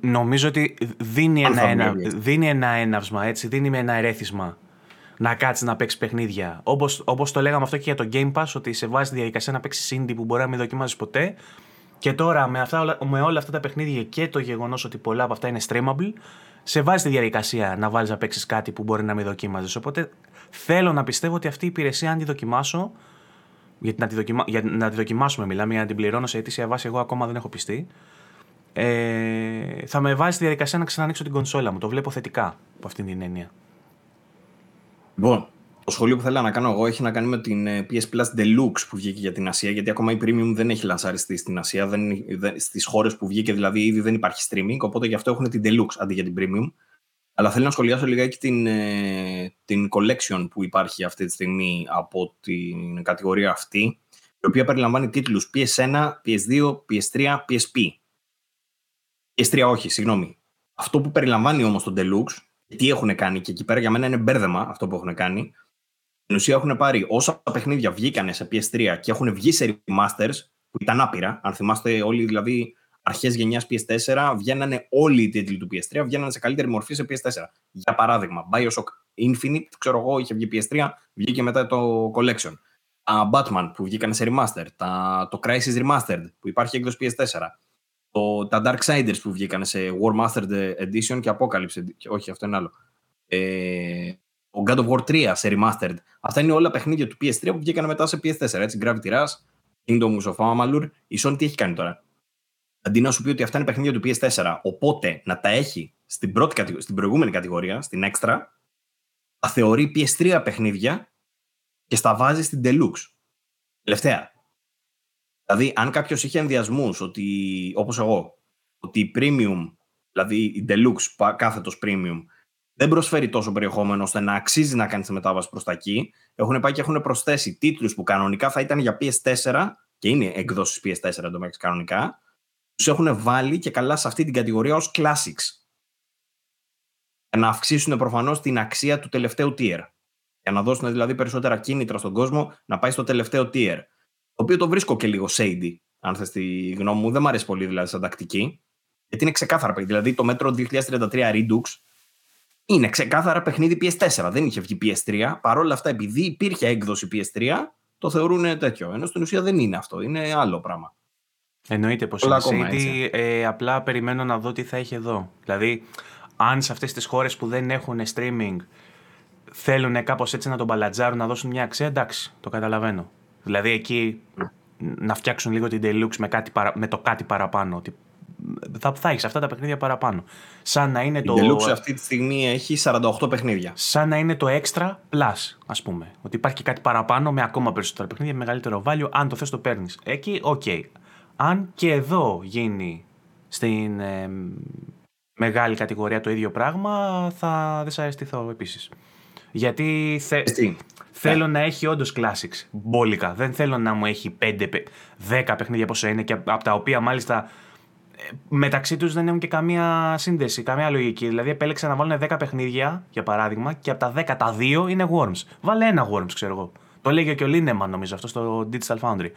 A: Νομίζω ότι δίνει ένα, ένα, δίνει ένα έναυσμα, έτσι, δίνει με ένα ερέθισμα να κάτσεις να παίξεις παιχνίδια. Όπως όπως το λέγαμε αυτό και για το Game Pass, ότι σε βάζει τη διαδικασία να παίξεις indie που μπορεί να μην δοκιμάζεις ποτέ. Και τώρα με, αυτά, με όλα αυτά τα παιχνίδια και το γεγονός ότι πολλά από αυτά είναι streamable, σε βάζει τη διαδικασία να βάλεις να παίξεις κάτι που μπορεί να μην δοκίμαζε. Οπότε θέλω να πιστεύω ότι αυτή η υπηρεσία, αν τη δοκιμάσω, γιατί να τη, δοκιμα... για να τη δοκιμάσουμε μιλάμε, για να την πληρώνω σε αιτήσια βάση, εγώ ακόμα δεν έχω πιστεί. Ε, θα με βάζει στη διαδικασία να ξανανοίξω την κονσόλα μου. Το βλέπω θετικά από αυτήν την έννοια.
B: Λοιπόν, το σχολείο που θέλω να κάνω εγώ έχει να κάνει με την ε, PS Plus Deluxe που βγήκε για την Ασία, γιατί ακόμα η Premium δεν έχει λανσαριστεί στην Ασία, δεν, δεν, στις χώρες που βγήκε δηλαδή ήδη δεν υπάρχει streaming, οπότε γι' αυτό έχουν την Deluxe αντί για την Premium. Αλλά θέλω να σχολιάσω λιγάκι την, ε, την collection που υπάρχει αυτή τη στιγμή από την κατηγορία αυτή, η οποία περιλαμβάνει τίτλους PS1, PS2, PS3, PSP. PS3 όχι, συγγνώμη. Αυτό που περιλαμβάνει όμως το Deluxe τι έχουν κάνει και εκεί πέρα για μένα είναι μπέρδεμα αυτό που έχουν κάνει. Στην ουσία έχουν πάρει όσα παιχνίδια βγήκανε σε PS3 και έχουν βγει σε remasters που ήταν άπειρα. Αν θυμάστε όλοι δηλαδή αρχές γενιάς PS4 βγαίνανε όλοι οι τίτλοι του PS3, βγαίνανε σε καλύτερη μορφή σε PS4. Για παράδειγμα, Bioshock Infinite, ξέρω εγώ, είχε βγει PS3, βγήκε μετά το Collection. Τα Batman που βγήκαν σε remaster, τα, το Crisis Remastered που υπάρχει έκδοση PS4, το, τα Darksiders που βγήκαν σε War Mastered Edition και Apocalypse Όχι, αυτό είναι άλλο. Ε, ο God of War 3 σε Remastered. Αυτά είναι όλα παιχνίδια του PS3 που βγήκαν μετά σε PS4. Έτσι, Gravity Rush, Kingdom of Amalur. Η Sony τι έχει κάνει τώρα; Αντί να σου πει ότι αυτά είναι παιχνίδια του PS4, οπότε να τα έχει στην, πρώτη, στην προηγούμενη κατηγορία, στην Extra, θα θεωρεί PS3 παιχνίδια και στα βάζει στην Deluxe. Τελευταία. Δηλαδή, αν κάποιος είχε ενδιασμούς, ότι, όπως εγώ, ότι η premium, δηλαδή η deluxe κάθετος premium, δεν προσφέρει τόσο περιεχόμενο ώστε να αξίζει να κάνει τη μετάβαση προς τα εκεί, έχουν πάει και έχουν προσθέσει τίτλους που κανονικά θα ήταν για PS4 και είναι εκδόσεις PS4 εντωμεταξύ κανονικά, τους έχουν βάλει και καλά σε αυτή την κατηγορία ως classics. Για να αυξήσουν προφανώς την αξία του τελευταίου tier. Για να δώσουν δηλαδή περισσότερα κίνητρα στον κόσμο να πάει στο τελευταίο tier. Το οποίο το βρίσκω και λίγο shady, αν θες τη γνώμη μου. Δεν μου αρέσει πολύ δηλαδή σαν τακτική. Γιατί είναι ξεκάθαρα παιχνίδι. Δηλαδή το μέτρο 2033 Redux είναι ξεκάθαρα παιχνίδι PS4. Δεν είχε βγει PS3. Παρ' όλα αυτά, επειδή υπήρχε έκδοση PS3, το θεωρούν τέτοιο. Ενώ στην ουσία δεν είναι αυτό. Είναι άλλο πράγμα.
A: Εννοείται πως είναι shady. Ε, απλά περιμένω να δω τι θα έχει εδώ. Δηλαδή, αν σε αυτές τις χώρες που δεν έχουν streaming θέλουν κάπως έτσι να τον μπαλαντζάρουν, να δώσουν μια αξία, εντάξει, το καταλαβαίνω. Δηλαδή εκεί να φτιάξουν λίγο την Deluxe με, κάτι με το κάτι παραπάνω. Ότι θα, θα έχεις αυτά τα παιχνίδια παραπάνω. Σαν να είναι
B: η
A: το.
B: Η Deluxe αυτή τη στιγμή έχει 48 παιχνίδια.
A: Σαν να είναι το Extra Plus, ας πούμε. Ότι υπάρχει και κάτι παραπάνω με ακόμα περισσότερα παιχνίδια, με μεγαλύτερο value. Αν το θες, το παίρνεις. Εκεί, οκ. Okay. Αν και εδώ γίνει στην ε, μεγάλη κατηγορία το ίδιο πράγμα, θα δυσαρεστηθώ επίσης. Γιατί θε... θέλω να έχει όντως classics μπόλικα. Δεν θέλω να μου έχει 5, 10 παιχνίδια πόσο είναι και από τα οποία μάλιστα ε, μεταξύ τους δεν έχουν και καμία σύνδεση, καμία λογική. Δηλαδή επέλεξα να βάλουν 10 παιχνίδια, για παράδειγμα, και από τα 10 τα 2 είναι Worms. Βάλε ένα Worms, ξέρω εγώ. Το λέγει και ο Λίνεμαν, νομίζω, αυτό στο Digital Foundry.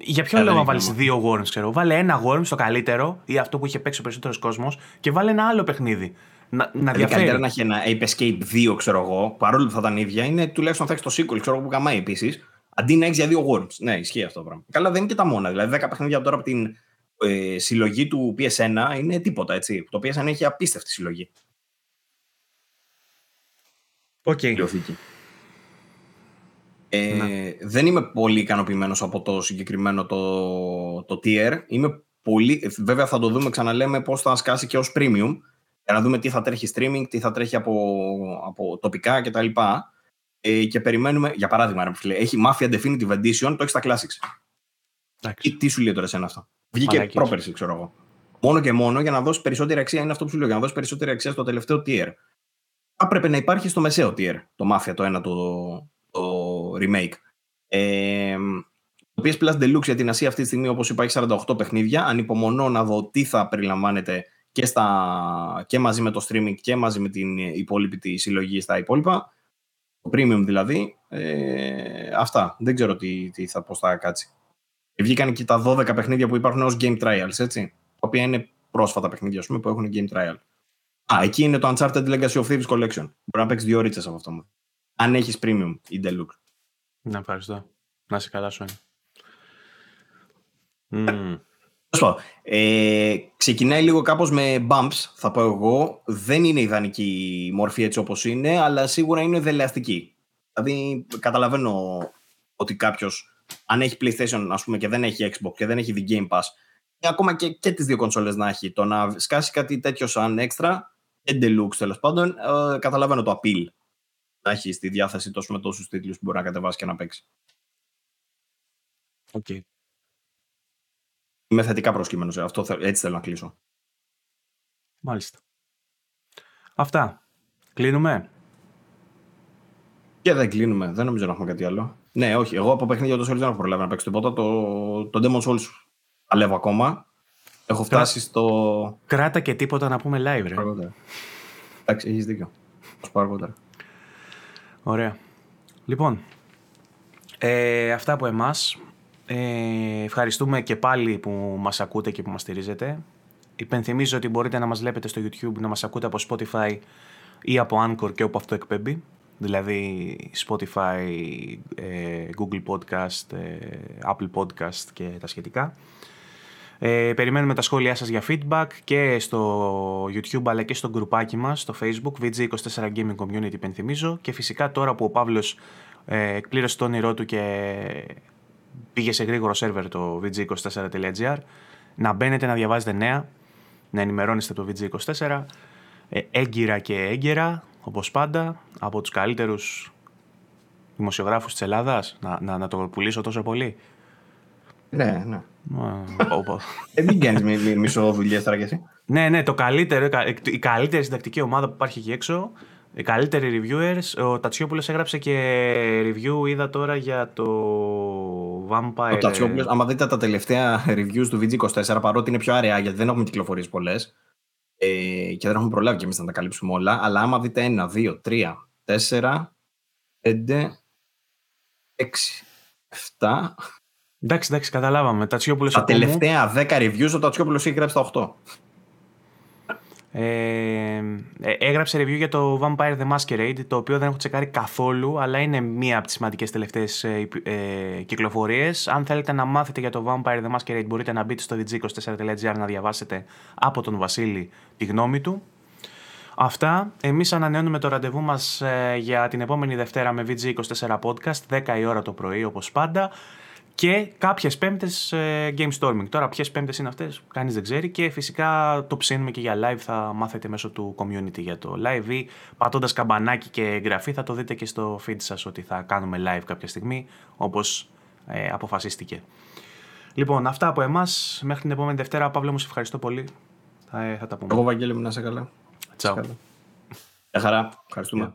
A: Για ποιο λόγο να βάλεις δύο Worms, ξέρω. Βάλε ένα Worms το καλύτερο ή αυτό που είχε παίξει ο περισσότερος κόσμος και βάλε ένα άλλο παιχνίδι. Να, να δηλαδή,
B: διαφέρει. Καλύτερα να έχει ένα Ape Escape 2, ξέρω εγώ, παρόλο που θα ήταν ίδια, είναι τουλάχιστον θα έχεις το sequel, ξέρω εγώ, που καμάει επίσης. Αντί να έχεις για δύο Worms. Ναι, ισχύει αυτό το πράγμα. Καλά, δεν είναι και τα μόνα. Δηλαδή, 10 παιχνίδια από τώρα από την ε, συλλογή του PS1 είναι τίποτα έτσι. Το PS1 έχει απίστευτη συλλογή.
A: Οκ. Okay.
B: Ε, δεν είμαι πολύ ικανοποιημένος από το συγκεκριμένο το, το tier. Είμαι πολύ, βέβαια θα το δούμε, ξαναλέμε, πώς θα σκάσει και ως premium για να δούμε τι θα τρέχει streaming, τι θα τρέχει από, από τοπικά κτλ. Ε, και περιμένουμε, για παράδειγμα, φίλε, έχει Mafia Definitive Edition, το έχεις στα Classics. Τι, τι σου λέει τώρα εσένα αυτό; Βγήκε πρόπερση, ξέρω εγώ. Μόνο και μόνο για να δώσεις περισσότερη αξία, είναι αυτό που σου λέω, για να δώσεις περισσότερη αξία στο τελευταίο tier. Θα έπρεπε να υπάρχει στο μεσαίο tier το Mafia, το ένα το, το remake. Ε, το PS Plus Deluxe για την Ασία αυτή τη στιγμή, όπως είπα, έχει 48 παιχνίδια. Ανυπομονώ να δω τι θα περιλαμβάνεται και, στα, και μαζί με το streaming και μαζί με την υπόλοιπη τη συλλογή στα υπόλοιπα. Το premium δηλαδή. Ε, αυτά. Δεν ξέρω τι, τι θα, πώς θα κάτσει. Βγήκαν και τα 12 παιχνίδια που υπάρχουν ως game trials, έτσι. Τα οποία είναι πρόσφατα παιχνίδια, πούμε, που έχουν game trial. Α, εκεί είναι το Uncharted Legacy of Thieves Collection. Μπορεί να παίξεις δύο ρίτσες από αυτό. Αν έχεις premium ή deluxe.
A: Να ευχαριστώ. Να σε καλά σου
B: ε, ξεκινάει λίγο κάπως με bumps, θα πω εγώ. Δεν είναι ιδανική η μορφή έτσι όπως είναι, αλλά σίγουρα είναι δελεαστική. Δηλαδή, καταλαβαίνω ότι κάποιος, αν έχει PlayStation ας πούμε, και δεν έχει Xbox και δεν έχει The Game Pass, και ακόμα και, και τις δύο κονσόλες να έχει, το να σκάσει κάτι τέτοιο σαν έξτρα, και deluxe τέλος πάντων, ε, καταλαβαίνω το appeal να έχεις στη διάθεση τόσο με τόσους τίτλους που μπορεί να κατεβάσεις και να παίξεις.
A: Okay.
B: Είμαι θετικά προσκύμενος σε αυτό. Έτσι θέλω να κλείσω.
A: Μάλιστα. Αυτά. Κλείνουμε.
B: Και δεν κλείνουμε. Δεν νομίζω να έχουμε κάτι άλλο. Ναι, όχι. Εγώ από παιχνίδια τόσο δεν έχω προλάβει να παίξω τίποτα. Το, το Demon Souls παλεύω ακόμα. Έχω φτάσει στο.
A: Κράτα και τίποτα να πούμε live, ρε.
B: Εντάξει, έχεις δίκιο. Θα πω αργότερα.
A: Ωραία. Λοιπόν, ε, αυτά από εμάς. Ε, ευχαριστούμε και πάλι που μας ακούτε και που μας στηρίζετε. Υπενθυμίζω ότι μπορείτε να μας βλέπετε στο YouTube, να μας ακούτε από Spotify ή από Anchor και όπου αυτό εκπέμπει. Δηλαδή Spotify, ε, Google Podcast, ε, Apple Podcast και τα σχετικά. Ε, περιμένουμε τα σχόλιά σας για feedback και στο YouTube αλλά και στο γκρουπάκι μας στο Facebook VG24 Gaming Community υπενθυμίζω και φυσικά τώρα που ο Παύλος ε, εκπλήρωσε το όνειρό του και πήγε σε γρήγορο σερβερ το vg24.gr, να μπαίνετε να διαβάζετε νέα, να ενημερώνεστε το VG24, ε, έγκυρα και έγκαιρα, όπως πάντα, από τους καλύτερους δημοσιογράφους της Ελλάδας, να, να, να το πουλήσω τόσο πολύ.
B: Ναι, ναι. ε, μην κάνεις μισό δουλειά τώρα κι εσύ.
A: Ναι, ναι, το καλύτερο, η καλύτερη συντακτική ομάδα που υπάρχει εκεί έξω οι καλύτεροι reviewers. Ο Τατσιόπουλο έγραψε και review, είδα τώρα για το Vampire.
B: Ο Τατσιόπουλο, άμα δείτε τα τελευταία reviews του VG24, παρότι είναι πιο αραιά γιατί δεν έχουμε κυκλοφορίες πολλές ε, και δεν έχουμε προλάβει κι εμείς να τα καλύψουμε όλα, αλλά άμα δείτε ένα, δύο, τρία, τέσσερα, πέντε, έξι, εφτά.
A: Εντάξει, εντάξει, καταλάβαμε.
B: Τατσιόπουλος τα τελευταία 10 reviews ο Τατσιόπουλος έχει γράψει τα 8.
A: Ε, ε, έγραψε review για το Vampire the Masquerade, το οποίο δεν έχω τσεκάρει καθόλου, αλλά είναι μία από τις σημαντικές τελευταίες ε, ε, κυκλοφορίες. Αν θέλετε να μάθετε για το Vampire the Masquerade, μπορείτε να μπείτε στο dg24.gr να διαβάσετε από τον Βασίλη τη γνώμη του. Αυτά. Εμείς ανανεώνουμε το ραντεβού μας ε, για την επόμενη Δευτέρα με VG24 Podcast, 10 η ώρα το πρωί όπως πάντα και κάποιες πέμπτες ε, game storming. Τώρα, ποιες πέμπτες είναι αυτές, κανείς δεν ξέρει. Και φυσικά το ψήνουμε και για live. Θα μάθετε μέσω του community για το live ή πατώντας καμπανάκι και εγγραφή θα το δείτε και στο feed σας ότι θα κάνουμε live κάποια στιγμή όπως ε, αποφασίστηκε. Λοιπόν, αυτά από εμάς. Μέχρι την επόμενη Δευτέρα. Παύλο μου, σε ευχαριστώ πολύ. Θα, ε, θα τα πούμε.
B: Εγώ, Βαγγέλη, μου να είσαι καλά.
A: Τσαου.
B: Γεια χαρά. Ευχαριστούμε.